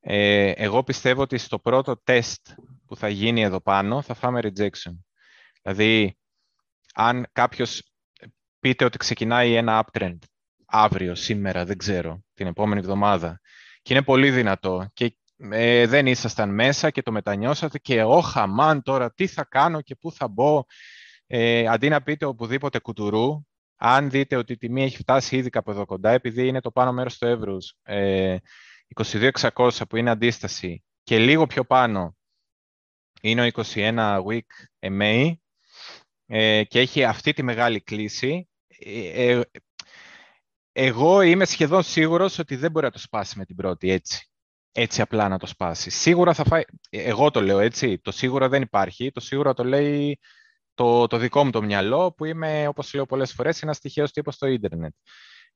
ε, εγώ πιστεύω ότι στο πρώτο test που θα γίνει εδώ πάνω θα φάμε rejection. Δηλαδή, αν κάποιος πείτε ότι ξεκινάει ένα uptrend αύριο, σήμερα, δεν ξέρω, την επόμενη εβδομάδα, και είναι πολύ δυνατό και ε, δεν ήσασταν μέσα και το μετανιώσατε και όχα μαν τώρα τι θα κάνω και πού θα μπω ε, αντί να πείτε οπουδήποτε κουτουρού, αν δείτε ότι η τιμή έχει φτάσει ήδη κάπου εδώ κοντά, επειδή είναι το πάνω μέρος του εύρους, ε, 22.600 που είναι αντίσταση και λίγο πιο πάνω είναι ο 21 week MA ε, και έχει αυτή τη μεγάλη κλίση, ε, ε, εγώ είμαι σχεδόν σίγουρος ότι δεν μπορεί να το σπάσει με την πρώτη έτσι. Έτσι απλά να το σπάσει. Σίγουρα θα φάει, εγώ το λέω έτσι, το σίγουρα δεν υπάρχει, το σίγουρα το λέει το, το δικό μου το μυαλό, που είμαι, όπως λέω πολλές φορές, ένας τυχαίος τύπος στο ίντερνετ.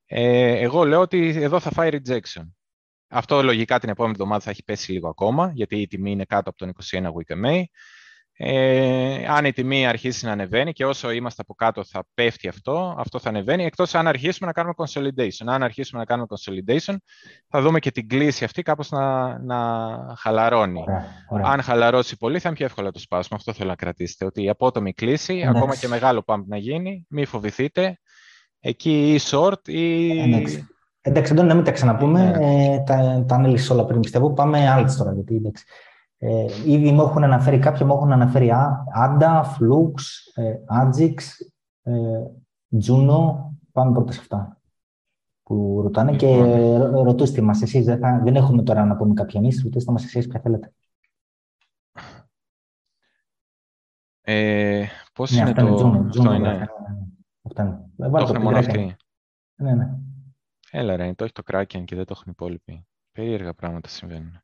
Ε, εγώ λέω ότι εδώ θα φάει rejection. Αυτό λογικά την επόμενη εβδομάδα θα έχει πέσει λίγο ακόμα, γιατί η τιμή είναι κάτω από τον 21 week MA. Ε, αν η τιμή αρχίσει να ανεβαίνει και όσο είμαστε από κάτω θα πέφτει αυτό, αυτό θα ανεβαίνει, εκτός αν αρχίσουμε να κάνουμε consolidation. Αν αρχίσουμε να κάνουμε consolidation, θα δούμε και την κλίση αυτή κάπως να, να χαλαρώνει. Αν χαλαρώσει πολύ, θα είναι πιο εύκολο το σπάσουμε. Αυτό θέλω να κρατήσετε, ότι η απότομη κλίση, ακόμα και μεγάλο pump να γίνει, μη φοβηθείτε, εκεί ή short ή... Εντάξει. Εντάξει, Αντώνη, να μην τα ξαναπούμε. Ναι. Ε, τα, τα ανέλησε όλα πριν, πιστεύω. Πάμε άλλες τώρα, γιατί εντάξει. Ε, ήδη μου έχουν αναφέρει, κάποιοι μου έχουν αναφέρει Άντα, Φλούξ, Άτζιξ, Τζούνο. Πάμε πρώτα σε αυτά που ρωτάνε και λοιπόν. ρωτήστε μας εσείς. Δεν, δεν έχουμε τώρα να πούμε κάποια εμείς, ρωτήστε μας εσείς ποια θέλετε. Ε, πώς ναι, είναι το... Τζούνο, αυτό είναι. Αυτά είναι. Το έχουν μόνο αυτοί. Ναι, ναι. Έλα ρε, το έχει το Kraken και δεν το έχουν οι υπόλοιποι. Περίεργα πράγματα συμβαίνουν.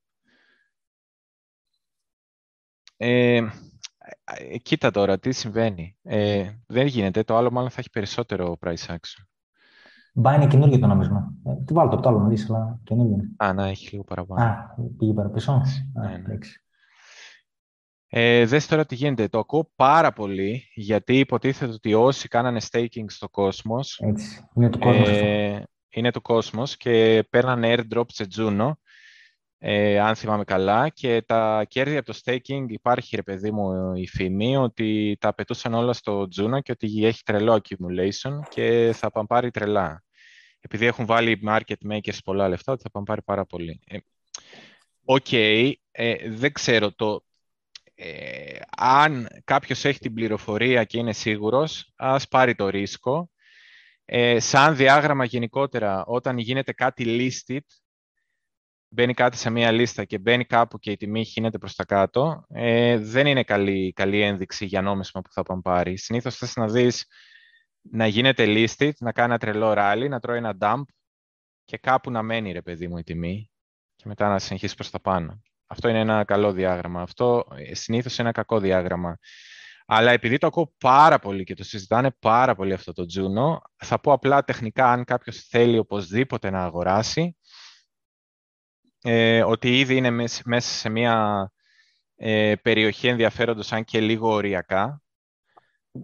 Ε, ε, κοίτα τώρα, τι συμβαίνει. Ε, δεν γίνεται, το άλλο μάλλον θα έχει περισσότερο price action. Μπα είναι καινούργιο το νόμισμα. Ε, τι βάλω το, το άλλο να δεις, αλλά καινούργιο είναι. Α, να, έχει λίγο παραπάνω. Α, πήγε παραπίσω. Ναι, ναι. Ε, δες τώρα τι γίνεται. Το ακούω πάρα πολύ, γιατί υποτίθεται ότι όσοι κάνανε staking στο κόσμος... Έτσι, είναι του κόσμος ε, Είναι του κόσμος και παίρνανε airdrop σε Juno ε, αν θυμάμαι καλά, και τα κέρδη από το staking υπάρχει, ρε παιδί μου, η φήμη ότι τα πετούσαν όλα στο Juno και ότι έχει τρελό accumulation και θα πάρει τρελά. Επειδή έχουν βάλει market makers πολλά λεφτά, ότι θα πάρει πάρα πολύ. Ε, OK, okay, ε, δεν ξέρω το... Ε, αν κάποιος έχει την πληροφορία και είναι σίγουρος, ας πάρει το ρίσκο. Ε, σαν διάγραμμα γενικότερα, όταν γίνεται κάτι listed, μπαίνει κάτι σε μία λίστα και μπαίνει κάπου και η τιμή χύνεται προς τα κάτω, ε, δεν είναι καλή, καλή ένδειξη για νόμισμα που θα πάνε πάρει. Συνήθως θες να δεις να γίνεται listed, να κάνει ένα τρελό ράλι, να τρώει ένα dump και κάπου να μένει, ρε παιδί μου, η τιμή και μετά να συνεχίσει προς τα πάνω. Αυτό είναι ένα καλό διάγραμμα. Αυτό ε, συνήθως είναι ένα κακό διάγραμμα. Αλλά επειδή το ακούω πάρα πολύ και το συζητάνε πάρα πολύ αυτό το Juno, θα πω απλά τεχνικά αν κάποιος θέλει οπωσδήποτε να αγοράσει, ε, ότι ήδη είναι μέσα σε μια ε, περιοχή ενδιαφέροντος, αν και λίγο οριακά.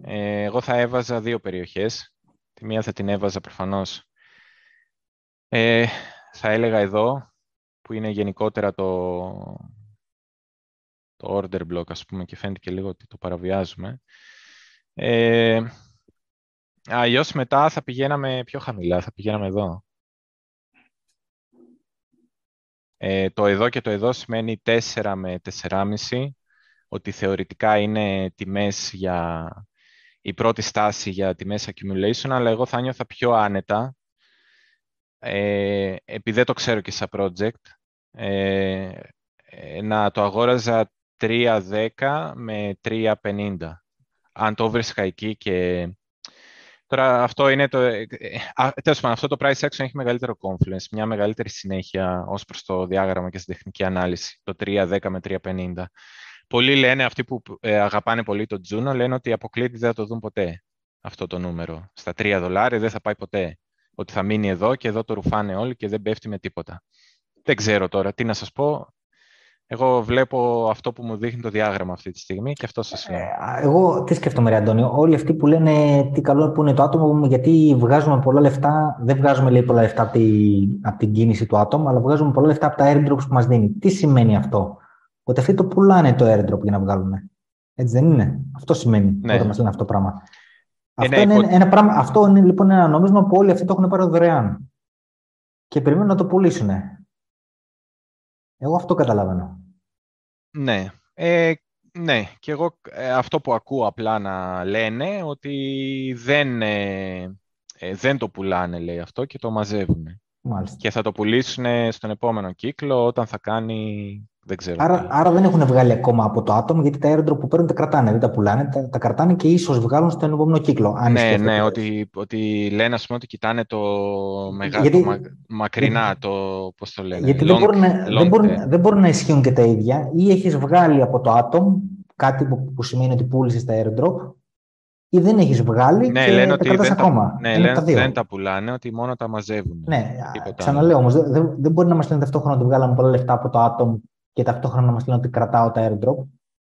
Ε, εγώ θα έβαζα δύο περιοχές. Τη μία θα την έβαζα προφανώς. Ε, θα έλεγα εδώ, που είναι γενικότερα το, το order block, ας πούμε, και φαίνεται και λίγο ότι το παραβιάζουμε. Ε, αλλιώς μετά θα πηγαίναμε πιο χαμηλά, θα πηγαίναμε εδώ. Ε, το εδώ και το εδώ σημαίνει 4 με 4,5, ότι θεωρητικά είναι τιμές για η πρώτη στάση για τιμές accumulation, αλλά εγώ θα νιώθα πιο άνετα, ε, επειδή δεν το ξέρω και σαν project, ε, ε να το αγόραζα 3,10 με 3,50. Αν το βρίσκα εκεί και Τώρα αυτό είναι το... Ε, ε, τέλος πάντων, αυτό το price action έχει μεγαλύτερο confluence, μια μεγαλύτερη συνέχεια ως προς το διάγραμμα και στη τεχνική ανάλυση, το 3.10 με 3.50. Πολλοί λένε, αυτοί που ε, αγαπάνε πολύ το Juno, λένε ότι αποκλείται δεν θα το δουν ποτέ αυτό το νούμερο. Στα 3 δολάρια δεν θα πάει ποτέ. Ότι θα μείνει εδώ και εδώ το ρουφάνε όλοι και δεν πέφτει με τίποτα. Δεν ξέρω τώρα τι να σας πω. Εγώ βλέπω αυτό που μου δείχνει το διάγραμμα αυτή τη στιγμή και αυτό σας λέω. Ε, εγώ τι σκέφτομαι, ρε Αντώνιο. Όλοι αυτοί που λένε τι καλό που είναι το άτομο, γιατί βγάζουμε πολλά λεφτά, δεν βγάζουμε λέει, πολλά λεφτά από, τη, από την κίνηση του άτομου, αλλά βγάζουμε πολλά λεφτά από τα airdrops που μας δίνει. Τι σημαίνει αυτό, Ότι αυτοί το πουλάνε το airdrop για να βγάλουν. Έτσι δεν είναι; Αυτό σημαίνει ναι. όταν μας λένε αυτό το πράγμα. Ε, αυτό, ναι, είναι, ένα πράγμα, αυτό είναι λοιπόν ένα νόμισμα που όλοι αυτοί το έχουν πάρει δωρεάν. Και περιμένουν να το πουλήσουν. Εγώ αυτό καταλαβαίνω. Ναι. Ε, ναι, και εγώ ε, αυτό που ακούω απλά να λένε ότι δεν, ε, ε, δεν το πουλάνε, λέει αυτό, και το μαζεύουν. Μάλιστα. Και θα το πουλήσουν στον επόμενο κύκλο όταν θα κάνει δεν ξέρω. Άρα, άρα δεν έχουν βγάλει ακόμα από το άτομο, γιατί τα airdrop που παίρνουν τα κρατάνε. Δεν τα πουλάνε, τα, τα κρατάνε και ίσως βγάλουν στον επόμενο κύκλο. Αν ναι, ναι, ότι, ότι λένε ας πούμε, ότι κοιτάνε το μεγάλο, γιατί, το μακρινά, το πώς το λένε. Γιατί long, δεν, μπορούν, long, δεν, μπορούν, δεν μπορούν να ισχύουν και τα ίδια. Ή έχεις βγάλει από το άτομο κάτι που, που σημαίνει ότι πούλησες τα airdrop, ή δεν έχεις βγάλει ναι, και λένε τα ότι κρατάς δεν ακόμα. Τα, ναι, Είναι λένε τα ότι δύο. δεν τα πουλάνε, ότι μόνο τα μαζεύουν. Ναι, Τίποτα ξαναλέω όμως, δεν, δεν- δεν μπορεί να μας λένε ταυτόχρονα ότι βγάλαμε πολλά λεφτά από το Atom και ταυτόχρονα να μας λένε ότι κρατάω τα airdrop.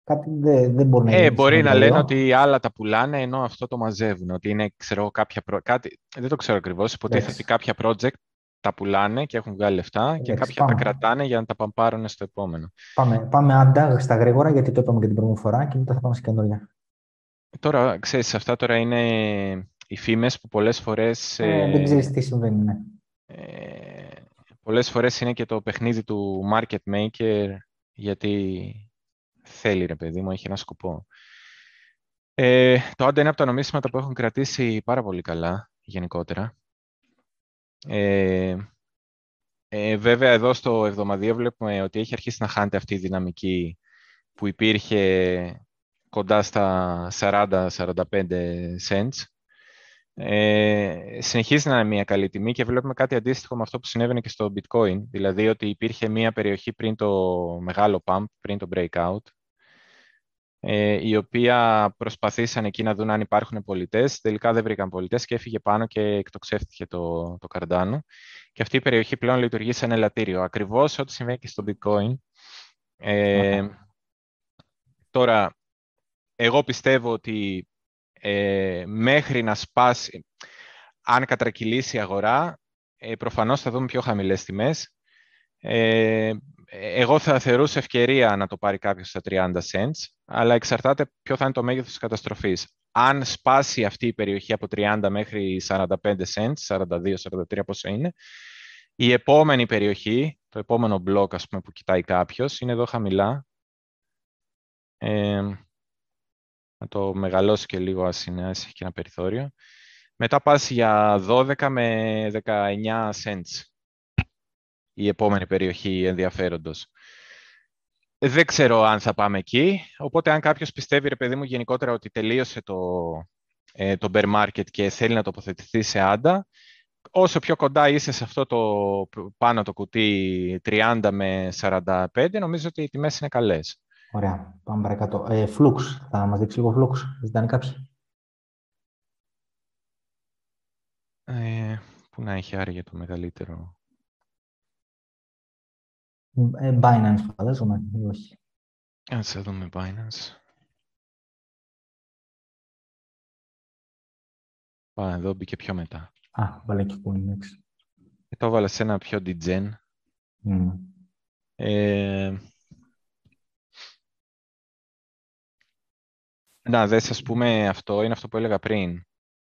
Κάτι δεν, δεν μπορεί να Ε, γίνει. μπορεί συμβαίνει να τα λένε δύο. ότι άλλα τα πουλάνε ενώ αυτό το μαζεύουν. Ότι είναι, ξέρω εγώ, κάποια. προ- Κάτι... Δεν το ξέρω ακριβώς. Υποτίθεται Εντάξει. ότι κάποια project τα πουλάνε και έχουν βγάλει λεφτά και Εντάξει, κάποια τα πάμε. κρατάνε για να τα παμπάρουν στο επόμενο. Πάμε, πάμε άντα στα γρήγορα γιατί το είπαμε και την προηγούμενη φορά και μετά θα πάμε σε καινούργια. Τώρα, ξέρεις, αυτά τώρα είναι οι φήμες που πολλές φορές... Ε, ε, δεν ξέρεις τι συμβαίνει. Ναι. ε, πολλές φορές είναι και το παιχνίδι του market maker γιατί θέλει ρε παιδί μου, έχει ένα σκοπό. Ε, το Άντα είναι από τα νομίσματα που έχουν κρατήσει πάρα πολύ καλά γενικότερα. Ε, ε, βέβαια εδώ στο εβδομαδίο βλέπουμε ότι έχει αρχίσει να χάνεται αυτή η δυναμική που υπήρχε κοντά στα 40-45 cents. Ε, συνεχίζει να είναι μια καλή τιμή και βλέπουμε κάτι αντίστοιχο με αυτό που συνέβαινε και στο bitcoin, δηλαδή ότι υπήρχε μια περιοχή πριν το μεγάλο pump, πριν το breakout, ε, η οποία προσπαθήσαν εκεί να δουν αν υπάρχουν πολιτές, τελικά δεν βρήκαν πολιτές και έφυγε πάνω και εκτοξεύτηκε το, το Cardano. Και αυτή η περιοχή πλέον λειτουργεί σαν ελαττήριο, ακριβώς ό,τι συμβαίνει και στο bitcoin. Ε, Τώρα, εγώ πιστεύω ότι ε, μέχρι να σπάσει, αν κατρακυλήσει η αγορά, ε, προφανώς θα δούμε πιο χαμηλές τιμές. Ε, εγώ θα θεωρούσα ευκαιρία να το πάρει κάποιος στα 30 cents, αλλά εξαρτάται ποιο θα είναι το μέγεθος της καταστροφής. Αν σπάσει αυτή η περιοχή από 30 μέχρι 45 cents, 42-43 πόσο είναι, η επόμενη περιοχή, το επόμενο μπλοκ ας πούμε, που κοιτάει κάποιος, είναι εδώ χαμηλά. Ε, να το μεγαλώσει και λίγο ας είναι, ας έχει και ένα περιθώριο. Μετά πας για 12 με 19 cents η επόμενη περιοχή ενδιαφέροντος. Δεν ξέρω αν θα πάμε εκεί, οπότε αν κάποιος πιστεύει, ρε παιδί μου, γενικότερα ότι τελείωσε το, ε, το bear market και θέλει να τοποθετηθεί σε άντα, όσο πιο κοντά είσαι σε αυτό το πάνω το κουτί 30 με 45, νομίζω ότι οι τιμές είναι καλές. Ωραία, πάμε παρακάτω. Ε, Flux, θα μας δείξει λίγο Flux, ζητάνε κάποιοι. Ε, πού να έχει άραγε το μεγαλύτερο; Ε, Binance φαντάζομαι ή όχι. Ας δούμε Binance. Πάμε εδώ, μπήκε πιο μετά. Α, βάλε και Coinex. Και το έβαλα σε ένα πιο degen. Mm. Ε, να δες, ας πούμε, αυτό είναι αυτό που έλεγα πριν.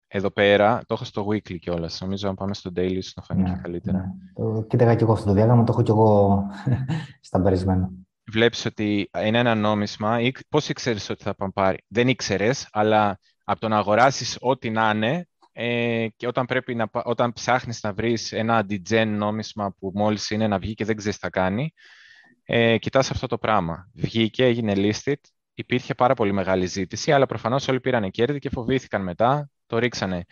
Εδώ πέρα, το έχω στο weekly κιόλας. Νομίζω αν πάμε στο daily σου να φανεί Ναι, και καλύτερα. ναι. Το κοίταγα και εγώ αυτό το διάγραμμα, το έχω και εγώ (laughs) σταμπαρισμένο. Βλέπεις ότι είναι ένα νόμισμα. ή- Πώς ήξερες ότι θα πάρει; Δεν ήξερες, αλλά από το να αγοράσεις ό,τι να είναι ε, και όταν, πρέπει να, πα- όταν ψάχνεις να βρεις ένα degen νόμισμα που μόλις είναι να βγει και δεν ξέρεις τι θα κάνει, ε, κοιτάς αυτό το πράγμα. Βγήκε, έγινε listed, υπήρχε πάρα πολύ μεγάλη ζήτηση, αλλά προφανώς όλοι πήραν κέρδη και φοβήθηκαν μετά, το ρίξανε.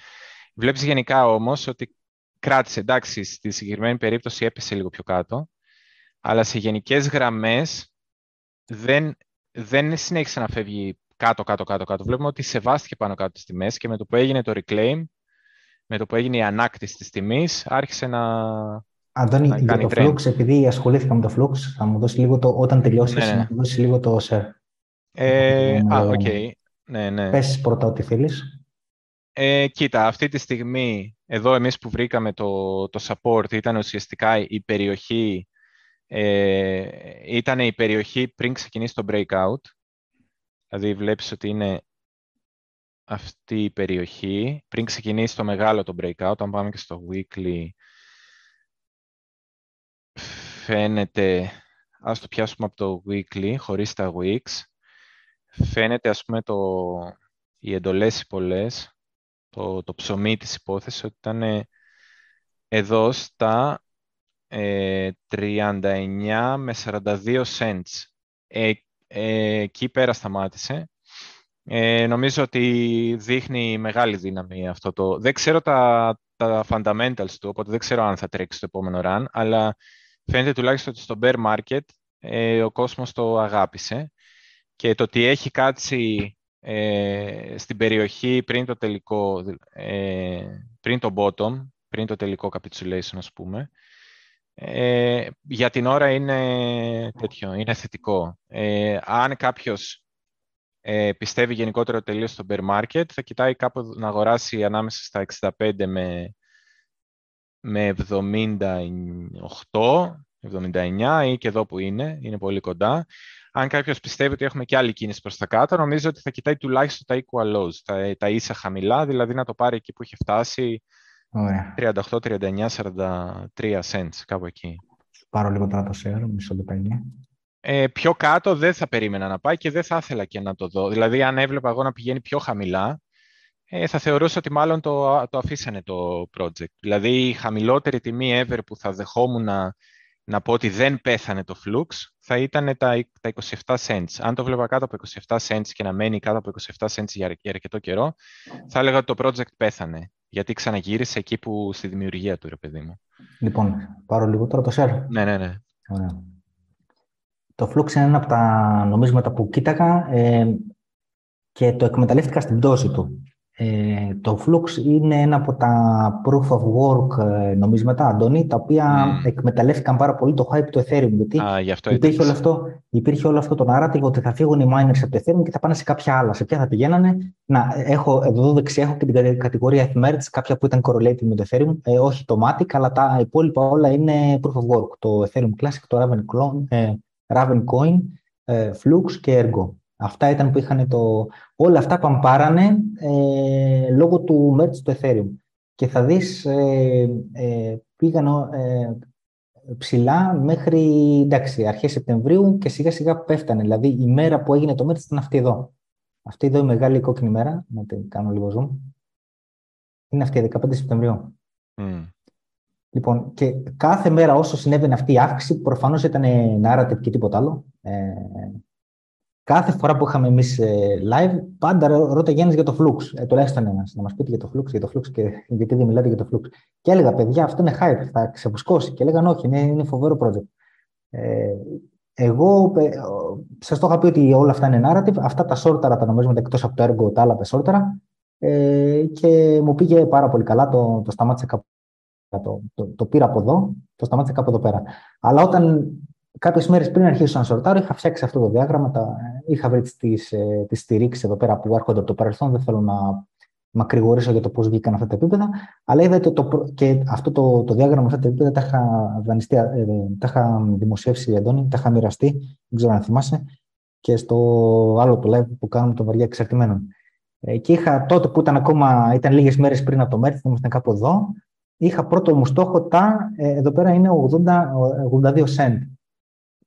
Βλέπεις γενικά όμως ότι κράτησε, εντάξει, στη συγκεκριμένη περίπτωση έπεσε λίγο πιο κάτω, αλλά σε γενικές γραμμές δεν, δεν συνέχισε να φεύγει κάτω, κάτω, κάτω, κάτω. Βλέπουμε ότι σεβάστηκε πάνω κάτω τις τιμές και με το που έγινε το reclaim, με το που έγινε η ανάκτηση της τιμής, άρχισε να... Αντώνη, Να για κάνει το trend. Flux, επειδή ασχολήθηκα με το Flux, θα μου δώσει λίγο το, όταν τελειώσεις, Ναι, ναι. να μου δώσει λίγο το share. Ε, Ναι, α, ναι. οκ. Ναι, ναι. Πες πρώτα ό,τι θέλεις. Ε, κοίτα, αυτή τη στιγμή, εδώ εμείς που βρήκαμε το, το support, ήταν ουσιαστικά η περιοχή, ε, ήταν η περιοχή πριν ξεκινήσει το breakout. Δηλαδή βλέπεις ότι είναι αυτή η περιοχή, πριν ξεκινήσει το μεγάλο το breakout, αν πάμε και στο weekly, φαίνεται, ας το πιάσουμε από το weekly, χωρίς τα weeks, φαίνεται ας πούμε το, οι εντολές οι πολλές, το, το ψωμί της υπόθεσης, ότι ήταν εδώ στα ε, 39 με 42 cents. Ε, ε, εκεί πέρα σταμάτησε. Ε, νομίζω ότι δείχνει μεγάλη δύναμη αυτό το... Δεν ξέρω τα, τα fundamentals του, οπότε δεν ξέρω αν θα τρέξει το επόμενο run, αλλά φαίνεται τουλάχιστον ότι στο bear market ε, ο κόσμος το αγάπησε και το ότι έχει κάτσει ε, στην περιοχή πριν το τελικό, ε, πριν το bottom, πριν το τελικό capitulation, ας πούμε. Ε, για την ώρα είναι τέτοιο, είναι θετικό. Ε, αν κάποιος ε, πιστεύει γενικότερο τελείως στο bear market, θα κοιτάει κάπου να αγοράσει ανάμεσα στα 65 με, με 78, 79 ή και εδώ που είναι, είναι πολύ κοντά. Αν κάποιος πιστεύει ότι έχουμε και άλλη κίνηση προς τα κάτω, νομίζω ότι θα κοιτάει τουλάχιστον τα equal lows, τα, τα ίσα χαμηλά, δηλαδή να το πάρει εκεί που έχει φτάσει 38, 39, 43 cents, κάπου εκεί. Πάρω λίγο τώρα το share, μισό λεπτάκι. Ε, πιο κάτω δεν θα περίμενα να πάει και δεν θα ήθελα και να το δω. Δηλαδή, αν έβλεπα εγώ να πηγαίνει πιο χαμηλά, ε, θα θεωρούσα ότι μάλλον το, το αφήσανε το project. Δηλαδή, η χαμηλότερη τιμή ever που θα δεχόμουν να, να πω ότι δεν πέθανε το Flux θα ήταν τα, τα 27 cents. Αν το βλέπα κάτω από 27 cents και να μένει κάτω από 27 cents για, για αρκετό καιρό, θα έλεγα ότι το project πέθανε. Γιατί ξαναγύρισε εκεί που στη δημιουργία του, ρε παιδί μου. Λοιπόν, πάρω λίγο τώρα το share. Ναι, ναι, ναι. Ωραία. Το Flux είναι ένα από τα νομίσματα που κοίταγα ε, και το εκμεταλλεύτηκα στην πτώση του. Ε, το Flux είναι ένα από τα proof of work ε, νομίσματα, Αντώνη, τα οποία mm. εκμεταλλεύτηκαν πάρα πολύ το hype του Ethereum. Γιατί ah, γι αυτό υπήρχε, όλο αυτό, υπήρχε όλο αυτό το narrative ότι θα φύγουν οι miners από το Ethereum και θα πάνε σε κάποια άλλα. Σε ποια θα πηγαίνανε; Να, έχω, εδώ δεξιά έχω και την κατηγορία Merge, κάποια που ήταν correlated με το Ethereum. Ε, όχι το Matic, αλλά τα υπόλοιπα όλα είναι proof of work. Το Ethereum Classic, το Raven, Clone, ε, Raven Coin, ε, Flux και Ergo. Αυτά ήταν που είχαν το... Όλα αυτά παμπάρανε ε, λόγω του merge του Ethereum. Και θα δεις, ε, ε, πήγαν ε, ψηλά μέχρι, εντάξει, αρχές Σεπτεμβρίου και σιγά σιγά πέφτανε. Δηλαδή η μέρα που έγινε το merge ήταν αυτή εδώ. Αυτή εδώ η μεγάλη κόκκινη μέρα, να την κάνω λίγο zoom, είναι αυτή, 15 Σεπτεμβρίου. Mm. Λοιπόν, και κάθε μέρα όσο συνέβαινε αυτή η αύξηση, προφανώς ήταν narrative και τίποτα άλλο. Ε, κάθε φορά που είχαμε εμείς ε, live, πάντα ρώταγε ένας για το Flux. Ε, τουλάχιστον ένας. Να μας πείτε για το Flux, για το Flux και γιατί δεν μιλάτε για το Flux. Και έλεγα, παιδιά, αυτό είναι hype, θα ξεπουσκώσει. Και έλεγαν, όχι, είναι, είναι φοβερό project. Ε, εγώ ε, σας το είχα πει ότι όλα αυτά είναι narrative. Αυτά τα σόρταρα τα νομίζουμε εκτός από το έργο, τα άλλα τα σόρταρα. Ε, και μου πήγε πάρα πολύ καλά. Το, το σταμάτησα κάπου. Το, το, το πήρα από εδώ, το σταμάτησα κάπου εδώ πέρα. Αλλά όταν Κάποιες μέρες πριν αρχίσω να σορτάρω, είχα φτιάξει αυτό το διάγραμμα. Τα, είχα βρει τις τις στηρίξεις εδώ πέρα που έρχονται από το παρελθόν. Δεν θέλω να μακρηγορήσω για το πώς βγήκαν αυτά τα επίπεδα. Αλλά είδατε το, και αυτό το, το διάγραμμα, αυτά τα επίπεδα τα είχα, δανειστεί, ε, τα είχα δημοσιεύσει, Αντώνη, τα είχα μοιραστεί. Δεν ξέρω αν θυμάσαι. Και στο άλλο το live που κάνουμε το βαριά εξαρτημένων. Ε, και είχα τότε που ήταν ακόμα, ήταν λίγες μέρες πριν από το Μέρτ, ήμασταν κάπου εδώ. Είχα πρώτο μου στόχο τα, ε, εδώ πέρα είναι 80, 82 cent.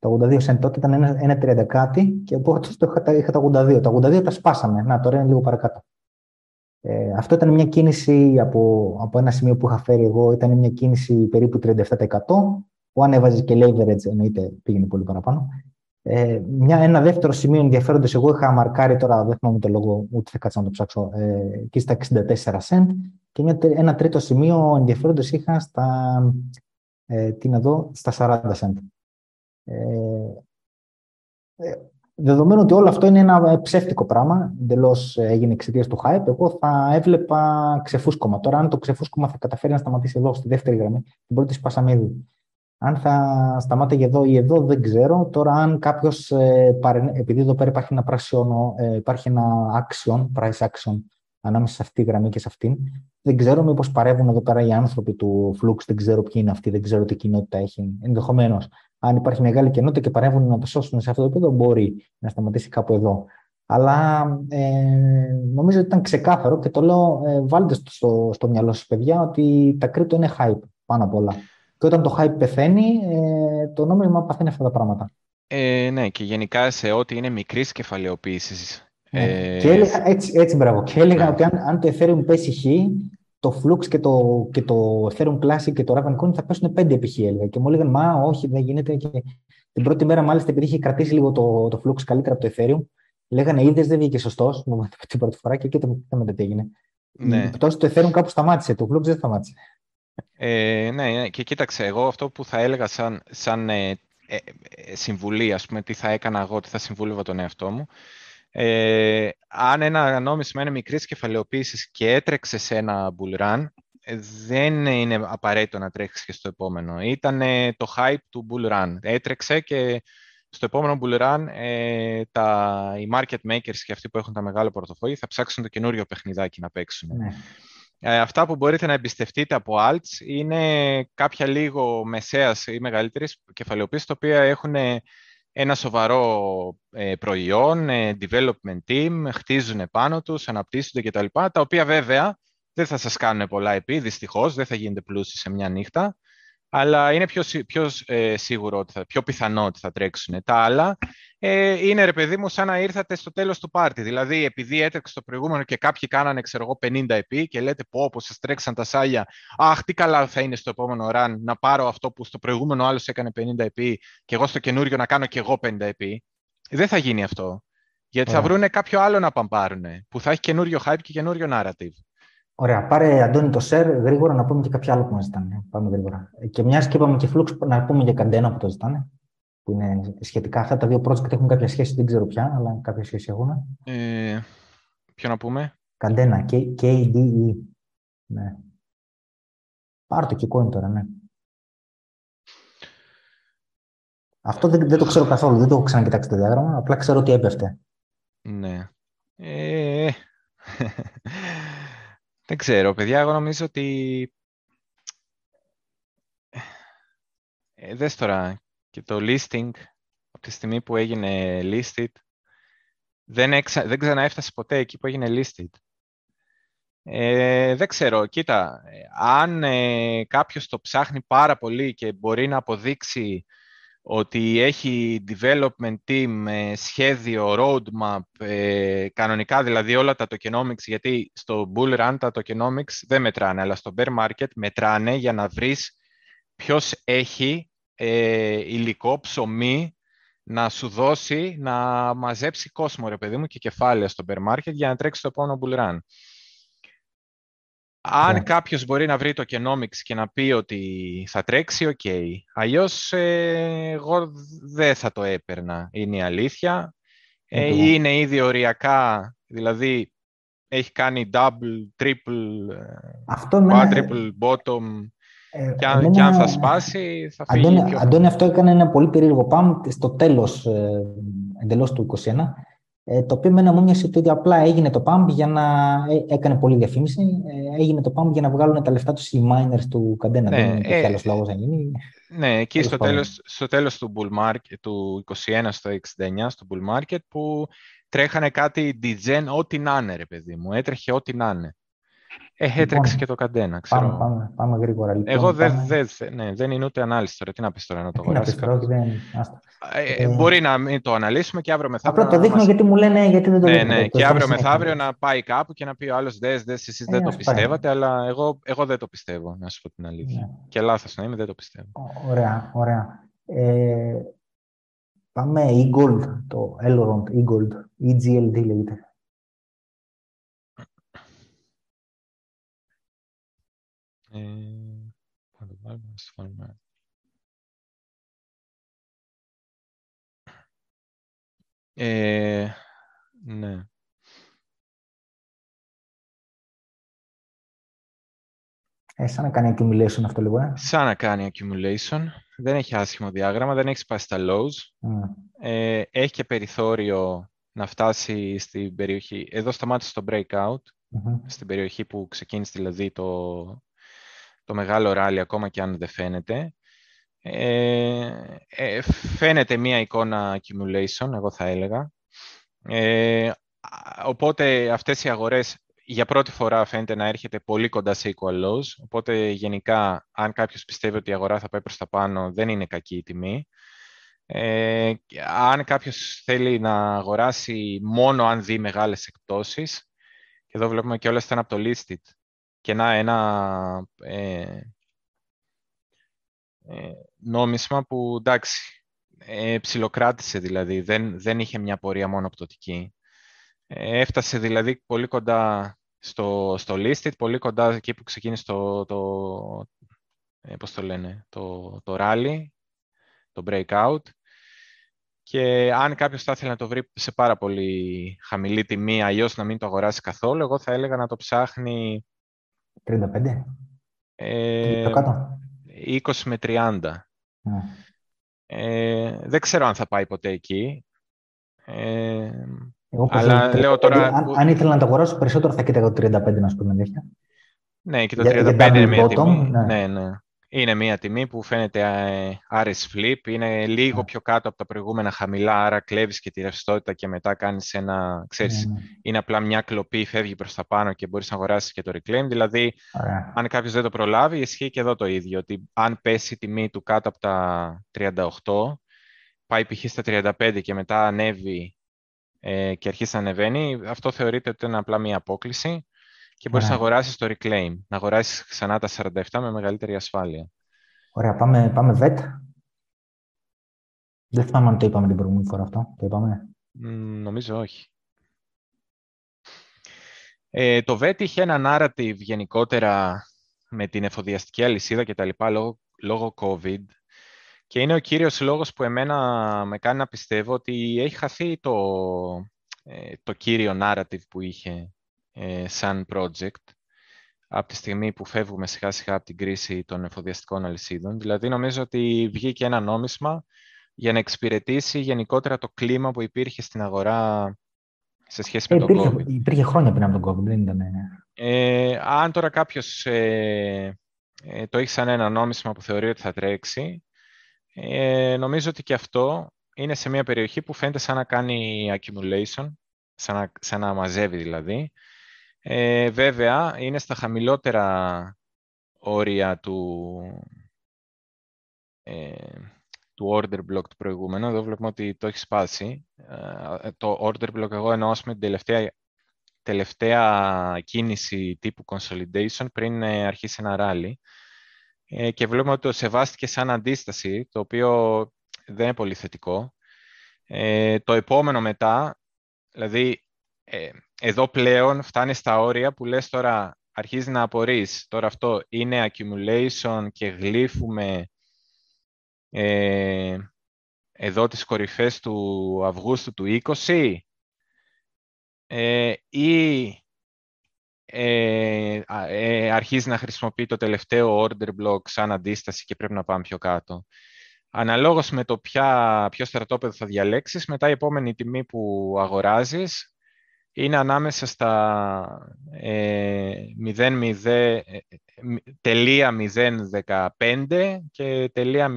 Το 82 cent τότε ήταν ένα, ένα 30 κάτι και οπότε το είχα, είχα τα 82. Τα 82 τα σπάσαμε. Να, τώρα είναι λίγο παρακάτω. Ε, αυτό ήταν μια κίνηση από, από ένα σημείο που είχα φέρει εγώ, ήταν μια κίνηση περίπου 37%. Που αν έβαζε και leverage, εννοείται πήγαινε πολύ παραπάνω. Ε, μια, ένα δεύτερο σημείο ενδιαφέροντος, εγώ είχα μαρκάρει τώρα, δεν θυμάμαι το λόγο, ούτε θα κάτσω να το ψάξω, ε, εκεί στα 64 cent. Και μια, ένα τρίτο σημείο ενδιαφέροντος είχα στα, ε, τι να δω, στα 40 cent. Ε, ε, δεδομένου ότι όλο αυτό είναι ένα ψεύτικο πράγμα, εντελώς έγινε εξαιτίας του hype, εγώ θα έβλεπα ξεφούσκωμα. Τώρα, αν το ξεφούσκωμα θα καταφέρει να σταματήσει εδώ, στη δεύτερη γραμμή, την πρώτη σπάσαμε ήδη. Αν θα σταμάτηγε εδώ ή εδώ, δεν ξέρω. Τώρα, αν κάποιος, ε, επειδή εδώ πέρα υπάρχει ένα πράσινο, ε, υπάρχει ένα action, price action, ανάμεσα σε αυτή τη γραμμή και σε αυτήν. Δεν ξέρω μήπως παρεύουν εδώ πέρα οι άνθρωποι του Flux, δεν ξέρω ποιοι είναι αυτοί, δεν ξέρω τι κοινότητα έχει. Ενδεχομένως αν υπάρχει μεγάλη κενότητα και παρέμβουν να το σώσουν σε αυτό το επίπεδο, μπορεί να σταματήσει κάπου εδώ. Αλλά ε, νομίζω ότι ήταν ξεκάθαρο και το λέω, ε, βάλτε στο, στο μυαλό σας παιδιά, ότι τα κρύπτο είναι hype πάνω απ' όλα. Και όταν το hype πεθαίνει, ε, το νόμισμα παθαίνει αυτά τα πράγματα. Ε, ναι, και γενικά σε ό,τι είναι μικρής κεφαλαιοποίησης. Ναι. Ε, και έλεγα, έτσι, έτσι μπράβο. Και έλεγα ναι. ότι αν, αν το Ethereum πέσει χ, το Flux και το, και το Ethereum Classic και το Ravencoin θα πέσουν 5 επί Και μου έλεγαν, Μα όχι, δεν γίνεται. Και την πρώτη μέρα, μάλιστα, επειδή είχε κρατήσει λίγο το, το Flux καλύτερα από το Ethereum, λέγανε είδες δεν βγήκε σωστός. Μου την πρώτη φορά και κοίτα μετά τι έγινε. Ναι. Η πτώση του Ethereum κάπου σταμάτησε, το Flux δεν σταμάτησε. Ε, ναι, ναι, και κοίταξε, εγώ αυτό που θα έλεγα σαν, σαν ε, ε, ε συμβουλή, ας πούμε, τι θα έκανα εγώ, τι θα συμβούλευα τον εαυτό μου, Ε, αν ένα νόμισμα είναι μικρής κεφαλαιοποίησης και έτρεξε σε ένα bull run, δεν είναι απαραίτητο να τρέξεις και στο επόμενο. Ήταν το hype του bull run. Έτρεξε και στο επόμενο bull run ε, τα, οι market makers και αυτοί που έχουν τα μεγάλα πορτοφόλια θα ψάξουν το καινούριο παιχνιδάκι να παίξουν. Ναι. Ε, αυτά που μπορείτε να εμπιστευτείτε από alts είναι κάποια λίγο μεσαίας ή μεγαλύτερης κεφαλαιοποίησης, τα οποία έχουν ένα σοβαρό ε, προϊόν, ε, development team, χτίζουν πάνω τους, αναπτύσσονται κτλ. Τα οποία βέβαια δεν θα σας κάνουν πολλά επί, δυστυχώς, δεν θα γίνετε πλούσιοι σε μια νύχτα αλλά είναι πιο, πιο ε, σίγουρο, ότι θα, πιο πιθανό ότι θα τρέξουν. Τα άλλα ε, είναι, ρε παιδί μου, σαν να ήρθατε στο τέλος του πάρτι. Δηλαδή, επειδή έτρεξε το προηγούμενο και κάποιοι κάνανε, ξέρω εγώ, 50 επί και λέτε, πω, πω σας τρέξαν τα σάλια, αχ, τι καλά θα είναι στο επόμενο run να πάρω αυτό που στο προηγούμενο άλλος έκανε 50 επί και εγώ στο καινούριο να κάνω και εγώ 50 επί. Δεν θα γίνει αυτό. Γιατί θα βρουν κάποιο άλλο να παμπάρουν, που θα έχει καινούριο hype και καινούριο narrative. Ωραία. Πάρε, Αντώνη, το σερ γρήγορα να πούμε και κάποια άλλα που μας ζητάνε. Πάμε γρήγορα. Και μιας και είπαμε και φλούξ, να πούμε για καντένα που το ζητάνε. Που είναι σχετικά. Αυτά τα δύο project έχουν κάποια σχέση, δεν ξέρω πια, αλλά κάποια σχέση έχουν. Ε, ποιο να πούμε; Καντένα. KDE. Ναι. Πάρ το και coin τώρα, ναι. Αυτό δεν, δεν το ξέρω καθόλου. Δεν το έχω ξανακοιτάξει το διάγραμμα. Απλά ξέρω ότι έπεφτε. Ναι. Ε, δεν ξέρω, παιδιά, εγώ νομίζω ότι... Ε, δες τώρα, και το listing, από τη στιγμή που έγινε listed, δεν, εξα... δεν ξαναέφτασε ποτέ εκεί που έγινε listed. Ε, δεν ξέρω, κοίτα, αν ε, κάποιος το ψάχνει πάρα πολύ και μπορεί να αποδείξει ότι έχει development team, ε, σχέδιο, roadmap, ε, κανονικά δηλαδή όλα τα tokenomics, γιατί στο bull run τα tokenomics δεν μετράνε, αλλά στο bear market μετράνε για να βρεις ποιος έχει ε, υλικό, ψωμί, να σου δώσει, να μαζέψει κόσμο, ρε παιδί μου, και κεφάλαια στο bear market για να τρέξεις το επόμενο bull run. Αν ναι. κάποιος μπορεί να βρει tokenomics και να πει ότι θα τρέξει, OK. Okay. Αλλιώς ε, εγώ δεν θα το έπαιρνα, είναι η αλήθεια. Ε, είναι ήδη οριακά, δηλαδή έχει κάνει double, triple, Αυτό quadruple, bottom ε, και, αν, και αν θα σπάσει θα φύγει Αντώνη, πιο... Αντώνη, αυτό έκανε ένα πολύ περίεργο πάμε στο τέλος ε, εντελώς του 2021 ε, το οποίο εμένα μου μοιάζει ότι απλά έγινε το pump για να ε, έκανε πολύ διαφήμιση. Ε, έγινε το pump για να βγάλουν τα λεφτά τους οι miners του Καντένα. Ναι, Δεν είναι ε, άλλος λόγος να γίνει. Ναι, εκεί στο τέλος, στο τέλος του bull market, του 21 στο 69, στο bull market, που τρέχανε κάτι DGen, ό,τι να είναι, ρε παιδί μου. Έτρεχε ό,τι να είναι. Ε, λοιπόν, έτρεξε και το καντένα, ξέρω. Πάμε, πάμε, πάμε γρήγορα. Λοιπόν, Εγώ δεν, δε, ναι, δεν είναι ούτε ανάλυση τώρα. Τι να πεις τώρα να το αγοράσει. Δεν... Ε, ε, μπορεί να μην το αναλύσουμε και αύριο μεθαύριο. Απλά το δείχνω μας... γιατί μου λένε γιατί δεν το Ναι, ναι, και αύριο μεθαύριο να πάει κάπου και να πει ο άλλος δες, δες, εσείς δεν ε, το πιστεύατε, αλλά εγώ, εγώ δεν το πιστεύω, να σου πω την αλήθεια. Ναι. Και λάθος να είμαι, δεν το πιστεύω. Ωραία, ωραία. Ε, πάμε e-gold, το Elrond e-gold, EGLD λέγεται. Ε, θα το βάλουμε στο format. Ε, ναι. Ε, σαν να κάνει accumulation αυτό λίγο, ε. Σαν να κάνει accumulation. Δεν έχει άσχημο διάγραμμα, δεν έχει σπάσει τα lows. Mm. Ε, έχει και περιθώριο να φτάσει στην περιοχή. Εδώ σταμάτησε το breakout, mm-hmm. στην περιοχή που ξεκίνησε δηλαδή το, το μεγάλο ράλι, ακόμα και αν δεν φαίνεται. Ε, ε, φαίνεται μία εικόνα accumulation, εγώ θα έλεγα. Ε, οπότε αυτές οι αγορές για πρώτη φορά φαίνεται να έρχεται πολύ κοντά σε equal lows, οπότε γενικά αν κάποιος πιστεύει ότι η αγορά θα πάει προς τα πάνω δεν είναι κακή η τιμή. Ε, αν κάποιος θέλει να αγοράσει μόνο αν δει μεγάλες εκπτώσεις, και εδώ βλέπουμε και όλα αυτά από το listed, και να ένα ε, ε, νόμισμα που εντάξει, ε, ψιλοκράτησε δηλαδή, δεν, δεν είχε μια πορεία μόνο πτωτική. Ε, έφτασε δηλαδή πολύ κοντά στο, στο listed, πολύ κοντά εκεί που ξεκίνησε το, το, ε, πώς το λένε, το, το rally, το breakout. Και αν κάποιος θα ήθελε να το βρει σε πάρα πολύ χαμηλή τιμή, αλλιώς να μην το αγοράσει καθόλου, εγώ θα έλεγα να το ψάχνει... 35? Ε, 20 με 30. Ναι. Ε, δεν ξέρω αν θα πάει ποτέ εκεί. Ε, εγώ αλλά λέω τώρα... Αν, αν ήθελα να το αγοράσω περισσότερο θα κοίταγα το 35 να σου πούμε αλήθεια. Ναι, και το 35 είναι μια τιμή. Ναι. ναι, ναι. Είναι μια τιμή που φαίνεται άρεση flip, είναι λίγο πιο κάτω από τα προηγούμενα χαμηλά, άρα κλέβεις και τη ρευστότητα και μετά κάνεις ένα, ξέρεις, ναι. είναι απλά μια κλοπή, φεύγει προς τα πάνω και μπορείς να αγοράσεις και το reclaim. Δηλαδή, αν κάποιος δεν το προλάβει, ισχύει και εδώ το ίδιο, ότι αν πέσει η τιμή του κάτω από τα 38, πάει π.χ. στα 35 και μετά ανέβει ε, και αρχίσει να ανεβαίνει, αυτό θεωρείται ότι είναι απλά μια απόκληση και μπορείς να αγοράσεις το reclaim, να αγοράσεις ξανά τα 47 με μεγαλύτερη ασφάλεια. Ωραία, πάμε, πάμε VET. Δεν θυμάμαι αν το είπαμε την προηγούμενη φορά αυτό. Το είπαμε; νομίζω όχι. Ε, το VET είχε ένα narrative γενικότερα με την εφοδιαστική αλυσίδα και τα λοιπά λόγω, λόγω COVID και είναι ο κύριος λόγος που εμένα με κάνει να πιστεύω ότι έχει χαθεί το, ε, το κύριο narrative που είχε ε, σαν project από τη στιγμή που φεύγουμε σιγά σιγά από την κρίση των εφοδιαστικών αλυσίδων. Δηλαδή νομίζω ότι βγήκε ένα νόμισμα για να εξυπηρετήσει γενικότερα το κλίμα που υπήρχε στην αγορά σε σχέση με ε, τον COVID. Υπήρχε χρόνια πριν από τον COVID, δεν ήταν... Ε, αν τώρα κάποιος ε, ε, το έχει σαν ένα νόμισμα που θεωρεί ότι θα τρέξει, ε, νομίζω ότι και αυτό είναι σε μια περιοχή που φαίνεται σαν να κάνει accumulation, σαν να, σαν να μαζεύει δηλαδή, ε, βέβαια, είναι στα χαμηλότερα όρια του, ε, του order block του προηγούμενου. Εδώ βλέπουμε ότι το έχεις σπάσει. Ε, το order block εγώ εννοώ με την τελευταία, τελευταία κίνηση τύπου consolidation πριν ε, αρχίσει ένα rally. Ε, και βλέπουμε ότι το σεβάστηκε σαν αντίσταση, το οποίο δεν είναι πολύ θετικό. το επόμενο μετά, δηλαδή εδώ πλέον φτάνει στα όρια που λες τώρα αρχίζεις να απορείς. Τώρα αυτό είναι accumulation και γλύφουμε ε, εδώ τις κορυφές του Αυγούστου του 20 ε, ή ε, ε, αρχίζει να χρησιμοποιεί το τελευταίο order block σαν αντίσταση και πρέπει να πάμε πιο κάτω. Αναλόγως με το ποια, ποιο στρατόπεδο θα διαλέξεις, μετά η επόμενη τιμή που αγοράζεις είναι ανάμεσα στα ε, 0, τελεία 015 και τελεία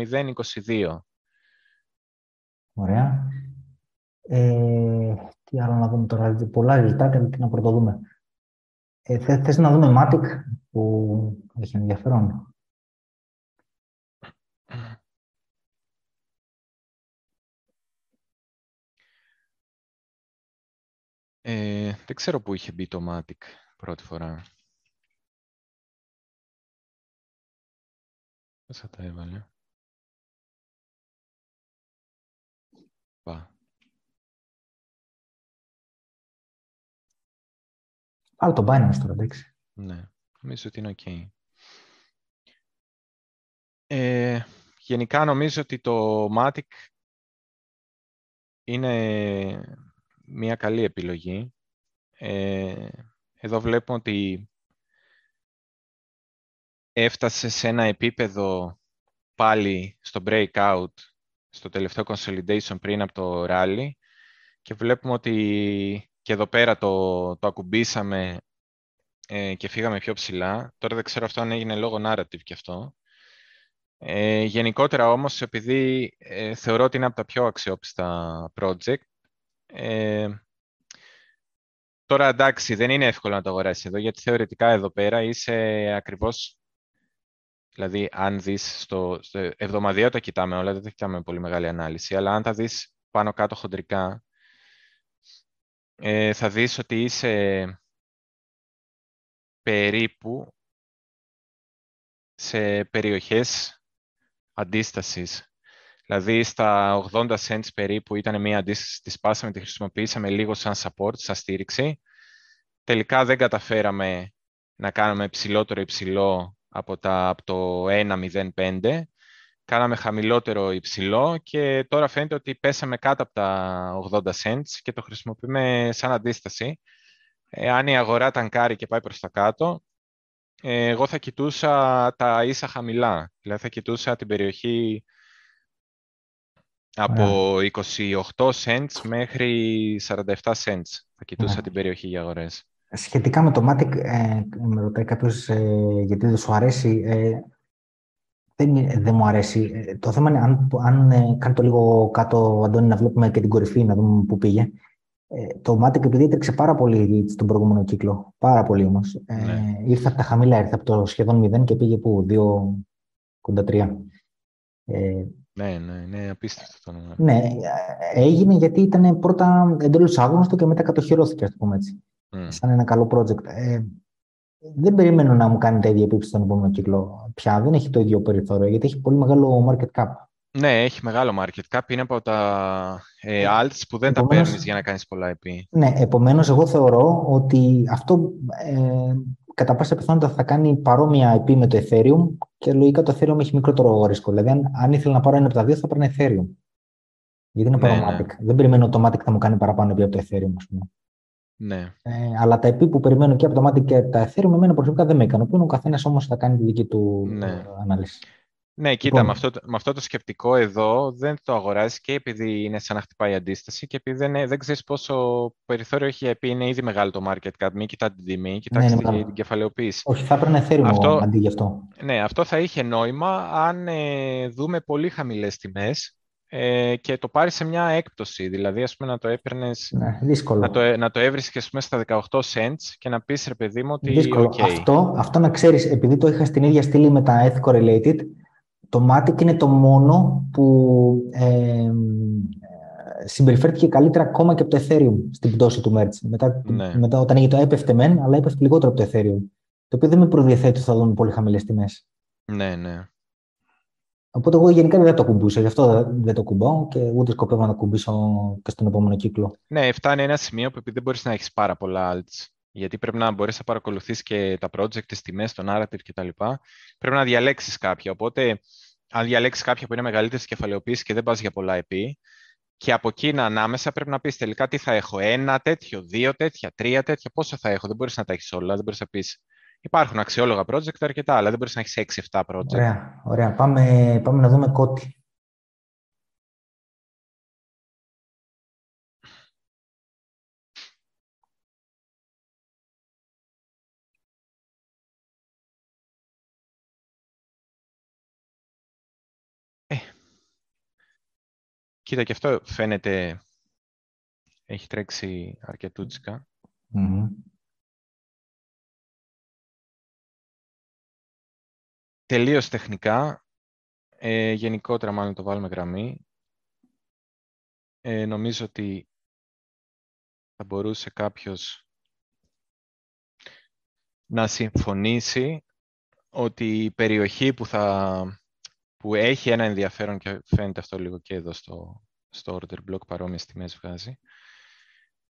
022. Ωραία. Ε, τι άλλο να δούμε τώρα, πολλά resultat, τι να πρωτοδούμε. Ε, θες να δούμε Matic που έχει ενδιαφέρον. Ε, δεν ξέρω πού είχε μπει το Matic πρώτη φορά. Πώς θα τα έβαλε. Πά. Άλλο το Binance τώρα, εντάξει. Ναι, νομίζω ότι είναι ok. Ε, γενικά νομίζω ότι το Matic είναι μια καλή επιλογή. Ε, εδώ βλέπουμε ότι έφτασε σε ένα επίπεδο πάλι στο breakout, στο τελευταίο consolidation πριν από το rally και βλέπουμε ότι και εδώ πέρα το, το ακουμπήσαμε ε, και φύγαμε πιο ψηλά. Τώρα δεν ξέρω αυτό αν έγινε λόγω narrative και αυτό. Ε, γενικότερα όμως, επειδή ε, θεωρώ ότι είναι από τα πιο αξιόπιστα project, ε, τώρα εντάξει, δεν είναι εύκολο να το αγοράσεις εδώ, γιατί θεωρητικά εδώ πέρα είσαι ακριβώς Δηλαδή, αν δεις στο, στο εβδομαδιαίο τα κοιτάμε όλα, δεν τα κοιτάμε πολύ μεγάλη ανάλυση, αλλά αν τα δεις πάνω κάτω χοντρικά, ε, θα δεις ότι είσαι περίπου σε περιοχές αντίστασης Δηλαδή στα 80 cents περίπου ήταν μια αντίσταση, τη σπάσαμε, τη χρησιμοποιήσαμε λίγο σαν support, σαν στήριξη. Τελικά δεν καταφέραμε να κάνουμε ψηλότερο υψηλό από, τα, από το 1.05 κάναμε χαμηλότερο υψηλό και τώρα φαίνεται ότι πέσαμε κάτω από τα 80 cents και το χρησιμοποιούμε σαν αντίσταση. Ε, αν η αγορά ταγκάρει και πάει προς τα κάτω, ε, εγώ θα κοιτούσα τα ίσα χαμηλά. Δηλαδή θα κοιτούσα την περιοχή από 28 cents μέχρι 47 cents. Θα κοιτούσα την περιοχή για αγορές. Σχετικά με το Matic, ε, με ρωτάει κάποιος ε, γιατί δεν σου αρέσει. Ε, δεν, δεν μου αρέσει. Ε, το θέμα είναι αν, αν ε, κάνει το λίγο κάτω, Αντώνη, να βλέπουμε και την κορυφή, να δούμε πού πήγε. Ε, το Matic επειδή έτρεξε πάρα πολύ στον προηγούμενο κύκλο, πάρα πολύ όμως. Ε, ναι. ήρθε από τα χαμηλά, ήρθε από το σχεδόν 0 και πήγε που, 2,3. Ε, ναι, ναι, ναι, απίστευτο το Ναι, έγινε γιατί ήταν πρώτα εντελώς άγνωστο και μετά κατοχυρώθηκε, ας πούμε έτσι. Mm. Σαν ένα καλό project. Ε, δεν περιμένω να μου κάνει τα ίδια επίπεδα στον επόμενο κύκλο πια. Δεν έχει το ίδιο περιθώριο, γιατί έχει πολύ μεγάλο market cap. Ναι, έχει μεγάλο market cap. Είναι από τα ε, ε alts που δεν επομένως, τα παίρνεις για να κάνεις πολλά IP. Ναι, επομένως, εγώ θεωρώ ότι αυτό ε, κατά πάσα πιθανότητα θα κάνει παρόμοια IP με το Ethereum και λογικά το Ethereum έχει μικρότερο ρίσκο. Δηλαδή, αν, αν ήθελα να πάρω ένα από τα δύο, θα παίρνω Ethereum. Γιατί είναι ναι, ναι. Δεν περιμένω το Matic θα μου κάνει παραπάνω από το Ethereum, ας πούμε. Ναι. Ε, αλλά τα EP που περιμένω και από το Matic και τα Ethereum, εμένα προσωπικά δεν με ικανοποιούν. Ο καθένας όμως θα κάνει τη δική του ναι. ανάλυση. Ναι, κοίτα, λοιπόν. με, αυτό, με αυτό το σκεπτικό εδώ δεν το αγοράζεις και επειδή είναι σαν να χτυπάει αντίσταση και επειδή δεν, δεν ξέρεις πόσο περιθώριο έχει πει, είναι ήδη μεγάλο το market cap. Μην κοιτά την τιμή, κοιτάξτε ναι, την, την κεφαλαιοποίηση. Όχι, θα έπαιρνε Ethereum αυτό, αντί γι' αυτό. Ναι, αυτό θα είχε νόημα αν ε, δούμε πολύ χαμηλές τιμές ε, και το πάρει σε μια έκπτωση. Δηλαδή, ας πούμε, να το έπαιρνε. Ναι, δύσκολο. Να το, να το έβρισκες στα 18 cents και να πεις ρε παιδί μου ότι. Δύσκολο. Okay. Αυτό, αυτό να ξέρεις, επειδή το είχα στην ίδια στήλη με τα Eth Correlated, το Matic είναι το μόνο που ε, συμπεριφέρθηκε καλύτερα ακόμα και από το Ethereum στην πτώση του Merch. Μετά, ναι. μετά όταν έγινε το έπεφτε μεν, αλλά έπεφτε λιγότερο από το Ethereum. Το οποίο δεν με προδιαθέτει ότι θα δούμε πολύ χαμηλές τιμές. Ναι, ναι. Οπότε εγώ γενικά δεν το κουμπούσα, γι' αυτό δεν το κουμπάω και ούτε σκοπεύω να κουμπίσω και στον επόμενο κύκλο. Ναι, φτάνει ένα σημείο που επειδή δεν μπορείς να έχεις πάρα πολλά alts, γιατί πρέπει να μπορείς να παρακολουθείς και τα project, τις τιμές, το narrative κτλ. Πρέπει να διαλέξεις κάποια. Οπότε, αν διαλέξεις κάποια που είναι μεγαλύτερη κεφαλαιοποίησης και δεν πας για πολλά EP, και από εκείνα ανάμεσα πρέπει να πεις τελικά τι θα έχω. Ένα τέτοιο, δύο τέτοια, τρία τέτοια, πόσα θα έχω. Δεν μπορείς να τα έχεις όλα. Δεν μπορείς να πεις Υπάρχουν αξιόλογα project αρκετά, αλλά δεν μπορείς να έχεις 6-7 project. Ωραία, ωραία. Πάμε, πάμε να δούμε κότι. Κοίτα και αυτό φαίνεται έχει τρέξει αρκετούτσικα. Mm-hmm. τελείως τεχνικά, ε, γενικότερα μάλλον το βάλουμε γραμμή, ε, νομίζω ότι θα μπορούσε κάποιος να συμφωνήσει ότι η περιοχή που, θα, που έχει ένα ενδιαφέρον και φαίνεται αυτό λίγο και εδώ στο, στο order block παρόμοιες τιμές βγάζει,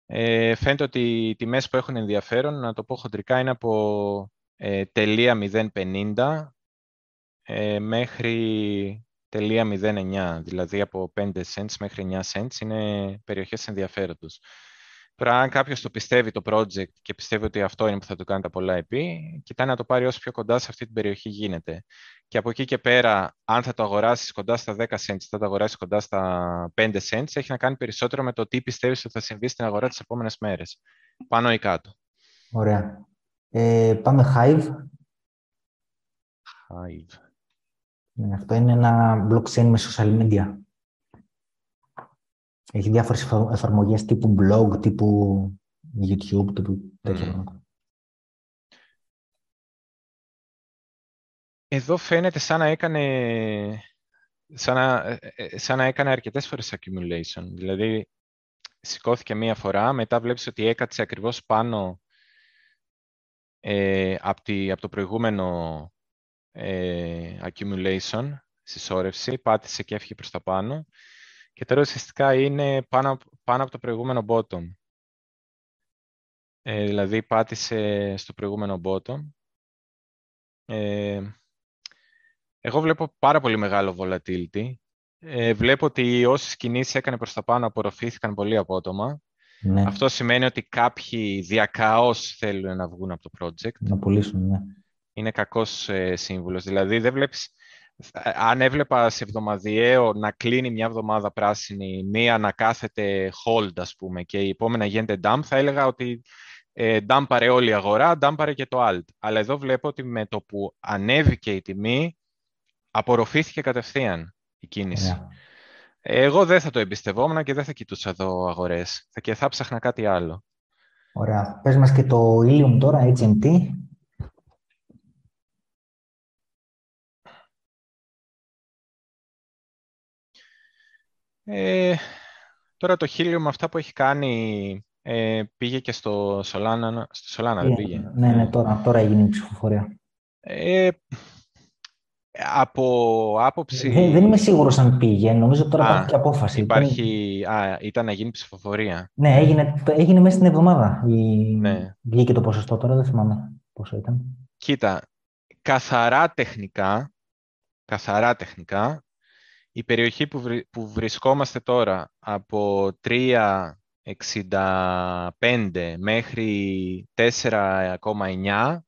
ε, φαίνεται ότι οι τιμές που έχουν ενδιαφέρον, να το πω χοντρικά, είναι από ε, τελεία 0,50 ε, μέχρι τελεία 0,9, δηλαδή από 5 cents μέχρι 9 cents είναι περιοχές ενδιαφέροντος. Τώρα, αν κάποιος το πιστεύει το project και πιστεύει ότι αυτό είναι που θα του κάνει τα πολλά επί, κοιτάει να το πάρει όσο πιο κοντά σε αυτή την περιοχή γίνεται. Και από εκεί και πέρα, αν θα το αγοράσεις κοντά στα 10 cents, θα το αγοράσεις κοντά στα 5 cents, έχει να κάνει περισσότερο με το τι πιστεύεις ότι θα συμβεί στην αγορά τις επόμενες μέρες. Πάνω ή κάτω. Ωραία. Ε, πάμε Hive. Hive. Ναι, αυτό είναι ένα blockchain με social media. Έχει διάφορες εφαρμογές τύπου blog, τύπου YouTube, τύπου τέτοια mm. Εδώ φαίνεται σαν να έκανε, σαν να, ε, ε, σαν να έκανε αρκετές φορές accumulation. Δηλαδή, σηκώθηκε μία φορά, μετά βλέπεις ότι έκατσε ακριβώς πάνω ε, από, τη, από το προηγούμενο ε, accumulation, συσσόρευση, πάτησε και έφυγε προς τα πάνω. Και τώρα ουσιαστικά είναι πάνω, πάνω από το προηγούμενο bottom. Ε, δηλαδή πάτησε στο προηγούμενο bottom. Ε, Εγώ βλέπω πάρα πολύ μεγάλο volatility. Ε, βλέπω ότι όσες κινήσεις έκανε προς τα πάνω απορροφήθηκαν πολύ απότομα. Ναι. Αυτό σημαίνει ότι κάποιοι διακαώς θέλουν να βγουν από το project. Να πουλήσουν, ναι. Είναι κακός ε, σύμβουλος. Δηλαδή, δεν βλέπεις... Αν έβλεπα σε εβδομαδιαίο να κλείνει μια εβδομάδα πράσινη, μία να κάθεται hold, ας πούμε, και η επόμενα γίνεται dump, θα έλεγα ότι ε, ντάμπαρε όλη η αγορά, ντάμπαρε και το alt. Αλλά εδώ βλέπω ότι με το που ανέβηκε η τιμή, απορροφήθηκε κατευθείαν η κίνηση. Εγώ δεν θα το εμπιστευόμουν και δεν θα κοιτούσα εδώ αγορές. Θα και θα ψάχνα κάτι άλλο. Ωραία. Πες μας και το Ilium τώρα, HMT. Ε, τώρα το Helium αυτά που έχει κάνει ε, πήγε και στο Solana, στο Solana δεν πήγε. Ναι, ναι, τώρα, τώρα έγινε η ψηφοφορία. Ε, από άποψη... Δεν, δεν είμαι σίγουρος αν πήγε. Νομίζω τώρα υπάρχει και απόφαση. Υπάρχει... Α, ήταν να γίνει ψηφοφορία. Ναι, έγινε, έγινε μέσα στην εβδομάδα. Η... Ναι. Βγήκε το ποσοστό τώρα, δεν θυμάμαι πόσο ήταν. Κοίτα, καθαρά τεχνικά, καθαρά τεχνικά, η περιοχή που, που βρισκόμαστε τώρα από 3 65 μέχρι 4,9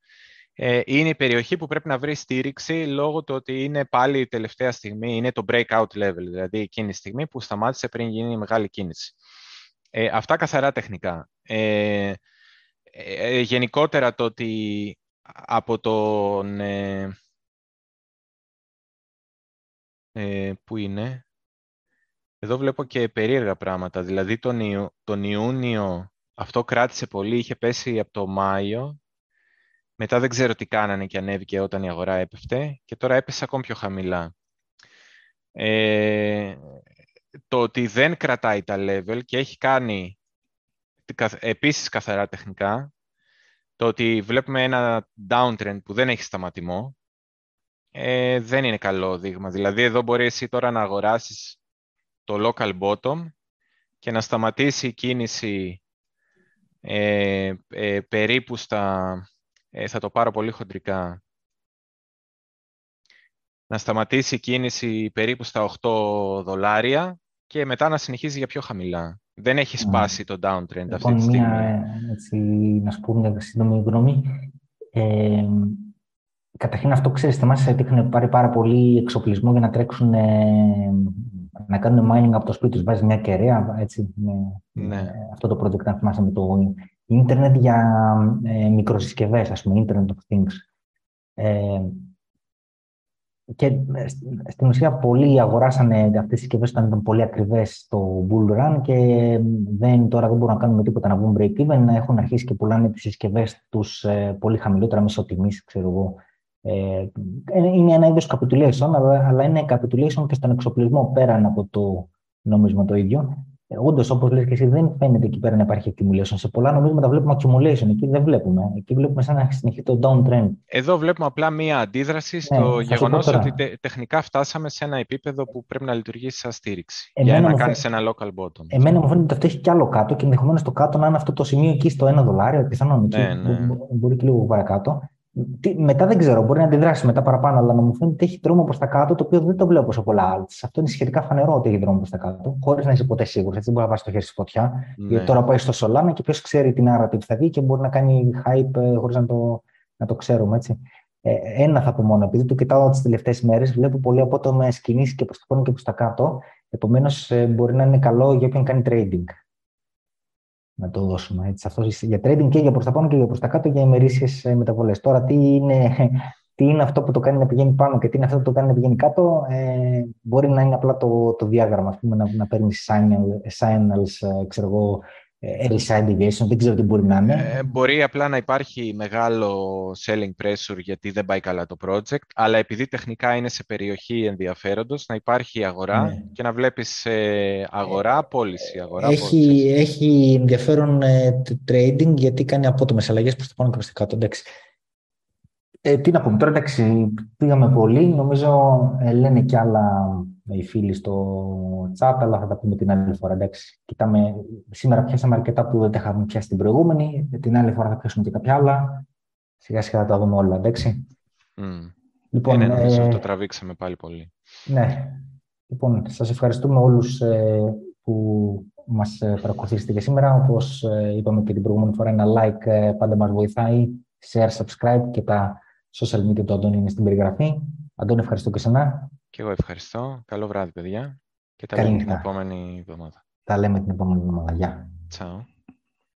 ε, είναι η περιοχή που πρέπει να βρεις στήριξη λόγω του ότι είναι πάλι η τελευταία στιγμή, είναι το breakout level, δηλαδή εκείνη η στιγμή που σταμάτησε πριν γίνει η μεγάλη κίνηση. Ε, αυτά καθαρά τεχνικά. Ε, ε γενικότερα το ότι από τον... πού είναι; Εδώ βλέπω και περίεργα πράγματα. Δηλαδή τον, τον Ιούνιο αυτό κράτησε πολύ, είχε πέσει από το Μάιο. Μετά δεν ξέρω τι κάνανε και ανέβηκε όταν η αγορά έπεφτε και τώρα έπεσε ακόμη πιο χαμηλά. Ε, το ότι δεν κρατάει τα level και έχει κάνει επίσης καθαρά τεχνικά, το ότι βλέπουμε ένα downtrend που δεν έχει σταματημό, ε, δεν είναι καλό δείγμα. Δηλαδή εδώ μπορείς εσύ τώρα να αγοράσεις το local bottom και να σταματήσει η κίνηση ε, ε, περίπου στα, ε, θα το πάρω πολύ χοντρικά, να σταματήσει η κίνηση περίπου στα 8 δολάρια και μετά να συνεχίζει για πιο χαμηλά. Δεν έχει σπάσει το downtrend λοιπόν, αυτή τη στιγμή. Μια, έτσι, να σου πω μια σύντομη γνώμη. Ε, καταρχήν αυτό, ξέρεις, εμάς έχουν πάρει πάρα πολύ εξοπλισμό για να τρέξουν να κάνουν mining από το σπίτι τους. Βάζεις μια κεραία, έτσι, με, ναι. αυτό το project, αν θυμάσαι, με το ίντερνετ για ε, μικροσυσκευές, ας πούμε, Internet of Things. Ε, και ε, στην ουσία πολλοί αγοράσανε αυτές τις συσκευές όταν ήταν πολύ ακριβές στο bull run και δεν, τώρα δεν μπορούν να κάνουν τίποτα να βγουν break even, έχουν αρχίσει και πουλάνε τις συσκευές τους ε, πολύ χαμηλότερα μισοτιμής, ξέρω εγώ, ε, είναι ένα είδος capitulation, αλλά, αλλά είναι capitulation και στον εξοπλισμό πέραν από το νόμισμα το ίδιο. Ε, Όντως, όπως λες και εσύ, δεν φαίνεται εκεί πέρα να υπάρχει accumulation. Σε πολλά νομίσματα βλέπουμε accumulation. Εκεί δεν βλέπουμε. Εκεί βλέπουμε σαν να συνεχίσει το downtrend. Εδώ βλέπουμε απλά μία αντίδραση στο ναι, γεγονός ότι τε, τεχνικά φτάσαμε σε ένα επίπεδο που πρέπει να λειτουργήσει σαν στήριξη. Εμένα για να κάνεις ένα local bottom. Εμένα μου φαίνεται ότι αυτό έχει κι άλλο κάτω και ενδεχομένως το κάτω να είναι αυτό το σημείο εκεί στο 1 δολάριο. Πιθανόν εκεί. Ναι, ναι. Μπορεί και λίγο παρακάτω μετά δεν ξέρω, μπορεί να αντιδράσει μετά παραπάνω, αλλά να μου φαίνεται ότι έχει δρόμο προς τα κάτω, το οποίο δεν το βλέπω σε πολλά άλλα. Αυτό είναι σχετικά φανερό ότι έχει δρόμο προς τα κάτω, χωρίς να είσαι ποτέ σίγουρος. Έτσι δεν μπορεί να βάσει το χέρι στη φωτιά. Ναι. Γιατί τώρα πάει στο Solana και ποιος ξέρει την άρα που θα βγει και μπορεί να κάνει hype ε, χωρίς να το, να το ξέρουμε. Έτσι. Ε, ένα θα πω μόνο, επειδή το κοιτάω τις τελευταίες μέρες, βλέπω πολύ απότομες κινήσεις και προς τα πάνω και προς τα κάτω. Επομένως, ε, μπορεί να είναι καλό για όποιον κάνει trading να το δώσουμε. Έτσι. Αυτός για trading και για προς τα πάνω και για προς τα κάτω για ημερήσιες μεταβολές. Τώρα τι είναι, (laughs) τι είναι αυτό που το κάνει να πηγαίνει πάνω και τι είναι αυτό που το κάνει να πηγαίνει κάτω, ε, μπορεί να είναι απλά το, το διάγραμμα, ας πούμε, να, να παίρνεις signals, ε, ξέρω εγώ, early side deviation, δεν ξέρω τι μπορεί να είναι. Ε, μπορεί απλά να υπάρχει μεγάλο selling pressure γιατί δεν πάει καλά το project, αλλά επειδή τεχνικά είναι σε περιοχή ενδιαφέροντος, να υπάρχει αγορά ναι. και να βλέπεις ε, αγορά, πώληση, αγορά, έχει, πώληση. Έχει ενδιαφέρον ε, trading γιατί κάνει απότομες αλλαγές προς το πάνω και προς το κάτω. Εντάξει. Ε, τι να πούμε τώρα, εντάξει, πήγαμε πολύ. Νομίζω ε, λένε κι άλλα οι φίλοι στο chat, αλλά θα τα πούμε την άλλη φορά. Εντάξει. Κοιτάμε, σήμερα πιάσαμε αρκετά που δεν τα είχαμε πιάσει την προηγούμενη. Την άλλη φορά θα πιάσουμε και κάποια άλλα. Σιγά σιγά θα τα δούμε όλα, εντάξει. Mm. Λοιπόν, ε, νομίζω ε, το τραβήξαμε πάλι πολύ. Ναι. Λοιπόν, σας ευχαριστούμε όλους ε, που μας ε, παρακολουθήσετε και σήμερα. Όπως ε, είπαμε και την προηγούμενη φορά, ένα like ε, πάντα μας βοηθάει. Share, subscribe και τα social media του Αντώνη είναι στην περιγραφή. Αντώνη, ευχαριστώ και σένα. Και εγώ ευχαριστώ. Καλό βράδυ, παιδιά. Και τα λέμε την επόμενη εβδομάδα. Τα λέμε την επόμενη εβδομάδα. Γεια. Ciao.